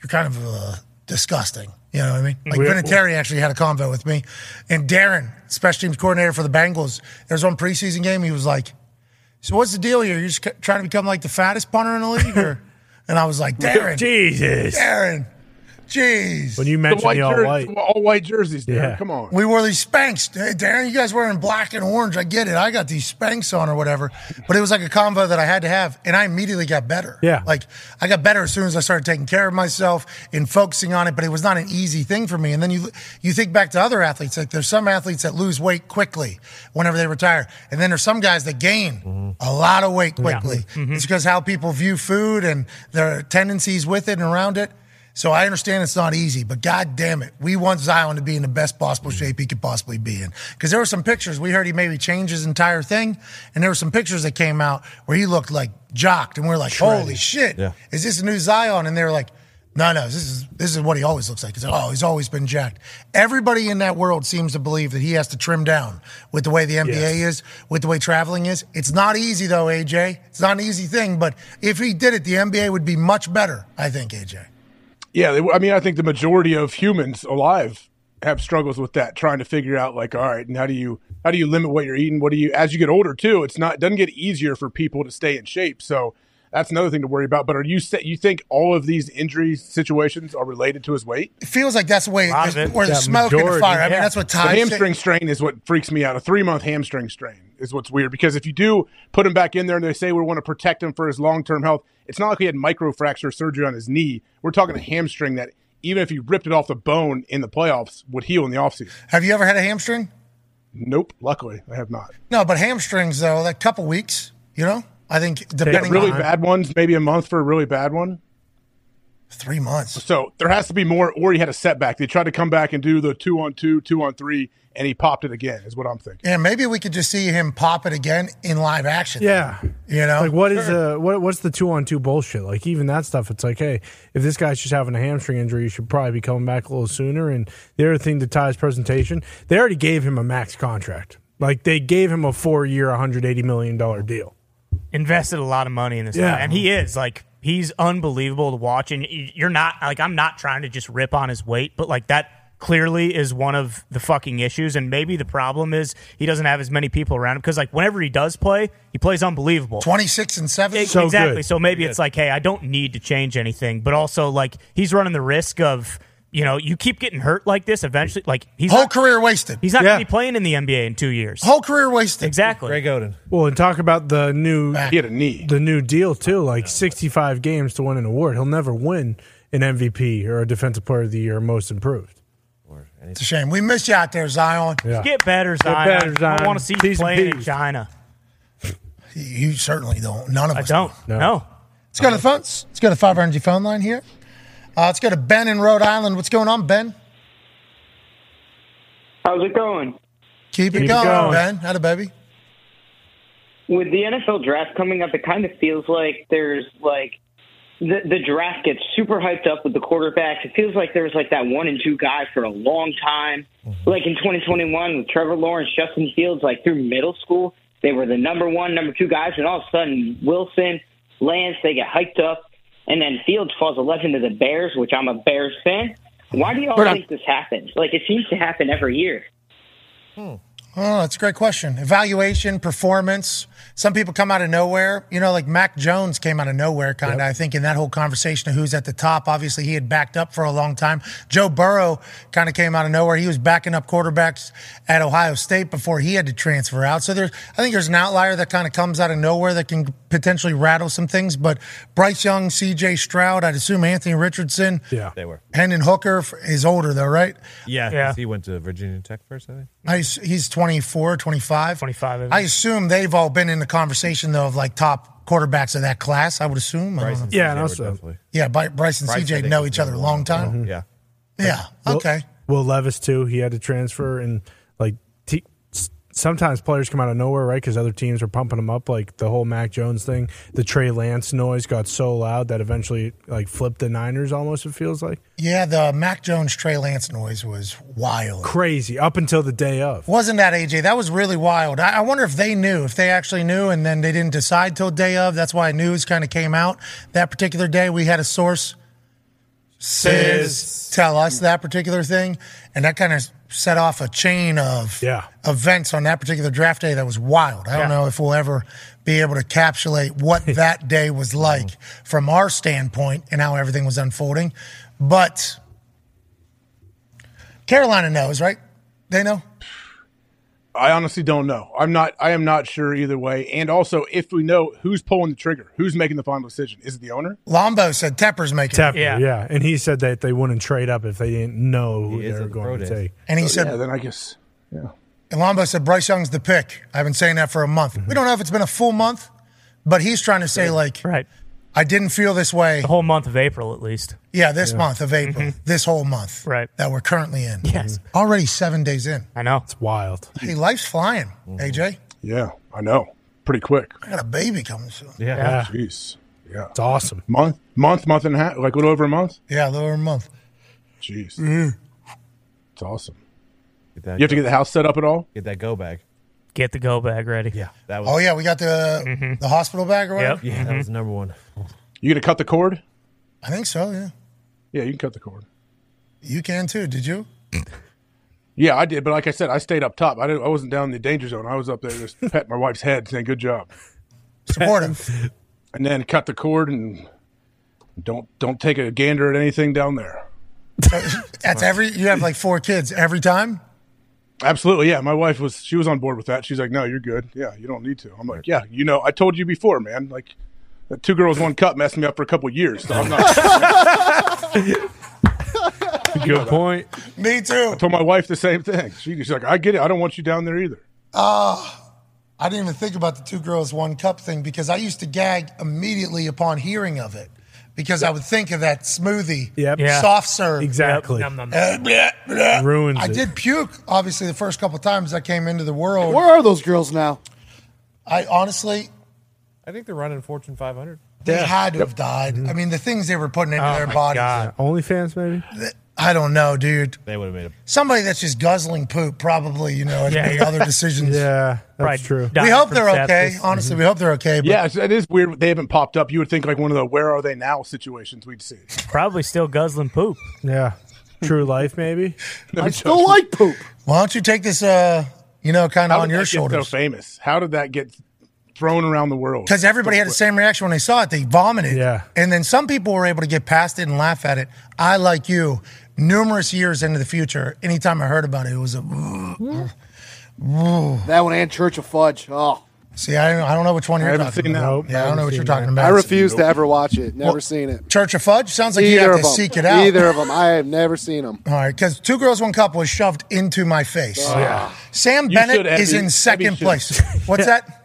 you're kind of uh, disgusting. You know what I mean? Like We- Vinatieri actually had a convo with me, and Darren, special teams coordinator for the Bengals. There was one preseason game. He was like, "So what's the deal here? You're just trying to become like the fattest punter in the league?" Or, and I was like, "Darren, Jesus. Darren, jeez." When you The mentioned white the all jer- white. all white jerseys, Darren. Yeah. Come on. we wore these Spanx. Hey, Darren, you guys wearing black and orange. I get it. I got these Spanx on or whatever. But it was like a convo that I had to have, and I immediately got better. Yeah. Like I got better as soon as I started taking care of myself and focusing on it. But it was not an easy thing for me. And then you you think back to other athletes. Like there's some athletes that lose weight quickly whenever they retire, and then there's some guys that gain mm-hmm. a lot of weight quickly. Mm-hmm. It's because how people view food and their tendencies with it and around it. So I understand it's not easy, but god damn it, we want Zion to be in the best possible shape he could possibly be in. Because there were some pictures we heard he maybe changed his entire thing, and there were some pictures that came out where he looked like jocked, and we are like, holy shit, Yeah. is this a new Zion? And they were like, No, no, this is this is what he always looks like. He's like, oh, he's always been jacked. Everybody in that world seems to believe that he has to trim down with the way the NBA Yes. is, with the way traveling is. It's not easy though, AJ. It's not an easy thing, but if he did it, the NBA would be much better. I think, AJ. Yeah, they, I mean, I think the majority of humans alive have struggles with that, trying to figure out like, all right, and how do you how do you limit what you're eating? What do you as you get older too? It's not doesn't get easier for people to stay in shape. So that's another thing to worry about. But are you sa- you think all of these injury situations are related to his weight? It feels like that's the way, lot it. where the Yeah, smoke and the majority, fire. I mean, that's what The Ty said. hamstring strain is what freaks me out. A three month hamstring strain is what's weird because if you do put him back in there and they say we want to protect him for his long term health, it's not like he had microfracture surgery on his knee. We're talking a hamstring that even if you ripped it off the bone in the playoffs would heal in the offseason. Have you ever had a hamstring? Nope, luckily I have not. No, but hamstrings though, like couple weeks. You know, I think depending really on bad ones, maybe a month for a really bad one. three months. So there has to be more, or he had a setback. They tried to come back and do the two on two, two on three, and he popped it again. Is what I'm thinking. Yeah, maybe we could just see him pop it again in live action. Yeah. You know, Like what is uh what what's the two on two bullshit? Like even that stuff, it's like, hey, if this guy's just having a hamstring injury, you should probably be coming back a little sooner. And the other thing to Ty's presentation, they already gave him a max contract. Like they gave him a four year, hundred eighty million dollar deal. Invested a lot of money in this Yeah. guy, and he is like he's unbelievable to watch. And you're not like I'm not trying to just rip on his weight, but like that clearly is one of the fucking issues. And maybe the problem is he doesn't have as many people around him because like whenever he does play, he plays unbelievable. twenty six and seven. Ex- So exactly. good. So maybe it's like, hey, I don't need to change anything, but also like he's running the risk of you know you keep getting hurt like this eventually. Like he's Whole not, career wasted. he's not Yeah. going to be playing in the NBA in two years. Whole career wasted. exactly. Greg Oden. Well, and talk about the new Back. He had a knee. the new deal too. Like sixty five games to win an award. He'll never win an MVP or a Defensive Player of the Year Most Improved. It's a shame. We miss you out there, Zion. Yeah. Get better, Zion. better, I Zion. don't want to see you T's playing in China. You certainly don't. None of I us don't. No. No. Let's go to the phones. Let's go to the 5 energy phone line here. Uh, let's go to Ben in Rhode Island. What's going on, Ben? How's it going? Keep it Keep it going, going. Ben. Had a baby. With the NFL draft coming up, it kind of feels like there's like the the draft gets super hyped up with the quarterbacks. It feels like there's like that one and two guy for a long time. Like in 2021 with Trevor Lawrence, Justin Fields, like through middle school, they were the number one, number two guys, and all of a sudden Wilson, Lance, they get hyped up, and then Fields falls a legend to the Bears, which I'm a Bears fan. Why do y'all think this happens? Like it seems to happen every year. Hmm. Oh, that's a great question. Evaluation, performance. Some people come out of nowhere. You know, like Mac Jones came out of nowhere, kind of, I think, in that whole conversation of who's at the top. Obviously, he had backed up for a long time. Joe Burrow kind of came out of nowhere. He was backing up quarterbacks at Ohio State before he had to transfer out. So there's, I think there's an outlier that kind of comes out of nowhere that can potentially rattle some things. But Bryce Young, CJ Stroud, I'd assume Anthony Richardson, Yeah. They were. Hendon Hooker is older, though, right? Yeah, Yeah. 'cause he went to Virginia Tech first, I think. I, he's 24, 25. 25, I. I assume they've all been in the conversation, though, of like top quarterbacks of that class, I would assume. I don't know. Yeah, and also- Yeah, Bry- Bryce and Bryce, I CJ think, know each other a number long one. time. Mm-hmm. Yeah. Yeah, okay. Will Levis too. He had to transfer, and like te- s- sometimes players come out of nowhere, right? Because other teams are pumping them up. Like the whole Mac Jones thing, the Trey Lance noise got so loud that eventually like flipped the Niners. Almost it feels like Yeah, the Mac Jones Trey Lance noise was wild. crazy up until the day of. Wasn't that AJ? That was really wild. I, I wonder if they knew, if they actually knew, and then they didn't decide till day of. That's why news kind of came out that particular day. We had a source says tell us that particular thing, and that kind of set off a chain of Yeah. events on that particular draft day that was wild. I don't know if we'll ever be able to encapsulate what that day was like from our standpoint and how everything was unfolding, but Carolina knows, right? They know. I honestly don't know. I'm not. I am not sure either way. And also, if we know who's pulling the trigger, who's making the final decision, is it the owner? Lombo said Tepper's making it. Tepper, yeah. Yeah. and he said that they wouldn't trade up if they didn't know who He they're were the going to days. take. And he oh, said, yeah, then I guess. Yeah. and Lombo said Bryce Young's the pick. I've been saying that for a month. We mm-hmm. don't know if it's been a full month, but he's trying to say, like, Right. I didn't feel this way. The whole month of April, at least. Yeah, this month of mm-hmm. April, this whole month Right. that we're currently in. Yes. Mm-hmm. Already seven days in. I know. It's wild. Hey, life's flying, mm-hmm. AJ. Yeah, I know. Pretty quick. I got a baby coming soon. Yeah. Yeah. Jeez. Yeah, It's awesome. month, month, month and a half, like a little over a month. Yeah, a little over a month. Jeez, Mm-hmm. it's awesome. Get that You have to get the house set up at all. get that go bag. Get the go bag ready. Yeah, that was. Oh yeah, we got the mm-hmm. the hospital bag or whatever. Yep. yeah, that was number one. You gonna cut the cord? I think so. Yeah, Yeah, you can cut the cord. you can too. Did you? Yeah, I did, but like I said, I stayed up top. I didn't. I wasn't down in the danger zone. I was up there just petting my wife's head, saying "Good job," Supportive. and then cut the cord and don't don't take a gander at anything down there. That's every. You have like four kids every time. Absolutely, yeah. My wife was she was on board with that. She's like, "No, you're good. Yeah, you don't need to." I'm like, "Yeah, you know, I told you before, man. Like, two girls, one cup messed me up for a couple of years. So I'm not." Good point. Me too. I told my wife the same thing. She, she's like, "I get it. I don't want you down there either." Ah. I didn't even think about the two girls, one cup thing because I used to gag immediately upon hearing of it because I would think of that smoothie, Yep. Yeah. soft serve. Exactly. Num, num, num. Uh, blah, blah. Ruins I it. did puke, obviously, the first couple times I came into the world. Where are those girls now? I honestly, I think they're running Fortune 500. they had to have died. Mm-hmm. I mean, the things they were putting into Oh their my bodies. God. OnlyFans, maybe. I don't know, dude. They would have made a. Somebody that's just guzzling poop probably, you know, has Yeah. made other decisions. Yeah, that's Probably true. We dying hope they're okay. sepsis. Honestly, we hope they're okay. But Yeah, it's, it is weird. They haven't popped up. You would think like one of the "Where are they now" situations we'd see. Probably still guzzling poop. Yeah. True life, maybe. I still like poop. why don't you take this, uh, you know, kind of How on did your that get so shoulders? famous? How did that get thrown around the world? Because everybody had the same reaction when they saw it. They vomited. Yeah. And then some people were able to get past it and laugh at it. I, like you, numerous years into the future, anytime I heard about it, it was a. That one and Church of Fudge. Oh, See, I don't, I don't know which one you're haven't talking seen that. about. Nope, yeah, I don't know what you're talking seen about. I refuse to ever watch it. Never seen it. Church of Fudge sounds like you Either have of to them. seek it out. Either of them. I have never seen them. All right, because Two Girls, One Cup was shoved into my face. Oh, yeah. Sam You Bennett should, is Evie. in second should. place. What's that?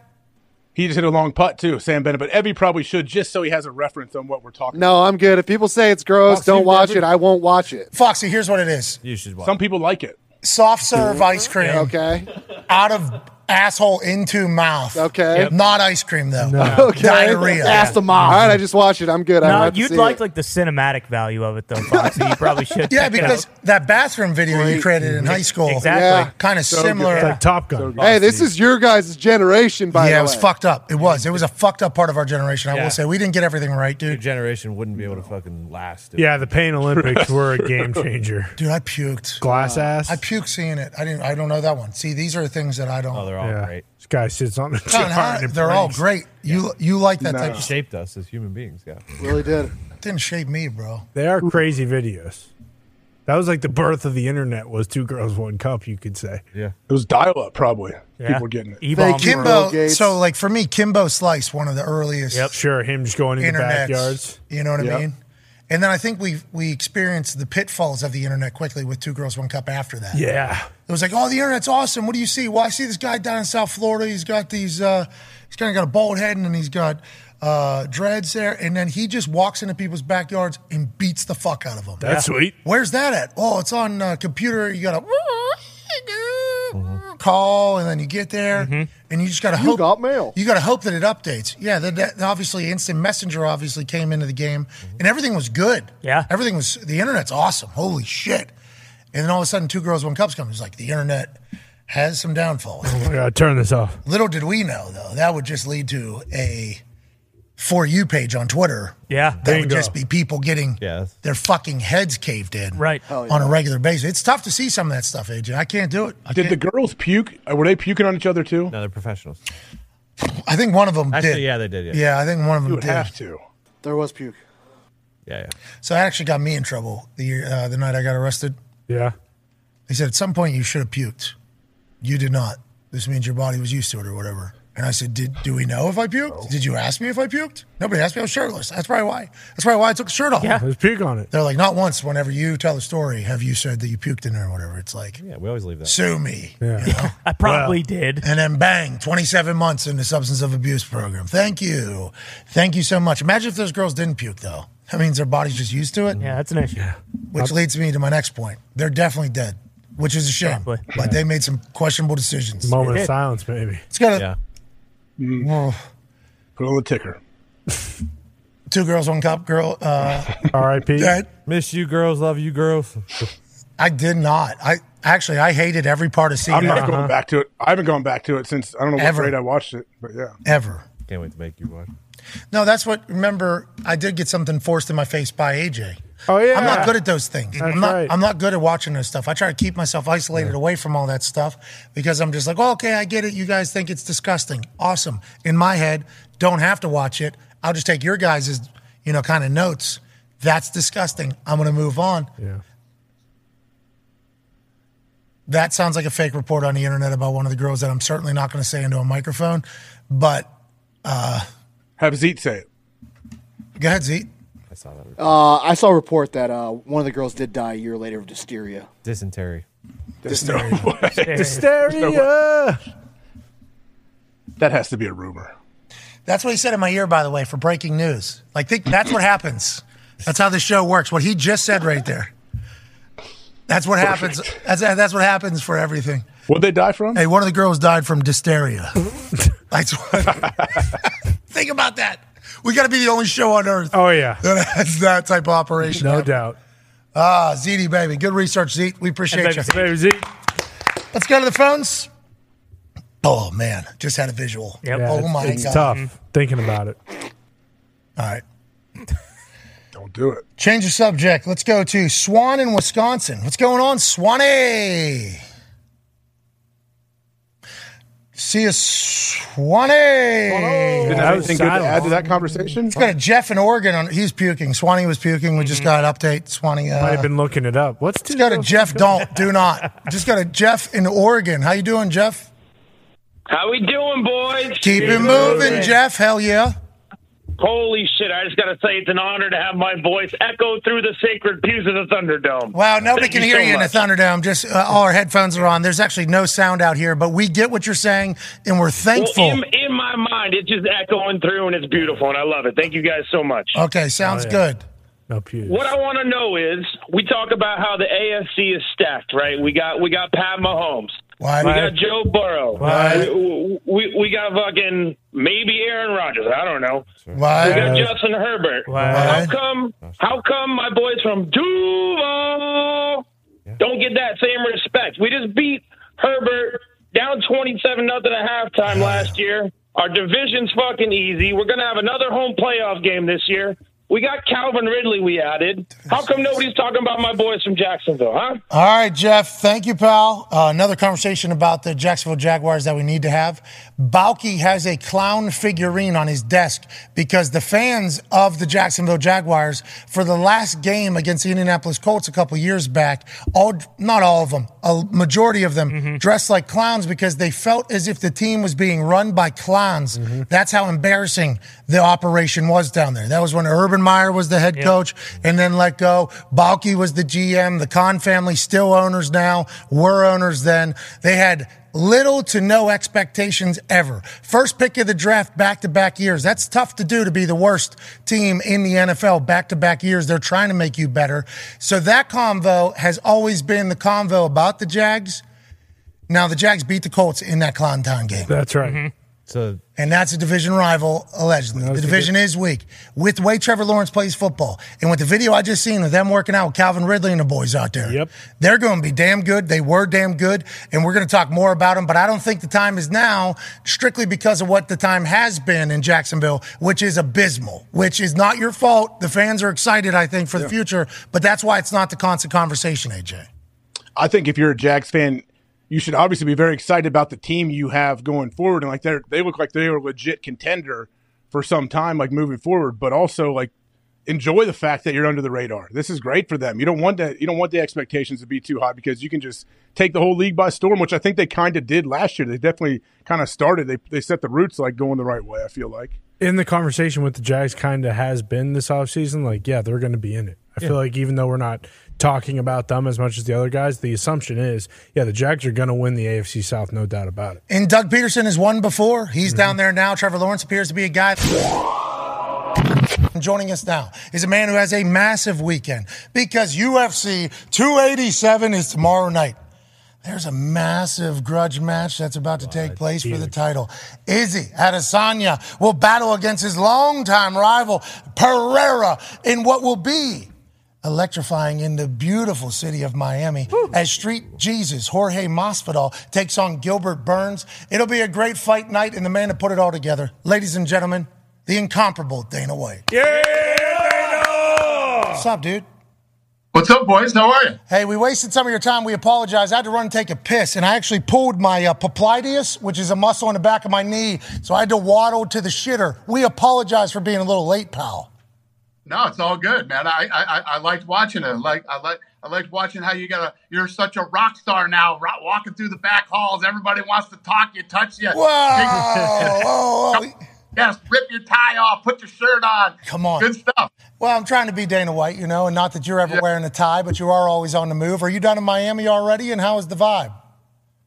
He just hit a long putt too, Sam Bennett. But Evie probably should just so he has a reference on what we're talking. No, I'm good. If people say it's gross, Foxy, don't watch it. I won't watch it. Foxy, here's what it is You should watch. Some people like it. soft serve ice cream Okay. out of asshole into mouth. Okay. Not ice cream, though. Okay. Diarrhea. Ask the mom. All right, I just watched it. I'm good. No, have you'd see like it. like the cinematic value of it though, Foxy. You probably should. Yeah, check it because out. that bathroom video you created in high school, Exactly. Yeah. kind of similar. It's like Top Gun. Hey, this is your guys' generation, by the way. yeah, it was fucked up. It was. It was a fucked up part of our generation. I Yeah. will say we didn't get everything right, dude. Your generation wouldn't be able to fucking last. dude. Yeah, the Pain Olympics were a game changer. Dude, I puked. Glass uh, ass. I puked seeing it. I didn't. I don't know that one. See, these are the things that I don't. Oh, they're all yeah. great. This guy sits on the John, jar how- and they're all breaks. great. You you like that type No. of Shaped us as human beings, Yeah. Really did. Didn't shape me, bro. They are crazy videos. That was like the birth of the internet. Was two girls, one cup. You could say. Yeah. It was dial up, probably. Yeah. People were getting it. E-bomb. Kimbo Kimbo. Gates. So like for me, Kimbo Slice, one of the earliest Yep. Sure, him just going in the internet. backyards. You know what I Yep. mean? And then I think we we experienced the pitfalls of the internet quickly with Two Girls One Cup. After that, Yeah, it was like, oh, the internet's awesome. What do you see? Well, I see this guy down in South Florida. He's got these. Uh, he's kind of got a bald head and then he's got uh, dreads there, and then he just walks into people's backyards and beats the fuck out of them. that's sweet. Where's that at? Oh, it's on uh, computer. You got to call, and then you get there, mm-hmm. and you just got to hope. You got mail. You got to hope that it updates. Yeah, that, that- obviously, instant messenger obviously came into the game, mm-hmm. and everything was good. Yeah. everything was. The internet's awesome. Holy shit! And then all of a sudden, two girls, one cups comes. It's like the internet has some downfalls. I gotta turn this off. Little did we know, though, that would just lead to a for you page on Twitter. Yeah. That would Bingo. just be people getting Yeah, that's- their fucking heads caved in Right. on a regular basis. It's tough to see some of that stuff, AJ. I can't do it. I, Did the can't- girls puke? Uh, Were they puking on each other too? No, they're professionals. I think one of them Actually, did. yeah, they did. Yeah. Yeah, I think one of them You would did. have to. There was puke. Yeah. yeah. So that actually got me in trouble the year, uh, the night I got arrested. Yeah, They said at some point you should have puked. You did not. This means your body was used to it or whatever. And I said, Did do we know if I puked? Did you ask me if I puked? Nobody asked me. I was shirtless. That's probably why. That's probably why I took the shirt off. Yeah. there's puke on it. They're like, not once. Whenever you tell a story, have you said that you puked in there or whatever? It's like, Yeah, we always leave that. sue me. Yeah. You know? I probably did. And then bang, 27 months in the substance of abuse program. Thank you. Thank you so much. Imagine if those girls didn't puke, though. That means their body's just used to it, Yeah, that's an issue. which leads me to my next point. They're definitely dead, which is a shame. Probably. But they made some questionable decisions. Moment of silence, maybe. It's got Yeah. To. Put on the ticker. Two girls, one cup. Girl. Uh, R.I.P. dead. Miss you, girls. Love you, girls. I did not. I actually I hated every part of seeing I'm not it going back to it. I haven't gone back to it since I don't know what Ever. grade I watched it, but yeah. ever. Can't wait to make you watch. No, that's what. Remember, I did get something forced in my face by AJ. Oh yeah. I'm not good at those things. That's I'm not. right. I'm not good at watching this stuff. I try to keep myself isolated away from all that stuff because I'm just like, oh, okay, I get it. You guys think it's disgusting. Awesome. In my head, don't have to watch it. I'll just take your guys' you know kind of notes. That's disgusting. I'm going to move on. Yeah. That sounds like a fake report on the internet about one of the girls that I'm certainly not going to say into a microphone. But uh, Have Zeke say it. go ahead, Z. I saw that. Uh, I saw a report that uh, one of the girls did die a year later of dysteria. Dysentery. There's no way. That has to be a rumor. That's what he said in my ear, by the way, for breaking news. Like, think that's what happens. That's how this show works. What he just said right there. That's what happens. That's, that's what happens for everything. What'd they die from? Hey, one of the girls died from dysteria. That's what. think about that we got to be the only show on earth. Oh yeah, that has that type of operation. no doubt. Ah, ZD baby, good research, Z. We appreciate you, baby Z. Let's go to the phones. Oh man, just had a visual. Yep. Yeah, oh my it's god, tough thinking about it. All right. Don't do it. Change the subject. Let's go to Swan in Wisconsin. What's going on, Swanee? See us 20. Did I was good to add to that conversation? Let's to Jeff in Oregon. On, he's puking. Swanee was puking. We just mm-hmm. got an update. Swanee. Uh, Might have been looking it up. What's just got a Jeff. Don't. Do not. Just got a Jeff in Oregon. How you doing, Jeff? How we doing, boys? Keep, Keep it moving, moving, Jeff. Hell yeah. Holy shit! I just got to say, it's an honor to have my voice echo through the sacred pews of the Thunderdome. Wow, nobody Thank can you hear so you in the. Thunderdome. Just uh, all our headphones are on. There's actually no sound out here, but we get what you're saying, and we're thankful. Well, in, in my mind, it's just echoing through, and it's beautiful, and I love it. Thank you guys so much. okay, sounds Oh, yeah. good. No pews. What I want to know is, we talk about how the AFC is stacked, right? We got we got Pat Mahomes, Why? we got Joe Burrow, Right. we, uh, we we got fucking maybe Aaron Rodgers. I don't know. We Why? got Justin Herbert. Right. How come? How come my boys from Duval don't get that same respect? We just beat Herbert down twenty-seven nothing at halftime last year. Our division's fucking easy. We're gonna have another home playoff game this year. We got Calvin Ridley. We added. How come nobody's talking about my boys from Jacksonville, huh? All right, Jeff. Thank you, pal. Uh, another conversation about the Jacksonville Jaguars that we need to have. Baalke has a clown figurine on his desk because the fans of the Jacksonville Jaguars, for the last game against the Indianapolis Colts a couple years back, all not all of them, a majority of them dressed like clowns because they felt as if the team was being run by clowns. That's how embarrassing the operation was down there. That was when Urban Meyer was the head coach and then let go. Baalke was the GM. The Khan family still owners now, were owners then. They had little to no expectations ever. First pick of the draft back to back years. That's tough to do to be the worst team in the NFL back to back years. They're trying to make you better. So that convo has always been the convo about the Jags. Now the Jags beat the Colts in that Clown Town game. That's right. Mm-hmm. So And that's a division rival, allegedly. The division is weak. With the way Trevor Lawrence plays football, and with the video I just seen of them working out with Calvin Ridley and the boys out there, Yep. they're going to be damn good. They were damn good, and we're going to talk more about them. But I don't think the time is now, strictly because of what the time has been in Jacksonville, which is abysmal. Which is not your fault. The fans are excited, I think, for the future, but that's why it's not the constant conversation, AJ. I think if you're a Jags fan, you should obviously be very excited about the team you have going forward, and like they they look like they are a legit contender for some time, like moving forward. But also like enjoy the fact that you're under the radar. This is great for them. You don't want that. You don't want the expectations to be too high because you can just take the whole league by storm, which I think they kind of did last year. They definitely kind of started. They they set the roots like going the right way. I feel like. In the conversation with the Jags kind of has been this offseason, like, yeah, they're going to be in it. I feel like even though we're not talking about them as much as the other guys, the assumption is, yeah, the Jags are going to win the AFC South, no doubt about it. And Doug Pederson has won before. He's mm-hmm. down there now. Trevor Lawrence appears to be a guy. Joining us now is a man who has a massive weekend because UFC 287 is tomorrow night. There's a massive grudge match that's about to take place for the title. Izzy Adesanya will battle against his longtime rival Pereira in what will be electrifying in the beautiful city of Miami as Street Jesus Jorge Masvidal takes on Gilbert Burns. It'll be a great fight night, and the man to put it all together, ladies and gentlemen, the incomparable Dana White. Yeah, Dana! What's up, dude? What's up, boys? How are you? Hey, we wasted some of your time. We apologize. I had to run and take a piss, and I actually pulled my uh, popliteus, which is a muscle in the back of my knee, so I had to waddle to the shitter. We apologize for being a little late, pal. No, it's all good, man. I I, I liked watching it. Like I like I liked watching how you got a you're such a rock star now, ro- walking through the back halls. Everybody wants to talk you, touch you. Whoa. Yes, rip your tie off, put your shirt on. Come on. Good stuff. Well, I'm trying to be Dana White, you know, and not that you're ever wearing a tie, but you are always on the move. Are you down in Miami already, and how is the vibe?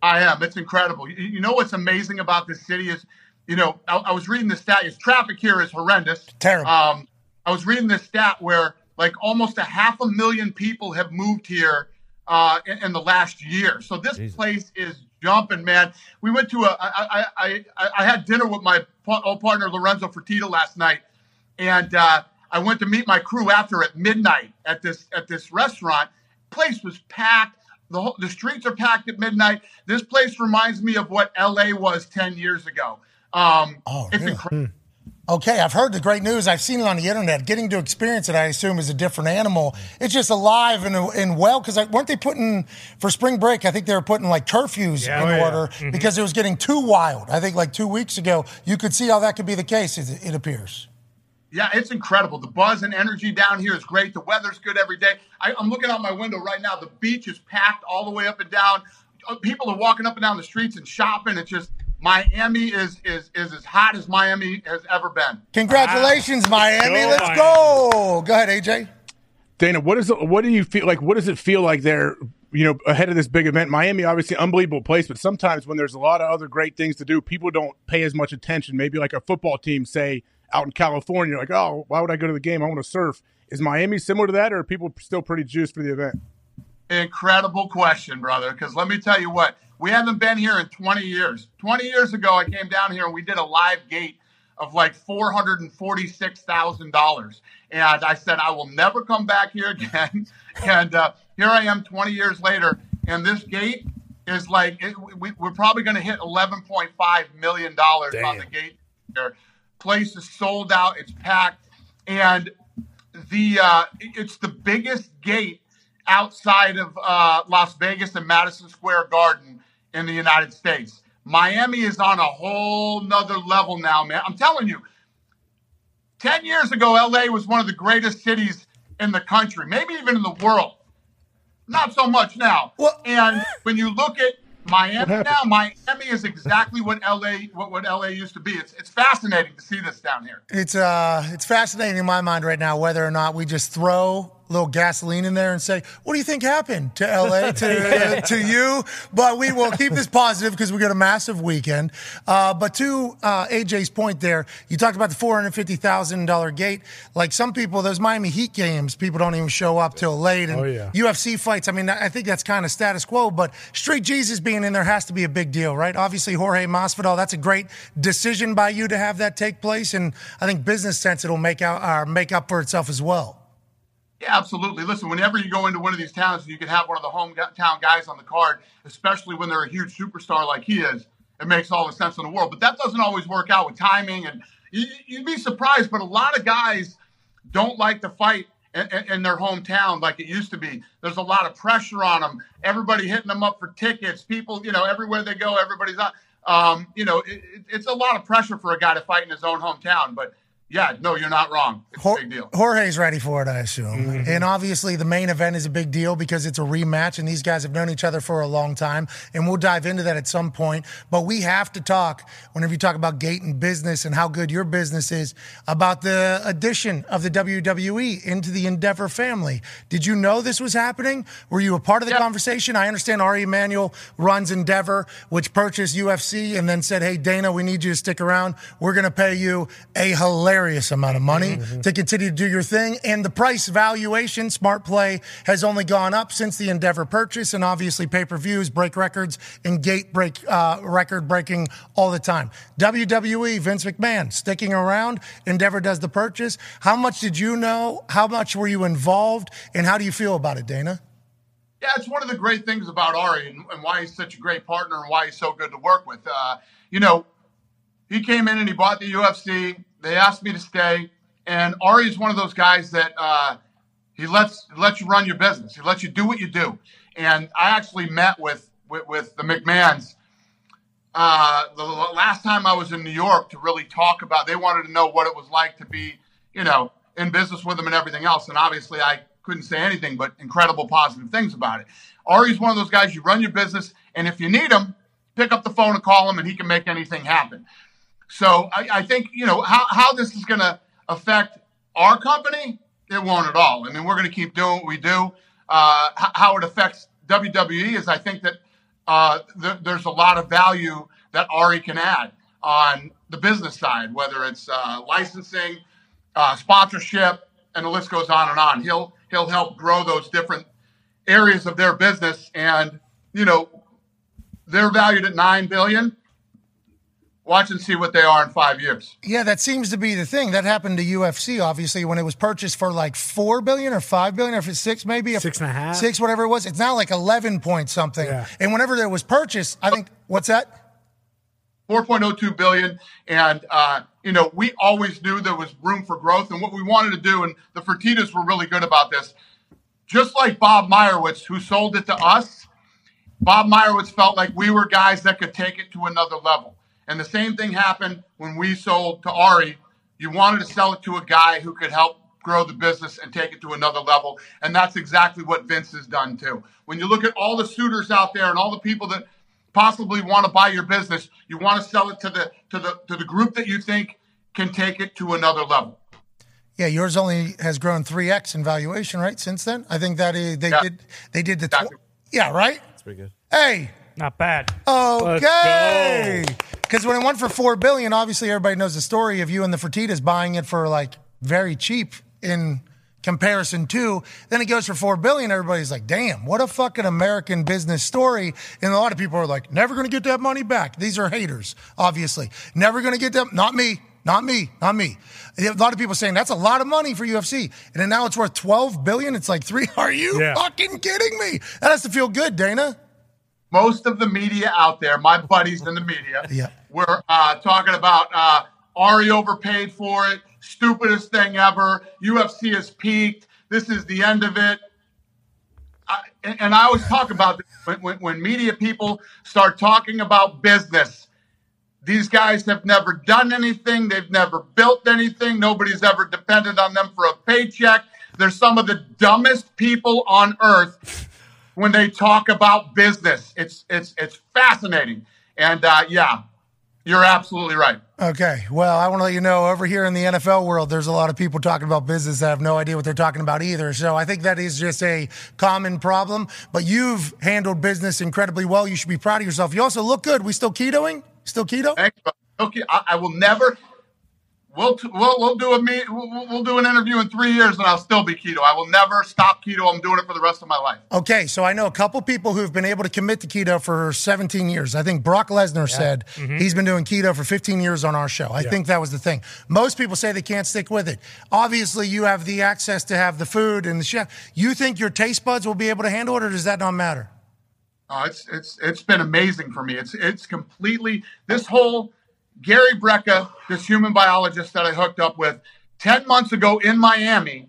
I am. It's incredible. You, you know what's amazing about this city is, you know, I, I was reading the stat. Is traffic here is horrendous. Terrible. Um, I was reading this stat where like almost a half a million people have moved here uh, in, in the last year. So this place is jumping, man. We went to a. I, I, I, I had dinner with my old partner Lorenzo Fertitta last night, and uh, I went to meet my crew after at midnight at this at this restaurant. Place was packed. The whole, the streets are packed at midnight. This place reminds me of what LA was ten years ago. Um, Oh, it's really? incredible. Okay, I've heard the great news. I've seen it on the internet. Getting to experience it, I assume, is a different animal. It's just alive and, and well because weren't they putting for spring break? I think they were putting like curfews Yeah, in oh, yeah. order Mhm. because it was getting too wild. I think like two weeks ago, you could see how that could be the case. It, it appears. Yeah, it's incredible. The buzz and energy down here is great. The weather's good every day. I, I'm looking out my window right now. The beach is packed all the way up and down. Uh, People are walking up and down the streets and shopping. It's just Miami is is is as hot as Miami has ever been. Congratulations, ah, Miami. Go Let's Miami. go. Go ahead, AJ. Dana, what is it, what do you feel like? What does it feel like there? You know, ahead of this big event, Miami, obviously unbelievable place, but sometimes when there's a lot of other great things to do, people don't pay as much attention. Maybe like a football team, say out in California, like, oh, why would I go to the game? I want to surf. Is Miami similar to that, or are people still pretty juiced for the event? Incredible question, brother. Because let me tell you what, we haven't been here in 20 years. 20 years ago, I came down here and we did a live gate of like $446,000. And I said, I will never come back here again. and uh, here I am 20 years later. And this gate is like, it, we, we're probably going to hit $11.5 million on the gate here. Place is sold out, it's packed. And the uh, it's the biggest gate outside of uh, Las Vegas and Madison Square Garden in the United States. Miami is on a whole nother level now, man. I'm telling you, 10 years ago, LA was one of the greatest cities in the country, maybe even in the world. Not so much now. and when you look at Miami now, Miami is exactly what LA what, what LA used to be. It's it's fascinating to see this down here. It's uh, it's fascinating in my mind right now whether or not we just throw a little gasoline in there and say, "What do you think happened to LA to to you?" But we will keep this positive because we got a massive weekend. Uh, but to uh, AJ's point, there, you talked about the four hundred fifty thousand dollar gate. Like some people, those Miami Heat games, people don't even show up till late, and Oh, yeah. UFC fights. I mean, I think that's kind of status quo. But Street Jesus being in there has to be a big deal, right? Obviously, Jorge Masvidal. That's a great decision by you to have that take place, and I think business sense it'll make out uh, make up for itself as well. Yeah, absolutely. Listen, whenever you go into one of these towns and you can have one of the hometown guys on the card, especially when they're a huge superstar like he is, it makes all the sense in the world. But that doesn't always work out with timing, and you, you'd be surprised. But a lot of guys don't like to fight in, their hometown like it used to be. There's a lot of pressure on them. Everybody hitting them up for tickets. People, you know, everywhere they go, everybody's on. Um, you know, it- it's a lot of pressure for a guy to fight in his own hometown. But yeah, no, you're not wrong. It's a big deal. Jorge's ready for it, I assume. Mm-hmm. And obviously, the main event is a big deal because it's a rematch, and these guys have known each other for a long time. And we'll dive into that at some point. But we have to talk, whenever you talk about gate and business and how good your business is, about the addition of the WWE into the Endeavor family. Did you know this was happening? Were you a part of the conversation? I understand Ari Emanuel runs Endeavor, which purchased UFC and then said, hey, Dana, we need you to stick around. We're going to pay you a hilarious hilarious amount of money Mm-hmm. to continue to do your thing. And the price valuation, smart play, has only gone up since the Endeavor purchase. And obviously, pay per views break records and gate break uh, record breaking all the time. WWE, Vince McMahon sticking around. Endeavor does the purchase. How much did you know? How much were you involved? And how do you feel about it, Dana? Yeah, it's one of the great things about Ari and, and why he's such a great partner and why he's so good to work with. Uh, you know, he came in and he bought the UFC. They asked me to stay, and Ari is one of those guys that uh, he lets lets you run your business. He lets you do what you do. And I actually met with with, with the McMahons uh, the last time I was in New York to really talk about. They wanted to know what it was like to be, you know, in business with them and everything else. And obviously, I couldn't say anything but incredible positive things about it. Ari's one of those guys. You run your business, and if you need him, pick up the phone and call him, and he can make anything happen. So I, I think you know how, how this is going to affect our company. It won't at all. I mean, we're going to keep doing what we do. Uh, how it affects WWE is, I think that uh, th- there's a lot of value that Ari can add on the business side, whether it's uh, licensing, uh, sponsorship, and the list goes on and on. He'll he'll help grow those different areas of their business, and you know they're valued at nine billion. Watch and see what they are in five years. Yeah, that seems to be the thing. That happened to UFC, obviously, when it was purchased for like four billion or five billion, or if it's six, maybe six and a half, six, whatever it was. It's now like eleven point something. Yeah. And whenever it was purchased, I think what's that? 4.02 billion and uh, you know we always knew there was room for growth and what we wanted to do and the fertittas were really good about this just like bob meyrowitz who sold it to us bob meyrowitz felt like we were guys that could take it to another level and the same thing happened when we sold to ari you wanted to sell it to a guy who could help grow the business and take it to another level and that's exactly what vince has done too when you look at all the suitors out there and all the people that possibly want to buy your business, you want to sell it to the to the to the group that you think can take it to another level. Yeah, yours only has grown three x in valuation, right? Since then, I think that is, they Yeah. did they did the tw- yeah, right. That's pretty good. Hey, Not bad. okay. Because when it went for four billion, obviously everybody knows the story of you and the Fertittas buying it for like very cheap in comparison to. Then it goes for four billion. Everybody's like, "Damn, what a fucking American business story!" And a lot of people are like, "Never going to get that money back." These are haters, obviously. Never going to get them. Not me. Not me. Not me. A lot of people saying that's a lot of money for UFC, and then now it's worth twelve billion. It's like three. Are you Yeah. fucking kidding me? That has to feel good, Dana. Most of the media out there, my buddies in the media, Yeah. were uh, talking about uh, Ari overpaid for it, stupidest thing ever. UFC has peaked. This is the end of it. I, and, and I always talk about this. When, when, when media people start talking about business, these guys have never done anything. They've never built anything. Nobody's ever depended on them for a paycheck. They're some of the dumbest people on earth when they talk about business. It's it's it's fascinating. And uh, yeah, you're absolutely right. Okay. Well, I want to let you know over here in the NFL world, there's a lot of people talking about business that have no idea what they're talking about either. So I think that is just a common problem. But you've handled business incredibly well. You should be proud of yourself. You also look good. We still ketoing? Still keto? Thanks. Okay, I, I will never. We'll, we'll we'll do a meet. We'll, we'll- we'll do an interview in three years, and I'll still be keto. I will never stop keto. I'm doing it for the rest of my life. Okay, so I know a couple people who've been able to commit to keto for 17 years. I think Brock Lesnar said mm-hmm. he's been doing keto for 15 years on our show. I think that was the thing. Most people say they can't stick with it. Obviously, you have the access to have the food and the chef. You think your taste buds will be able to handle it, or does that not matter? Oh, it's it's it's been amazing for me. It's it's completely this whole Gary Brecka, this human biologist that I hooked up with ten months ago in Miami,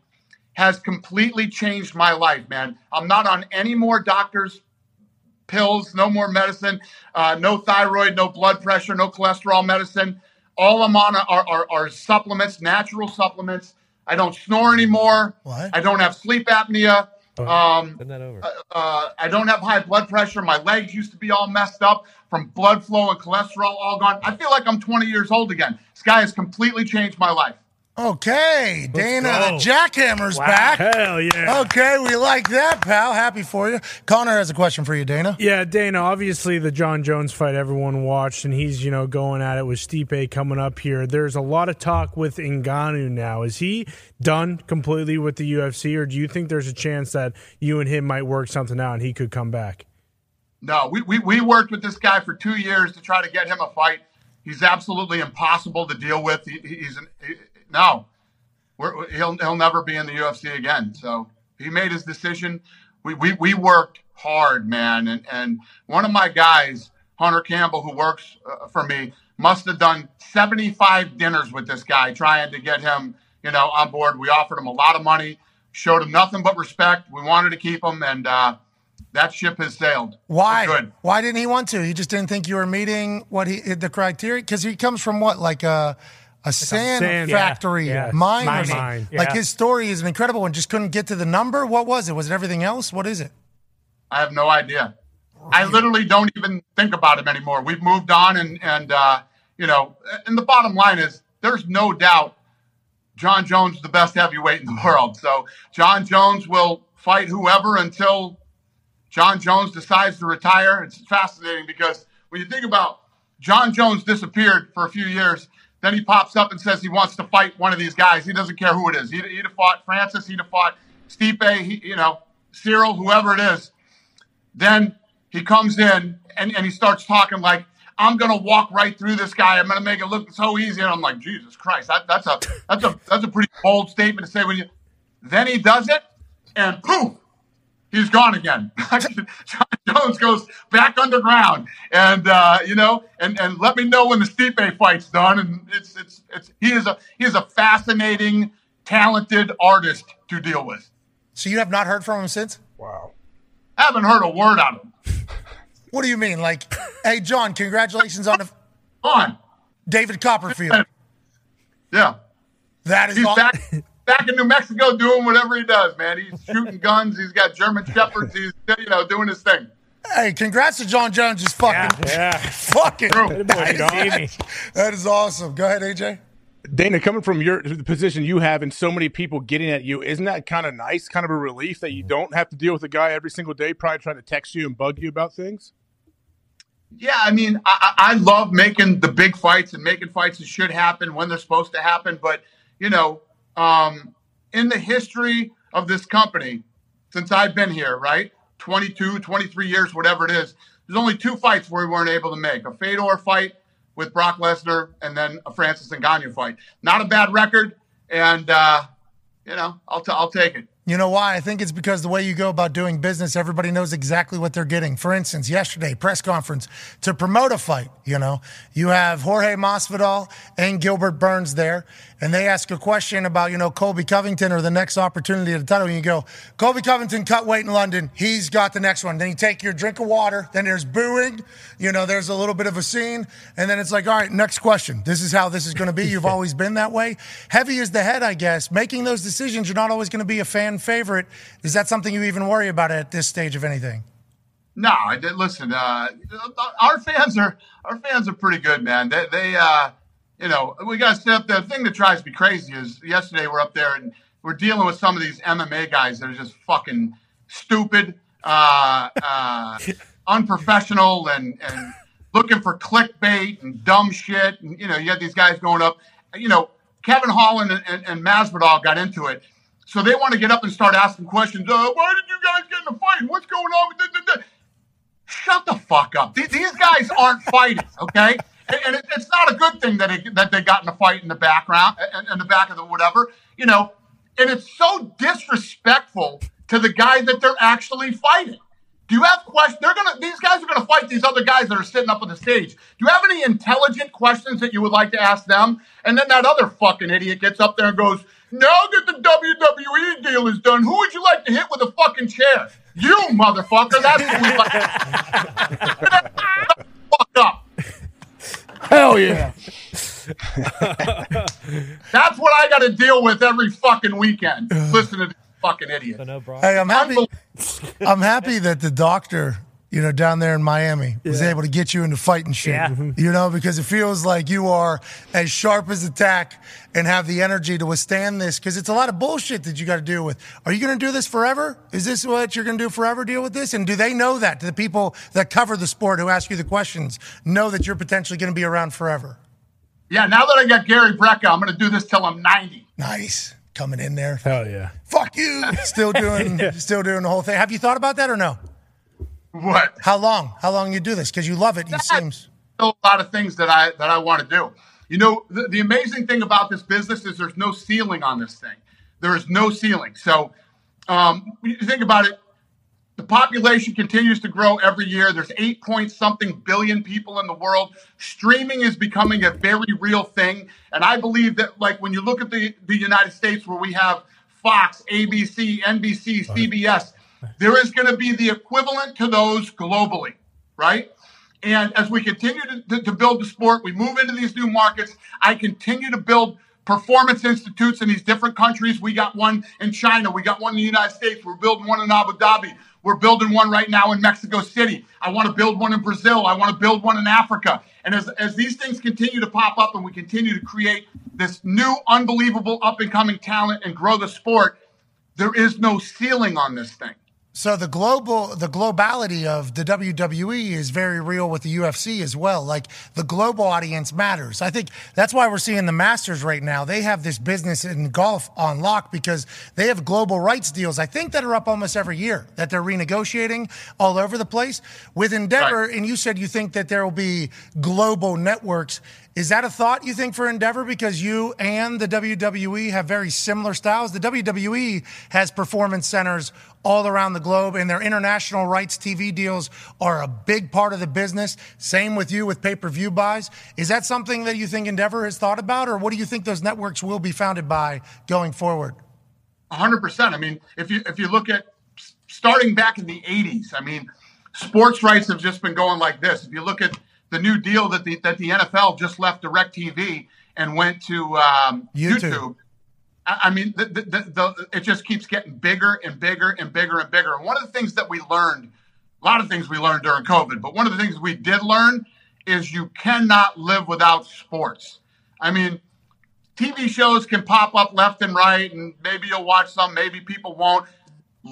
has completely changed my life, man. I'm not on any more doctors' pills, no more medicine, uh, no thyroid, no blood pressure, no cholesterol medicine. All I'm on are, are, are supplements, natural supplements. I don't snore anymore. What? I don't have sleep apnea. Um, Send that over. uh, I don't have high blood pressure. My legs used to be all messed up from blood flow and cholesterol all gone. I feel like I'm 20 years old again. This guy has completely changed my life. Okay, Dana the. Jackhammer's Wow. back. Hell yeah. Okay, we like that, pal. Happy for you. Connor has a question for you, Dana. Yeah, Dana, obviously the Jon Jones fight everyone watched, and he's, you know, going at it with Stipe coming up here. There's a lot of talk with Ngannou now. Is he done completely with the UFC, or do you think there's a chance that you and him might work something out and he could come back? No, we, we, we worked with this guy for two years to try to get him a fight. He's absolutely impossible to deal with. He, he's an, he, no, We're, he'll he'll never be in the UFC again. So he made his decision. We we, we worked hard, man, and and one of my guys, Hunter Campbell, who works uh, for me, must have done seventy five dinners with this guy trying to get him, you know, on board. We offered him a lot of money, showed him nothing but respect. We wanted to keep him, and uh, that ship has sailed. Why? Good. Why didn't he want to? He just didn't think you were meeting what he the criteria because he comes from what like a a sand, sand- factory yeah, yeah. mine, or Mining. Yeah. Like his story is an incredible one. Just couldn't get to the number. What was it? Was it everything else? What is it? I have no idea. I literally don't even think about him anymore. We've moved on, and and uh, you know, and the bottom line is, there's no doubt, Jon Jones is the best heavyweight in the world. So Jon Jones will fight whoever until Jon Jones decides to retire. It's fascinating because when you think about Jon Jones disappeared for a few years, then he pops up and says he wants to fight one of these guys. He doesn't care who it is. He'd, he'd have fought Francis. He'd have fought Stipe. He, you know, Ciryl, whoever it is. Then he comes in and, and he starts talking like, I'm gonna walk right through this guy. I'm gonna make it look so easy. And I'm like, Jesus Christ, that, that's a that's a that's a pretty bold statement to say when you then he does it and poof, he's gone again. Jon Jones goes back underground, and uh, you know, and and let me know when the Stipe fight's done. And it's it's it's he is a he is a fascinating, talented artist to deal with. So you have not heard from him since? Wow. I haven't heard a word out of him. What do you mean? Like, hey, John, congratulations on the on David Copperfield. Yeah, that is he's aw- back back in New Mexico doing whatever he does. Man, he's shooting guns. He's got German shepherds. He's you know doing his thing. Hey, congrats to Jon Jones. Just fucking, Yeah. fucking. John. That is awesome. Go ahead, AJ. Dana, coming from your the position you have and so many people getting at you, isn't that kind of nice? Kind of a relief that you mm-hmm. don't have to deal with a guy every single day, probably trying to text you and bug you about things. Yeah, I mean, I, I I love making the big fights and making fights that should happen when they're supposed to happen. But, you know, um, in the history of this company, since I've been here, right? 22, 23 years, whatever it is, there's only two fights where we weren't able to make a Fedor fight with Brock Lesnar and then a Francis Ngannou fight. Not a bad record. And, uh, you know, I'll, t- I'll take it. You know why? I think it's because the way you go about doing business, everybody knows exactly what they're getting. For instance, yesterday, press conference to promote a fight, you know, you have Jorge Masvidal and Gilbert Burns there, and they ask a question about, you know, Colby Covington or the next opportunity at the title, and you go, Colby Covington cut weight in London. He's got the next one. Then you take your drink of water. Then there's booing. You know, there's a little bit of a scene. And then it's like, all right, next question. This is how this is going to be. You've always been that way. Heavy is the head, I guess. Making those decisions, you're not always going to be a fan favorite. Is that something you even worry about at this stage of anything? No, I did. Listen, uh, our fans are our fans are pretty good, man. They, they uh, you know, we got to stay up there. The thing that drives me crazy is yesterday we're up there and we're dealing with some of these MMA guys that are just fucking stupid, uh, uh, unprofessional, and and looking for clickbait and dumb shit. And you know, you had these guys going up. You know, Kevin Holland and, and, and Masvidal got into it. So they want to get up and start asking questions. Uh, why did you guys get in a fight? What's going on with this? Shut the fuck up. These, these guys aren't fighting, okay? And, and it, it's not a good thing that it, that they got in a fight in the background, uh, in, in the back of the whatever, you know. And it's so disrespectful to the guy that they're actually fighting. Do you have questions? They're gonna. These guys are gonna fight these other guys that are sitting up on the stage. Do you have any intelligent questions that you would like to ask them? And then that other fucking idiot gets up there and goes, "Now that the WWE deal is done, who would you like to hit with a fucking chair? You motherfucker! That's who we like. Fuck up. Hell yeah! That's what I got to deal with every fucking weekend. Listen to this fucking idiot. Hey, I'm happy. I'm happy that the doctor you know, down there in Miami, was able to get you into fighting shit. Yeah. You know, because it feels like you are as sharp as attack and have the energy to withstand this because it's a lot of bullshit that you got to deal with. Are you going to do this forever? Is this what you're going to do forever? Deal with this? And do they know that? Do the people that cover the sport who ask you the questions know that you're potentially going to be around forever? Yeah, now that I got Gary Brecka, I'm going to do this till I'm 90. Nice. Coming in there. Hell yeah. Fuck you. Still doing, still doing the whole thing. Have you thought about that or no? What? How long? How long you do this? Because you love it. You seems. still a lot of things that I that I want to do. You know, the, the amazing thing about this business is there's no ceiling on this thing. There is no ceiling. So, um, when you think about it, the population continues to grow every year. There's eight point something billion people in the world. Streaming is becoming a very real thing, and I believe that, like when you look at the the United States, where we have Fox, ABC, NBC, CBS, there is going to be the equivalent to those globally, right? And as we continue to, to, to build the sport, we move into these new markets. I continue to build performance institutes in these different countries. We got one in China. We got one in the United States. We're building one in Abu Dhabi. We're building one right now in Mexico City. I want to build one in Brazil. I want to build one in Africa. And as, as these things continue to pop up and we continue to create this new, unbelievable up and coming talent and grow the sport, there is no ceiling on this thing. So the global, the globality of the WWE is very real with the UFC as well. Like the global audience matters. I think that's why we're seeing the Masters right now. They have this business in golf on lock because they have global rights deals. I think that are up almost every year that they're renegotiating all over the place with Endeavor. And you said you think that there will be global networks. Is that a thought you think for Endeavor? Because you and the WWE have very similar styles. The WWE has performance centers all around the globe, and their international rights TV deals are a big part of the business. Same with you with pay per view buys. Is that something that you think Endeavor has thought about, or what do you think those networks will be founded by going forward? hundred percent. I mean, if you if you look at starting back in the '80s, I mean, sports rights have just been going like this. If you look at the new deal that the that the NFL just left DirecTV and went to um, YouTube. YouTube. I I mean, the, the, the, the, it just keeps getting bigger and bigger and bigger and bigger. And one of the things that we learned, a lot of things we learned during COVID, but one of the things we did learn is you cannot live without sports. I mean, TV shows can pop up left and right, and maybe you'll watch some, maybe people won't.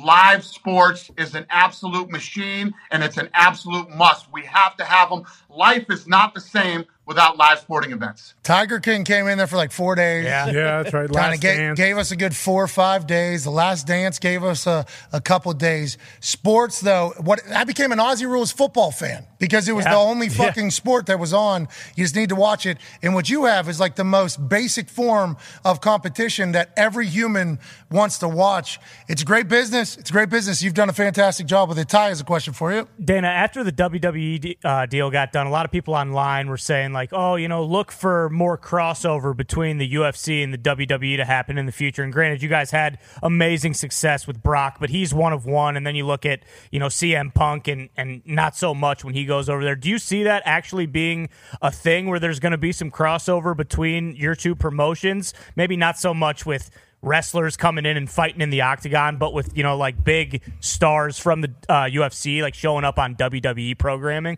Live sports is an absolute machine and it's an absolute must. We have to have them. Life is not the same without live sporting events. Tiger King came in there for like four days. Yeah. Yeah, that's right. Kind of gave, Dance. gave us a good four or five days. The Last Dance gave us a, a couple days. Sports, though, what I became an Aussie Rules football fan because it was Yeah. the only Yeah. fucking sport that was on. You just need to watch it. And what you have is like the most basic form of competition that every human wants to watch. It's great business. It's great business. You've done a fantastic job with it. Ty has a question for you. Dana, after the WWE uh, deal got done, a lot of people online were saying like, "Oh, you know, look for more crossover between the UFC and the WWE to happen in the future." And granted, you guys had amazing success with Brock, but he's one of one. And then you look at you know CM Punk and and not so much when he goes over there. Do you see that actually being a thing where there's going to be some crossover between your two promotions? Maybe not so much with wrestlers coming in and fighting in the octagon, but with you know like big stars from the uh, UFC like showing up on WWE programming.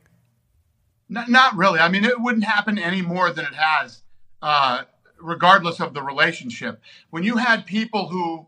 Not, not really. I mean, it wouldn't happen any more than it has, uh, regardless of the relationship. When you had people who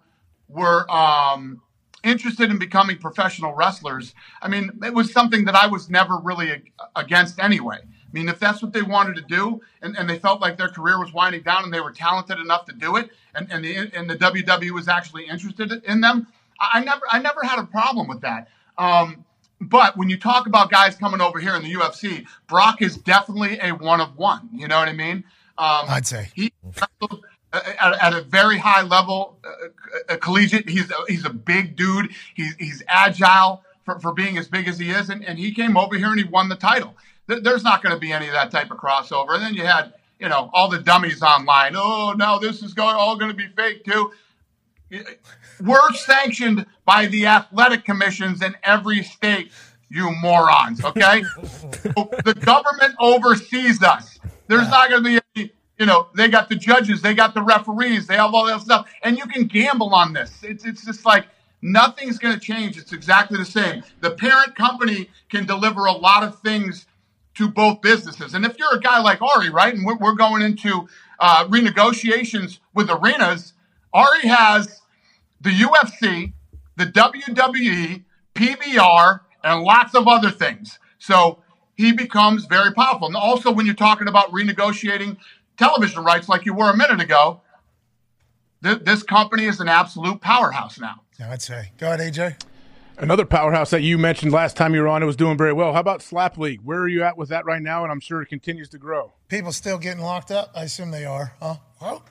were um, interested in becoming professional wrestlers, I mean, it was something that I was never really ag- against anyway. I mean, if that's what they wanted to do and, and they felt like their career was winding down and they were talented enough to do it and, and, the, and the WWE was actually interested in them, I, never I never had a problem with that. Um, but when you talk about guys coming over here in the UFC, Brock is definitely a one of one. You know what I mean? Um, I'd say he at, at a very high level, uh, uh, collegiate. He's a, he's a big dude. He's he's agile for, for being as big as he is, and, and he came over here and he won the title. There- There's not going to be any of that type of crossover. And then you had you know all the dummies online. Oh no, this is going all going to be fake too. We're sanctioned by the athletic commissions in every state, you morons, okay? the government oversees us. There's not going to be any, you know, they got the judges, they got the referees, they have all that stuff. And you can gamble on this. It's, it's just like, Nothing's going to change. It's exactly the same. The parent company can deliver a lot of things to both businesses. And if you're a guy like Ari, right, and we're, we're going into uh, renegotiations with arenas, Ari has the UFC, the WWE, PBR, and lots of other things. So he becomes very powerful. And also, when you're talking about renegotiating television rights, like you were a minute ago, th- this company is an absolute powerhouse now. Yeah, I'd say. Go ahead, AJ. Another powerhouse that you mentioned last time you were on, it was doing very well. How about Slap League? Where are you at with that right now? And I'm sure it continues to grow. People still getting locked up? I assume they are. Huh? Well,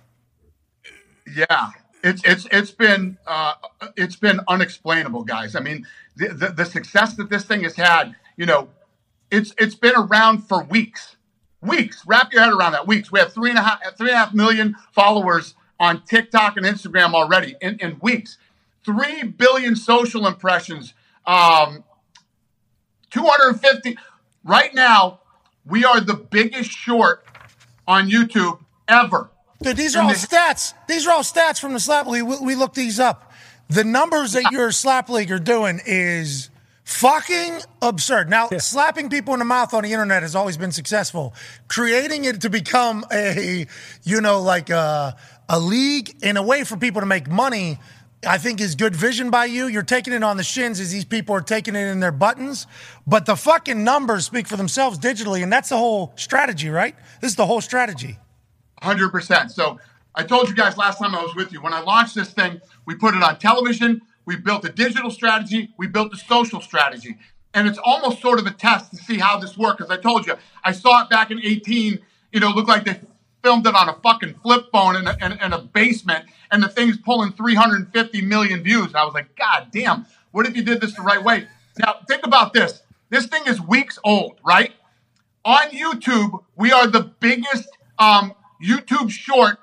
Yeah, it's it's it's been uh, it's been unexplainable, guys. I mean, the, the the success that this thing has had, you know, it's it's been around for weeks, weeks. Wrap your head around that. Weeks. We have three and a half three and a half million followers on TikTok and Instagram already in, in weeks. Three billion social impressions. Um, 250 right now we are the biggest short on youtube ever Dude, these are all stats. These are all stats from the slap league. We, we looked these up. The numbers that your slap league are doing is fucking absurd. Now, slapping people in the mouth on the internet has always been successful. Creating it to become a, you know, like a, a league in a way for people to make money. I think is good vision by you. You're taking it on the shins as these people are taking it in their buttons. But the fucking numbers speak for themselves digitally, and that's the whole strategy, right? This is the whole strategy. Hundred percent. So I told you guys last time I was with you when I launched this thing, we put it on television, we built a digital strategy, we built a social strategy, and it's almost sort of a test to see how this works. Because I told you, I saw it back in eighteen. You know, looked like they filmed it on a fucking flip phone in a, in, in a basement, and the thing's pulling 350 million views. And I was like, God damn! What if you did this the right way? Now think about this. This thing is weeks old, right? on YouTube, we are the biggest um, YouTube short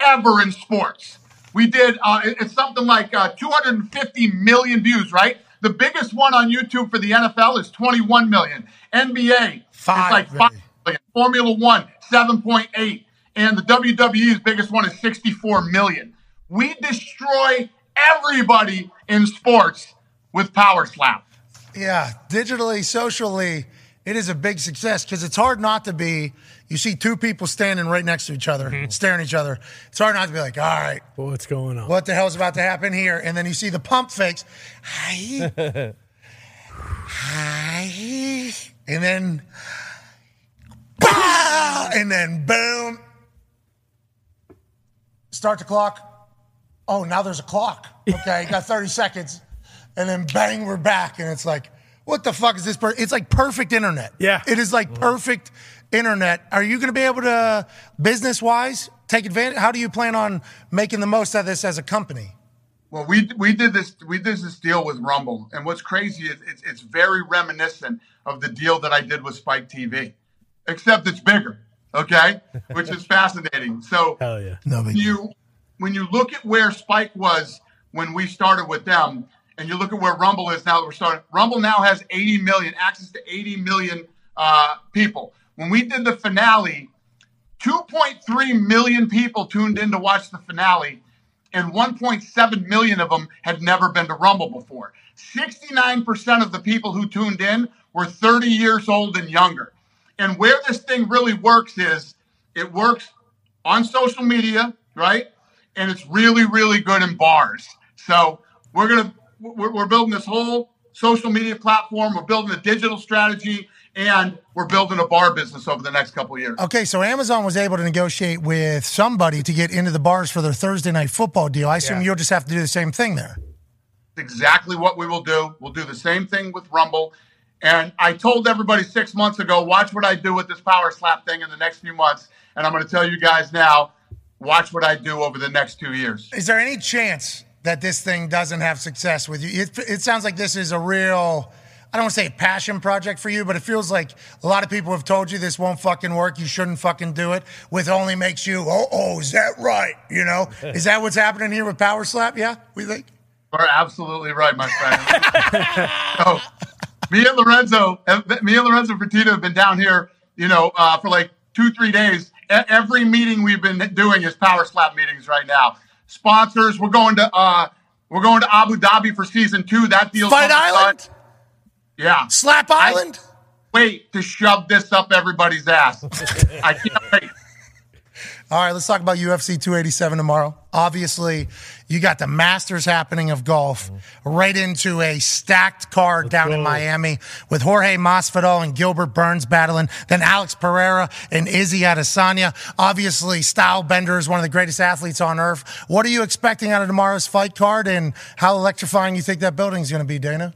ever in sports. We did, uh, it's something like uh, 250 million views, right? The biggest one on YouTube for the NFL is 21 million. NBA, Five it's like 5 million. Formula One, 7.8. And the WWE's biggest one is 64 million. We destroy everybody in sports with Power Slap. Yeah, digitally, socially, it is a big success because it's hard not to be. You see two people standing right next to each other, mm-hmm. staring at each other. It's hard not to be like, all right, what's going on? What the hell's about to happen here? And then you see the pump fakes. Hi. Hi. And then, bah! and then boom. Start the clock. Oh, now there's a clock. Okay, got 30 seconds. And then bang, we're back. And it's like, what the fuck is this? Per-? It's like perfect internet. Yeah. It is like mm. perfect internet. Are you going to be able to, business wise, take advantage? How do you plan on making the most of this as a company? Well, we we did this we did this deal with Rumble, and what's crazy is it's, it's very reminiscent of the deal that I did with Spike TV, except it's bigger. Okay, which is fascinating. So Hell yeah. No when you when you look at where Spike was when we started with them, and you look at where Rumble is now that we're starting, Rumble now has 80 million access to 80 million uh, people. When we did the finale, 2.3 million people tuned in to watch the finale, and 1.7 million of them had never been to Rumble before. 69% of the people who tuned in were 30 years old and younger. And where this thing really works is it works on social media, right? And it's really, really good in bars. So we're gonna we're, we're building this whole social media platform. We're building a digital strategy, and we're building a bar business over the next couple of years. Okay, so Amazon was able to negotiate with somebody to get into the bars for their Thursday night football deal. I assume Yeah. you'll just have to do the same thing there. exactly what we will do. We'll do the same thing with Rumble. And I told everybody six months ago, watch what I do with this power slap thing in the next few months. And I'm going to tell you guys now, watch what I do over the next two years. Is there any chance that this thing doesn't have success with you? It, it sounds like this is a real, I don't want to say a passion project for you, but it feels like a lot of people have told you this won't fucking work. You shouldn't fucking do it. With only makes you, oh, oh, is that right? You know, is that what's happening here with Power Slap? Yeah, we think. You're absolutely right, my friend. so, me and Lorenzo, me and Lorenzo Fertitta have been down here, you know, uh, for like two, three days. E- every meeting we've been doing is power slap meetings right now. Sponsors, we're going to uh, We're going to Abu Dhabi for season two. That deal's Fight Island? done. Yeah. Slap Island? wait to shove this up everybody's ass. I can't wait. All right, let's talk about UFC 287 tomorrow. Obviously, you got the Masters happening of golf right into a stacked card down in Miami with Jorge Masvidal and Gilbert Burns battling, then Alex Pereira and Izzy Adesanya. Obviously, Style Bender is one of the greatest athletes on earth. What are you expecting out of tomorrow's fight card and how electrifying you think that building is going to be, Dana?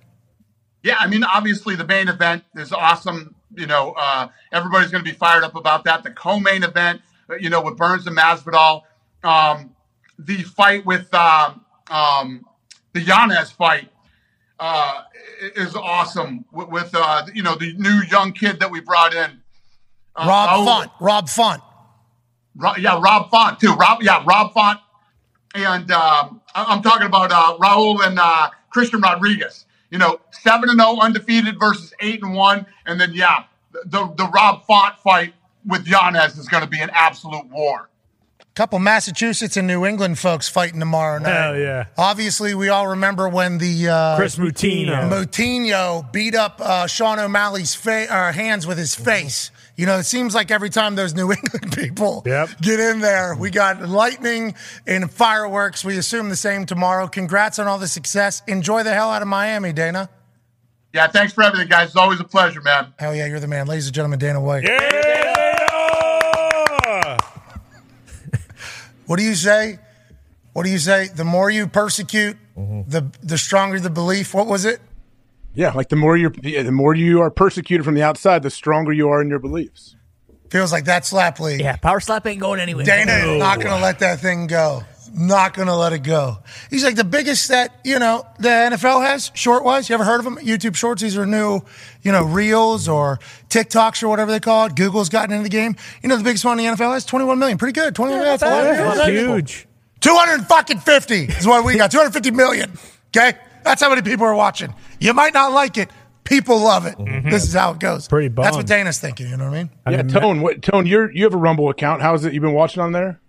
Yeah, I mean, obviously the main event is awesome. You know, uh, everybody's going to be fired up about that. The co-main event, uh, you know, with Burns and Masvidal, um, the fight with um, um, the Yanez fight uh, is awesome. With, with uh, you know the new young kid that we brought in, uh, Rob Raul- Font. Rob Font. Ro- yeah, Rob Font too. Rob, yeah, Rob Font, and um, I- I'm talking about uh, Raul and uh, Christian Rodriguez. You know, seven and zero undefeated versus eight and one, and then yeah, the the Rob Font fight with Yanez is going to be an absolute war. couple Massachusetts and New England folks fighting tomorrow night. Hell yeah. Obviously, we all remember when the uh, Chris Moutinho. Moutinho beat up uh, Sean O'Malley's fa- uh, hands with his face. You know, it seems like every time those New England people Yep. get in there, we got lightning and fireworks. We assume the same tomorrow. Congrats on all the success. Enjoy the hell out of Miami, Dana. Yeah, thanks for everything, guys. It's always a pleasure, man. Hell yeah, you're the man. Ladies and gentlemen, Dana White. Yeah! What do you say? What do you say? The more you persecute, mm-hmm. the the stronger the belief. What was it? Yeah, like the more you're, the more you are persecuted from the outside, the stronger you are in your beliefs. Feels like that slap league. Yeah, power slap ain't going anywhere. Dana is not going to let that thing go. Not going to let it go. He's like the biggest that, you know, the NFL has, short wise. You ever heard of them? YouTube Shorts. These are new, you know, Reels or TikToks or whatever they call it. Google's gotten into the game. You know, the biggest one in the NFL has 21 million. Pretty good. 21 million. That's a lot. Yeah, That's huge. 200 fucking 50 is what we got. 250 million. Okay? That's how many people are watching. You might not like it. People love it. This is how it goes. Pretty That's what. Dana's thinking. You know what I mean? Yeah, Tone, what, Tone, you're you have a Rumble account. How's it? You've been watching on there?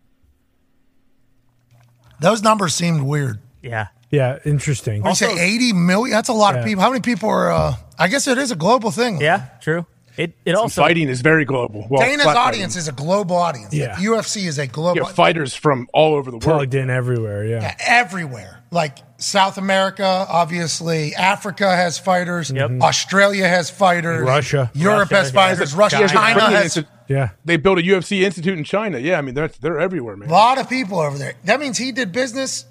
Those numbers seemed weird. Yeah. Yeah, interesting. When you say 80 million, that's a lot of people. How many people are, uh, I guess it is a global thing. Yeah, true. It it Some also fighting is very global. Well, Dana's flat audience is a global audience. Yeah. Like, UFC is a global You have fighters from all over the world. Plugged in everywhere, yeah. Yeah, everywhere. Like South America, obviously. Africa has fighters. Mm-hmm. Australia has fighters. Russia. Europe Russia, has fighters. Russia, Yeah, the China Kremlin has Insti- Yeah. They built a UFC institute in China. Yeah, I mean they're they're everywhere, man. a lot of people over there. That means he did business.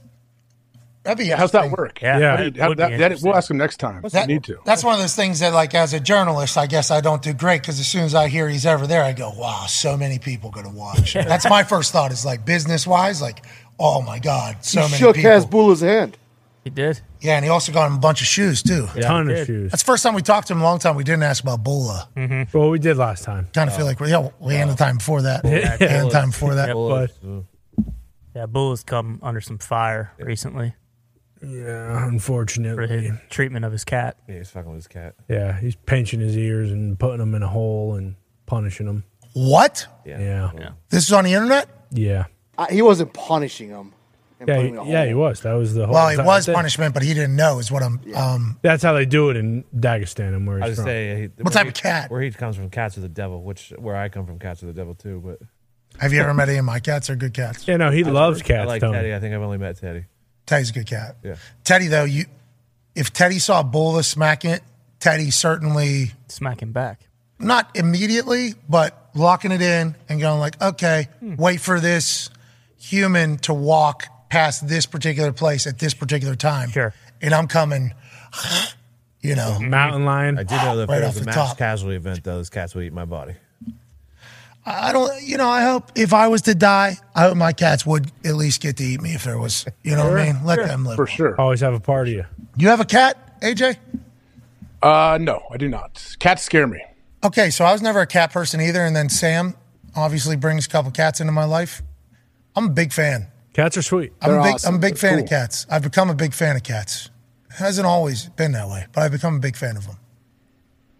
That'd be How's that work? Yeah, Yeah. How do how- that- that- we'll ask him next time. That- we need to. That's one of those things that, like, as a journalist, I guess I don't do great because as soon as I hear he's ever there, I go, "Wow, so many people going to watch." That's my first thought. Is like business wise, like, "Oh my god, so he many shook people." Hasbulla's hand. He did. yeah, and he also got him a bunch of shoes too. Ton of shoes. That's the first time we talked to him in a long time. We didn't ask about Bula. Well, we did last time. Kind of feel like, we yeah, we had the time before that. Yeah. And the time before that. But Yeah, Bull has come under some fire recently yeah, for unfortunately. his treatment of his cat. Yeah, he's fucking with his cat. Yeah, he's pinching his ears and putting them in a hole and punishing them. What? Yeah. This is on the internet? Yeah. Uh, he wasn't punishing him. And Yeah, he, him in a yeah, he was. That was the whole Well, it was thing. punishment, but he didn't know. Is what I'm. Um, That's how they do it in Dagestan and where I he's just from. say he, What type he- of cat? Where he comes from, cats are the devil. Which where I come from, cats are the devil too. But have you ever met any of my cats? They're good cats. Yeah, no, he loves I cats. like Tony. Teddy. I think I've only met Teddy. Teddy's a good cat. Yeah. Teddy, though, you if Teddy saw Bula smacking it, Teddy certainly Smack him back. not immediately, but locking it in and going like, okay, wait for this human to walk past this particular place at this particular time. Sure. And I'm coming, you know. Mountain lion. I did know that Right there off was a the mass top. casualty event, those cats would eat my body. I don't, you know, I hope if I was to die, I hope my cats would at least get to eat me if there was, you know what I mean? Let them live. for sure. Always have a party. of- You have a cat, AJ? Uh, no, I do not. Cats scare me. Okay, so I was never a cat person either, and then Sam obviously brings a couple cats into my life. I'm a big fan. Cats are sweet. I'm a They're big, awesome. I'm a big They're fan cool. of cats. I've become a big fan of cats. It hasn't always been that way, but I've become a big fan of them.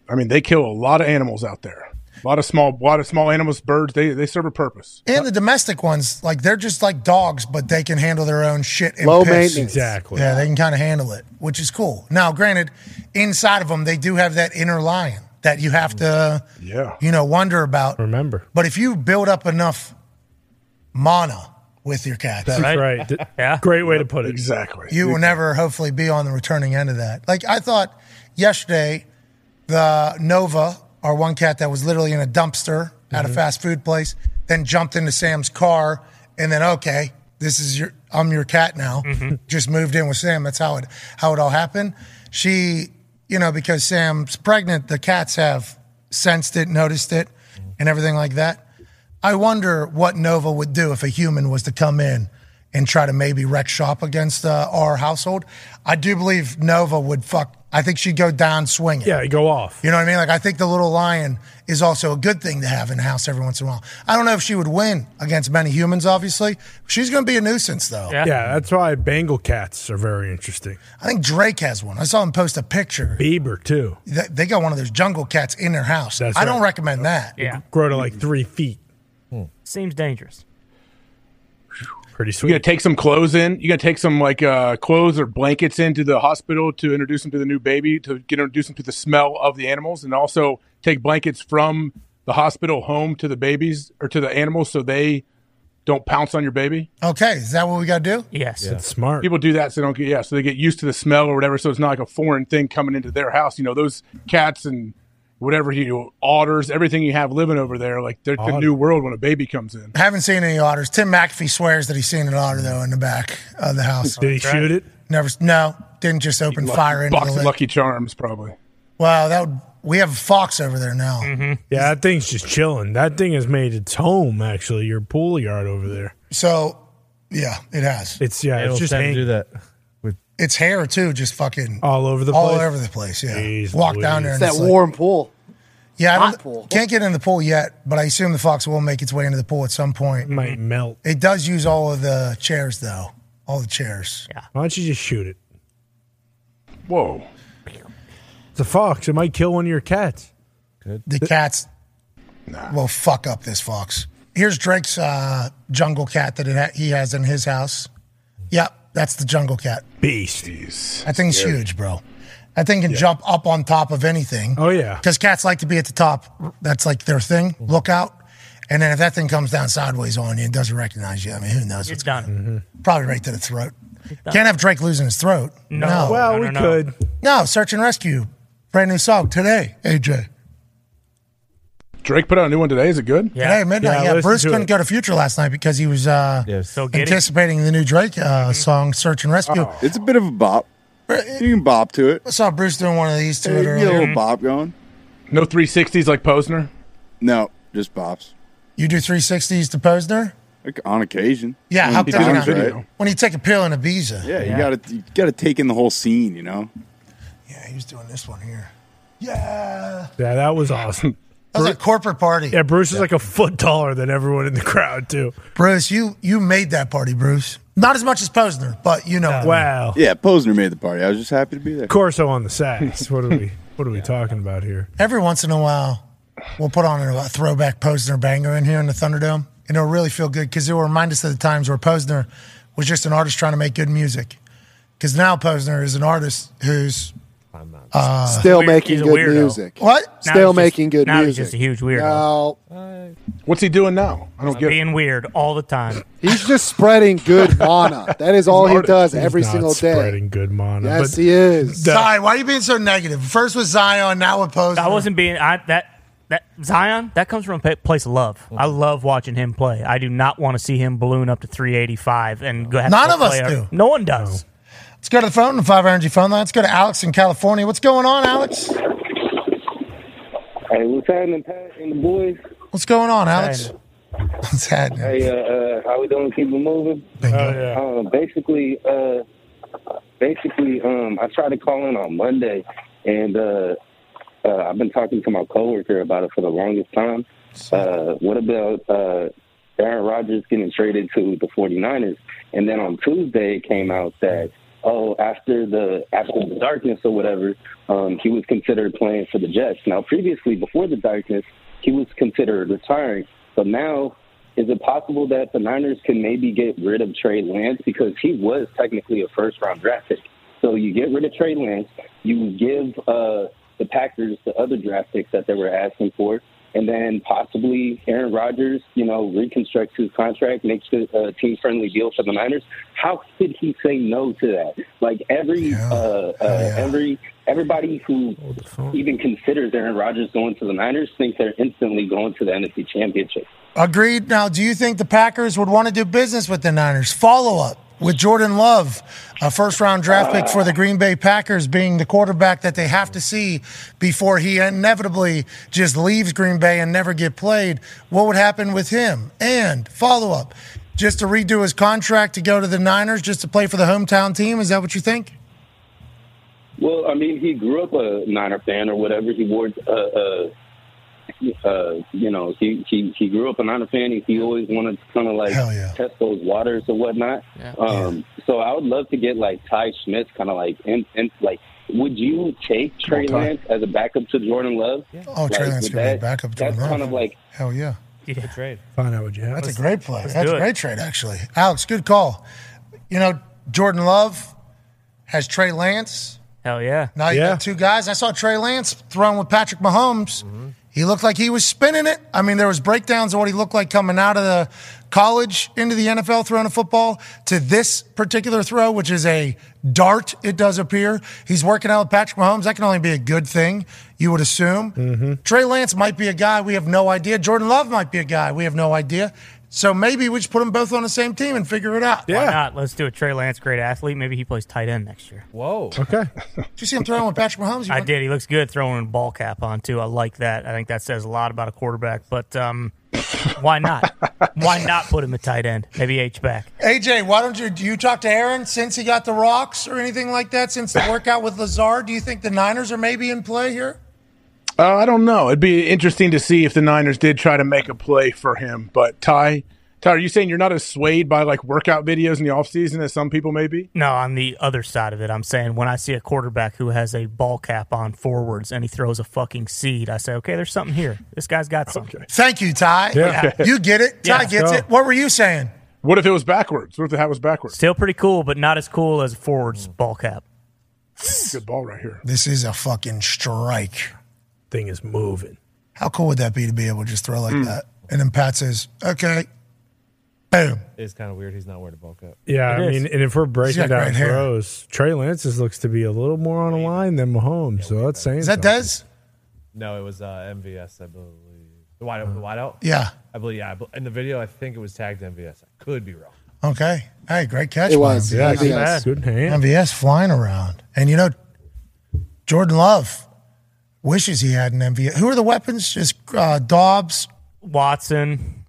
I mean, they kill a lot of animals out there. A lot of small, a lot of small animals, birds. They they serve a purpose. And the domestic ones, like they're just like dogs, but they can handle their own shit. And Low piss. maintenance. Exactly. Yeah, they can kind of handle it, which is cool. Now, granted, inside of them, they do have that inner lion that you have to, Yeah. you know, wonder about. Remember. But if you build up enough mana with your cats, That's Right. right. Yeah. Great way to put it. Exactly. you will never hopefully be on the returning end of that. Like I thought yesterday, the Nova, our one cat that was literally in a dumpster at a mm-hmm. fast food place, then jumped into Sam's car, and then okay, this is your I'm your cat now. Mm-hmm. Just moved in with Sam. That's how it how it all happened. She, you know, because Sam's pregnant, the cats have sensed it, noticed it, and everything like that. I wonder what Nova would do if a human was to come in and try to maybe wreck shop against uh, our household. I do believe Nova would fuck. I think she'd go down swinging. Yeah, go off. You know what I mean? Like I think the little lion is also a good thing to have in the house every once in a while. I don't know if she would win against many humans. Obviously, she's going to be a nuisance though. Yeah. Yeah, that's why Bengal cats are very interesting. I think Drake has one. I saw him post a picture. Bieber too. They they got one of those jungle cats in their house. That's I don't recommend that. Yeah. Grow to like three feet. Seems dangerous. Pretty sweet. You sweet. gonna take some clothes in? You gonna take some like uh, clothes or blankets into the hospital to introduce them to the new baby to get introduce them to the smell of the animals, and also take blankets from the hospital home to the babies or to the animals so they don't pounce on your baby. Okay, is that what we got to do? Yes. It's smart. People do that so they don't get yeah, so they get used to the smell or whatever. So it's not like a foreign thing coming into their house. You know, those cats and whatever you know, otters, everything you have living over there, like they're the new world when a baby comes in. I haven't seen any otters. Tim McAfee swears that he's seen an otter though in the back of the house. Did he shoot it? Never. No, didn't just open fire into Box the of lake. Lucky Charms, probably. Wow, that would. We have a fox over there now. Mm-hmm. Yeah, that thing's just chilling. That thing has made its home. Actually, your pool yard over there. So, yeah, it has. It's yeah, It'll it's just tend to hang- do that. With Its hair too, just fucking all over the all place. over the place. Yeah, Jeez walk down there. Louise. And It's it's that like- warm pool. Yeah, I hot don't, pool. can't get in the pool yet, but I assume the fox will make its way into the pool at some point. might melt. It does use all of the chairs though, all the chairs. Yeah. Why don't you just shoot it? Whoa. It's a fox. It might kill one of your cats. The cats will fuck up this fox. Here's Drake's uh, jungle cat that it ha- he has in his house. Yep, that's the jungle cat. Beast. That thing's huge, bro. That thing can jump up on top of anything. Oh yeah. Because cats like to be at the top. That's like their thing. Look out. And then if that thing comes down sideways on you and doesn't recognize you, I mean, who knows? It's what's done. Mm-hmm. Probably right to the throat. Can't have Drake losing his throat. No. No. Well, no, we no, no. could. No, search and rescue. Brand new song today, AJ. Drake put out a new one today. Is it good? Yeah. Today, midnight. Yeah, Yeah, Bruce couldn't it. go to Future last night because he was uh, yes. So giddy. anticipating the new Drake uh, song, Search and Rescue. It's a bit of a bop. You can bop to it. I saw Bruce doing one of these to Yeah, it you can get a earlier. little bop going. No 360s like Posner. No, just bops. You do 360s to Posner? Like on occasion. Yeah, When how the come time's not? right. When you take a pill in Ibiza. Yeah, you gotta you gotta take in the whole scene, you know. Yeah, he was doing this one here. Yeah. Yeah, that was awesome. That was a corporate party. Yeah, Bruce is like a foot taller than everyone in the crowd too. Bruce, you you made that party, Bruce. Not as much as Posner, but you know. what I. Wow. Yeah, Posner made the party. I was just happy to be there. Corso on the sax. What are we? What are we talking about here? Every once in a while, we'll put on a throwback Posner banger in here in the Thunderdome, and it'll really feel good because it will remind us of the times where Posner was just an artist trying to make good music. Because now Posner is an artist who's uh, Still Weird- making good weirdo. music. what? Now Still he's just- making good now music. he's just a huge weirdo. No, What's he doing now? I don't get it. Being weird all the time. he's just spreading good mana. That is all he artist. does He's every not single day. Spreading good mana. Yes, but he is. the- Zion, why are you being so negative? First with Zion, now with Posner. I wasn't being I, that. That Zion, that comes from a place of love. I love watching him play. I do not want to see him balloon up to 385 and go. Have None to of us play do. No one does. Let's go to the phone, the Five Energy phone line. Let's go to Alex in California. What's going on, Alex? Hey, what's happening, Pat and the boys? What's going on, Alex? What's happening? Hey, uh, uh, how are we doing? Keep it moving. Bingo. Um, basically, uh, basically, um, I tried to call in on Monday, and uh, uh, I've been talking to my coworker about it for the longest time. Uh, what about uh, Aaron Rodgers getting traded to the 49ers? And then on Tuesday, it came out that oh, after the after the darkness or whatever, um, he was considered playing for the Jets. Now, previously, before the darkness, he was considered retiring. But now, is it possible that the Niners can maybe get rid of Trey Lance because he was technically a first round draft pick? So you get rid of Trey Lance, you give uh, the Packers the other draft picks that they were asking for, and then possibly Aaron Rodgers, you know, reconstructs his contract, makes it a team friendly deal for the Niners. How could he say no to that? Like every uh, uh, every everybody who even considers Aaron Rodgers going to the Niners thinks they're instantly going to the NFC Championship. Agreed. Now, do you think the Packers would want to do business with the Niners? Follow up with Jordan Love, a first round draft pick for the Green Bay Packers, being the quarterback that they have to see before he inevitably just leaves Green Bay and never get played. What would happen with him? And follow up, just to redo his contract to go to the Niners, just to play for the hometown team. Is that what you think? Well, I mean, he grew up a Niner fan or whatever. He wore, uh, uh, uh, you know, he, he he grew up a Niner fan. He, he always wanted to kind of like test those waters or whatnot. Um, so I would love to get like Ty Smith, kind of like, in, in, like, would you take Trey Ty. Lance as a backup to Jordan Love? Oh, Trey Lance would could be a backup to That's Jordan kind of like Hell yeah. Yeah. trade. Find out what you have. That's a great play. That's do a it. great trade, actually. Alex, good call. You know, Jordan Love has Trey Lance. Hell yeah. Now you Yeah. got two guys. I saw Trey Lance throwing with Patrick Mahomes. He looked like he was spinning it. I mean, there was breakdowns of what he looked like coming out of the college into the NFL throwing a football to this particular throw, which is a dart. It does appear he's working out with Patrick Mahomes. That can only be a good thing, you would assume. Mm-hmm. Trey Lance might be a guy we have no idea. Jordan Love might be a guy we have no idea. So maybe we just put them both on the same team and figure it out. Why not? Let's do it. Trey Lance, great athlete. Maybe he plays tight end next year. Whoa. Okay. Did you see him throwing with Patrick Mahomes? You I want- did. He looks good throwing a ball cap on too. I like that. I think that says a lot about a quarterback. But um, why not? why not put him at tight end? Maybe H back. AJ, why don't you do you talk to Aaron since he got the rocks or anything like that since the workout with Lazard? Do you think the Niners are maybe in play here? Uh, I don't know. It'd be interesting to see if the Niners did try to make a play for him. But Ty, Ty, are you saying you're not as swayed by like workout videos in the offseason as some people may be? No, on the other side of it, I'm saying when I see a quarterback who has a ball cap on forwards and he throws a fucking seed, I say, okay, there's something here. This guy's got something. Thank you, Ty. Yeah. You get it. Ty Yeah. gets it. What were you saying? What if it was backwards? What if the hat was backwards? Still pretty cool, but not as cool as a forwards Mm. ball cap. Good ball right here. This is a fucking strike. Thing is moving. How cool would that be to be able to just throw like Hmm. that? And then Pat says, okay, boom. It's kind of weird. He's not wearing a ball cap. Yeah, It I is. mean, and if we're breaking down throws, Trey Lance's looks to be a little more on a line than Mahomes. So that's saying Is that something. Des? No, it was uh, MVS, I believe. The wide, the wideout? Yeah. I believe, yeah. In the video, I think it was tagged MVS. I could be wrong. Okay. Hey, great catch. It was. Yeah, Not good, bad. good hand. MVS flying around. And you know, Jordan Love wishes he had an MVS. Who are the weapons? Just uh, Doubs, Watson,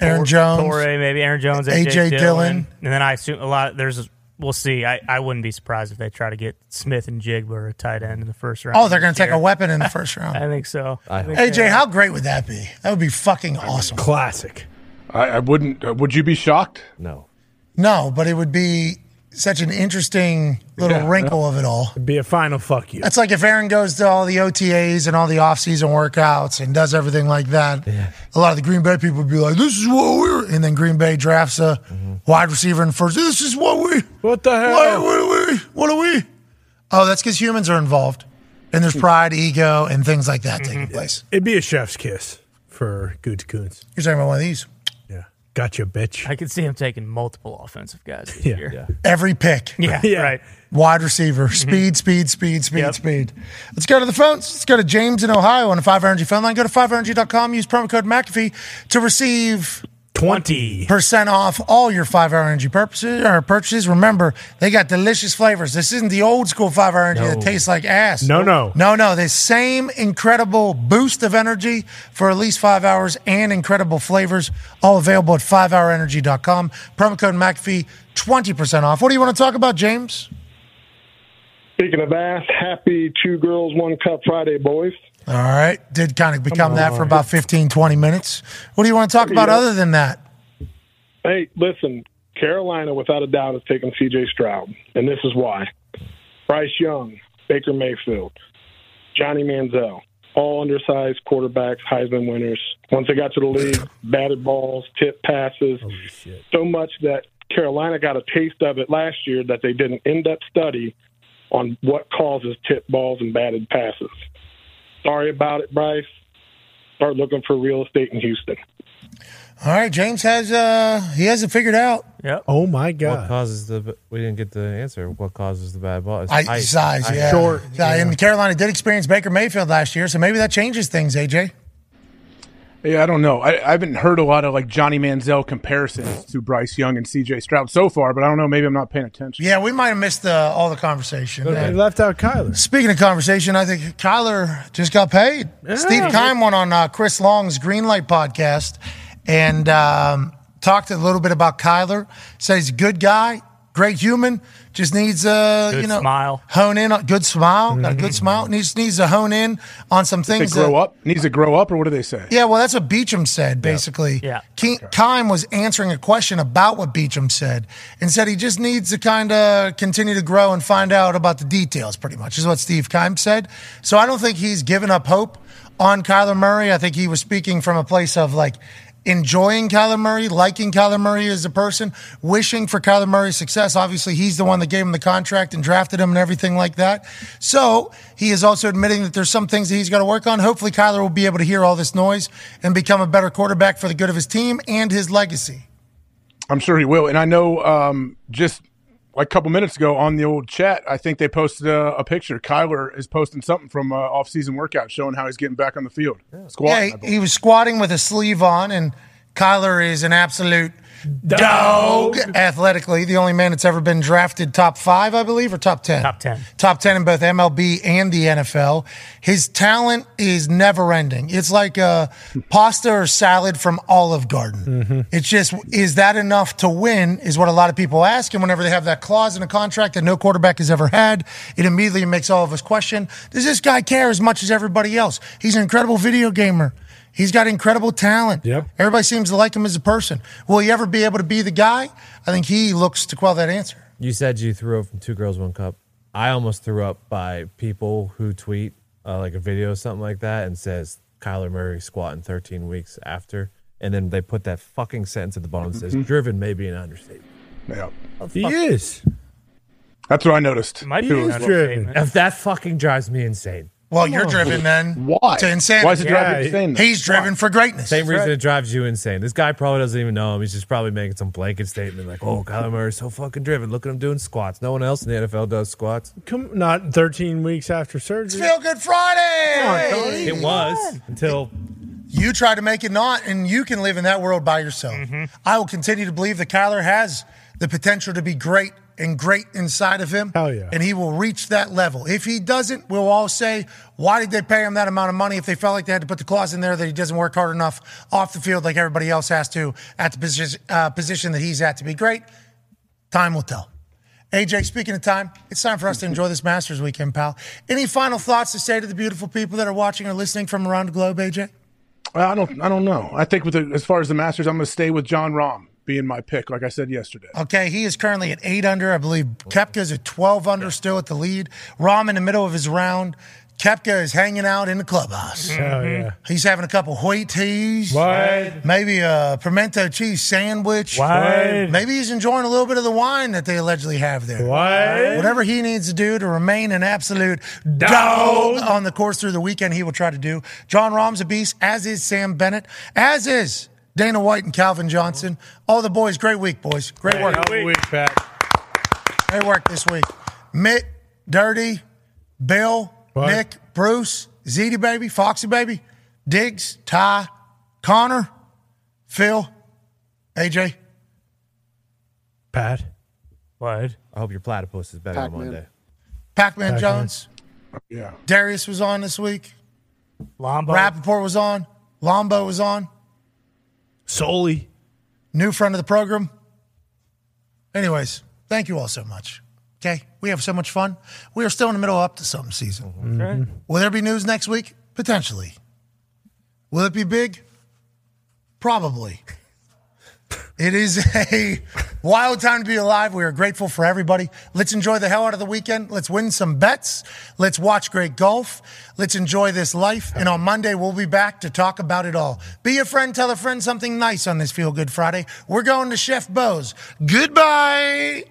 Aaron Tor- Jones. Torrey, maybe Aaron Jones, AJ, A.J. Dillon. Dillon. and then I assume a lot. There's, we'll see. I, I wouldn't be surprised if they try to get Smith-Njigba a tight end in the first round. Oh, they're going to take a weapon in the first round. I think so. I think AJ, they- how great would that be? That would be fucking awesome. Classic. I, I wouldn't. Uh, would you be shocked? No. No, but it would be such an interesting little Yeah, wrinkle of it all. It'd be a final fuck you. That's like if Aaron goes to all the OTAs and all the off-season workouts and does everything like that. A lot of the Green Bay people would be like, "This is what we're," and then Green Bay drafts a mm-hmm. wide receiver in first. This is what we. What the What, hell? what are we? What are we? Oh, that's because humans are involved, and there's hmm. pride, ego, and things like that mm-hmm. taking place. It'd be a chef's kiss for Gutekunst. You're talking about one of these. Yeah. Gotcha, bitch. I could see him taking multiple offensive guys this Yeah. year. Yeah. Every pick. Yeah, Yeah. right. Wide receiver, mm-hmm. speed, speed, speed, speed, Yep. speed. Let's go to the phones. Let's go to James in Ohio on the 5 Energy phone line. Go to 5energy.com. Use promo code McAfee to receive 20. percent off all your 5 Hour Energy purposes or purchases. Remember, they got delicious flavors. This isn't the old school 5 Hour Energy that tastes like ass. No, no. No, no. The same incredible boost of energy for at least five hours and incredible flavors, all available at 5hourenergy.com. Promo code McAfee, 20% off. What do you want to talk about, James? Speaking of ass, happy two girls, one cup Friday, boys. All right. Did kind of become that for about 15, 20 minutes. What do you want to talk about Yeah. other than that? Hey, listen, Carolina, without a doubt, has taken CJ Stroud, and this is why. Bryce Young, Baker Mayfield, Johnny Manziel. all undersized quarterbacks, Heisman winners. Once they got to the league, batted balls, tip passes, so much that Carolina got a taste of it last year that they did an in-depth study on what causes tip balls and batted passes. Sorry about it, Bryce. Start looking for real estate in Houston. All right, James has uh he has it figured out. Yep. Oh my God. What causes the? We didn't get the answer. What causes the bad ball? It's I, height. size, Height. yeah. Yeah, And Carolina did experience Baker Mayfield last year, so maybe that changes things, AJ. Yeah, I don't know. I, I haven't heard a lot of like Johnny Manziel comparisons to Bryce Young and C.J. Stroud so far, but I don't know. Maybe I'm not paying attention. Yeah, we might have missed the, all the conversation. They left out Kyler. Speaking of conversation, I think Kyler just got paid. Steve Keim went on uh, Chris Long's Greenlight podcast and um, talked a little bit about Kyler. Said he's a good guy, great human, just needs a Good you know smile. hone in on good smile, got a good mm-hmm. smile. Needs needs to hone in on some Does he things. grow that- up? Needs to grow up, or what do they say? yeah, well, that's what Beecham said, basically. Yeah. Ke- Keim was answering a question about what Beecham said and said he just needs to kind of continue to grow and find out about the details, pretty much, is what Steve Keim said. So I don't think he's given up hope on Kyler Murray. I think he was speaking from a place of like, Enjoying Kyler Murray, liking Kyler Murray as a person, wishing for Kyler Murray's success. Obviously, he's the one that gave him the contract and drafted him and everything like that. So he is also admitting that there's some things that he's got to work on. Hopefully, Kyler will be able to hear all this noise and become a better quarterback for the good of his team and his legacy. I'm sure he will. And I know um, just like a couple minutes ago on the old chat, I think they posted a, a picture. Kyler is posting something from uh, off-season workout showing how he's getting back on the field. Squatting, Yeah, he, he was squatting with a sleeve on, and Kyler is an absolute dog athletically. The only man that's ever been drafted top five, I believe, or top 10? Top 10. Top 10 in both MLB and the NFL. His talent is never ending. It's like a pasta or salad from Olive Garden. Mm-hmm. It's just, is that enough to win? Is what a lot of people ask. And whenever they have that clause in a contract that no quarterback has ever had, it immediately makes all of us question Does this guy care as much as everybody else? He's an incredible video gamer. He's got incredible talent. Yep. Everybody seems to like him as a person. Will he ever be able to be the guy? I think he looks to quell that answer. You said you threw up from Two Girls One Cup. I almost threw up by people who tweet uh, like a video or something like that and says Kyler Murray squatting 13 weeks after, and then they put that fucking sentence at the bottom that says Mhm. driven may be an understatement. Yeah. He is. That's what I noticed. Might be an understatement. If that fucking drives me insane. Well, you're driven then. Why? To insanity. Why is it driving you insane? He's driven for greatness. Same reason it drives you insane. This guy probably doesn't even know him. He's just probably making some blanket statement like, "Oh, Kyler Murray's so fucking driven. Look at him doing squats. No one else in the NFL does squats." Come, not 13 weeks after surgery. Feel Good Friday. It was until You try to make it not, and you can live in that world by yourself. Mm-hmm. I will continue to believe that Kyler has the potential to be great and great inside of him. Hell yeah. And he will reach that level. If he doesn't, we'll all say, why did they pay him that amount of money if they felt like they had to put the clause in there that he doesn't work hard enough off the field like everybody else has to at the position, uh, position that he's at to be great? Time will tell. AJ, speaking of time, it's time for us to enjoy this Masters weekend, pal. Any final thoughts to say to the beautiful people that are watching or listening from around the globe, AJ? Well, I don't. I don't know. I think with the, as far as the Masters, I'm going to stay with Jon Rahm being my pick, like I said yesterday. Okay, he is currently at eight under. I believe Koepka's at 12 under, still at the lead. Rahm in the middle of his round. Kepka is hanging out in the clubhouse. Hell yeah. Mm-hmm. He's having a couple white teas. What? Maybe a pimento cheese sandwich. What? Maybe he's enjoying a little bit of the wine that they allegedly have there. What? Whatever he needs to do to remain an absolute dog on the course through the weekend, he will try to do. Jon Rahm's a beast, as is Sam Bennett, as is Dana White and Calvin Johnson. All the boys, great week, boys. Great work. Good week, Pat. Great work this week. Mitt, Dirty, Bill, What? Nick, Bruce, Zeddy baby, Foxy baby, Diggs, Ty, Connor, Phil, AJ. Pat. What? I hope your platypus is better on Pac-Man. Monday. Pac-Man Pac-Man. Jones. Yeah. Darius was on this week. Lombo. Rappaport was on. Lombo was on. Solely. New friend of the program. Anyways, thank you all so much. Okay, we have so much fun. We are still in the middle of up to something season. Mm-hmm. Okay. Will there be news next week? Potentially. Will it be big? Probably. It is a Wild time to be alive. We are grateful for everybody. Let's enjoy the hell out of the weekend. Let's win some bets. Let's watch great golf. Let's enjoy this life. And on Monday, we'll be back to talk about it all. Be a friend, tell a friend something nice on this Feel Good Friday. We're going to Chef Bo's. Goodbye.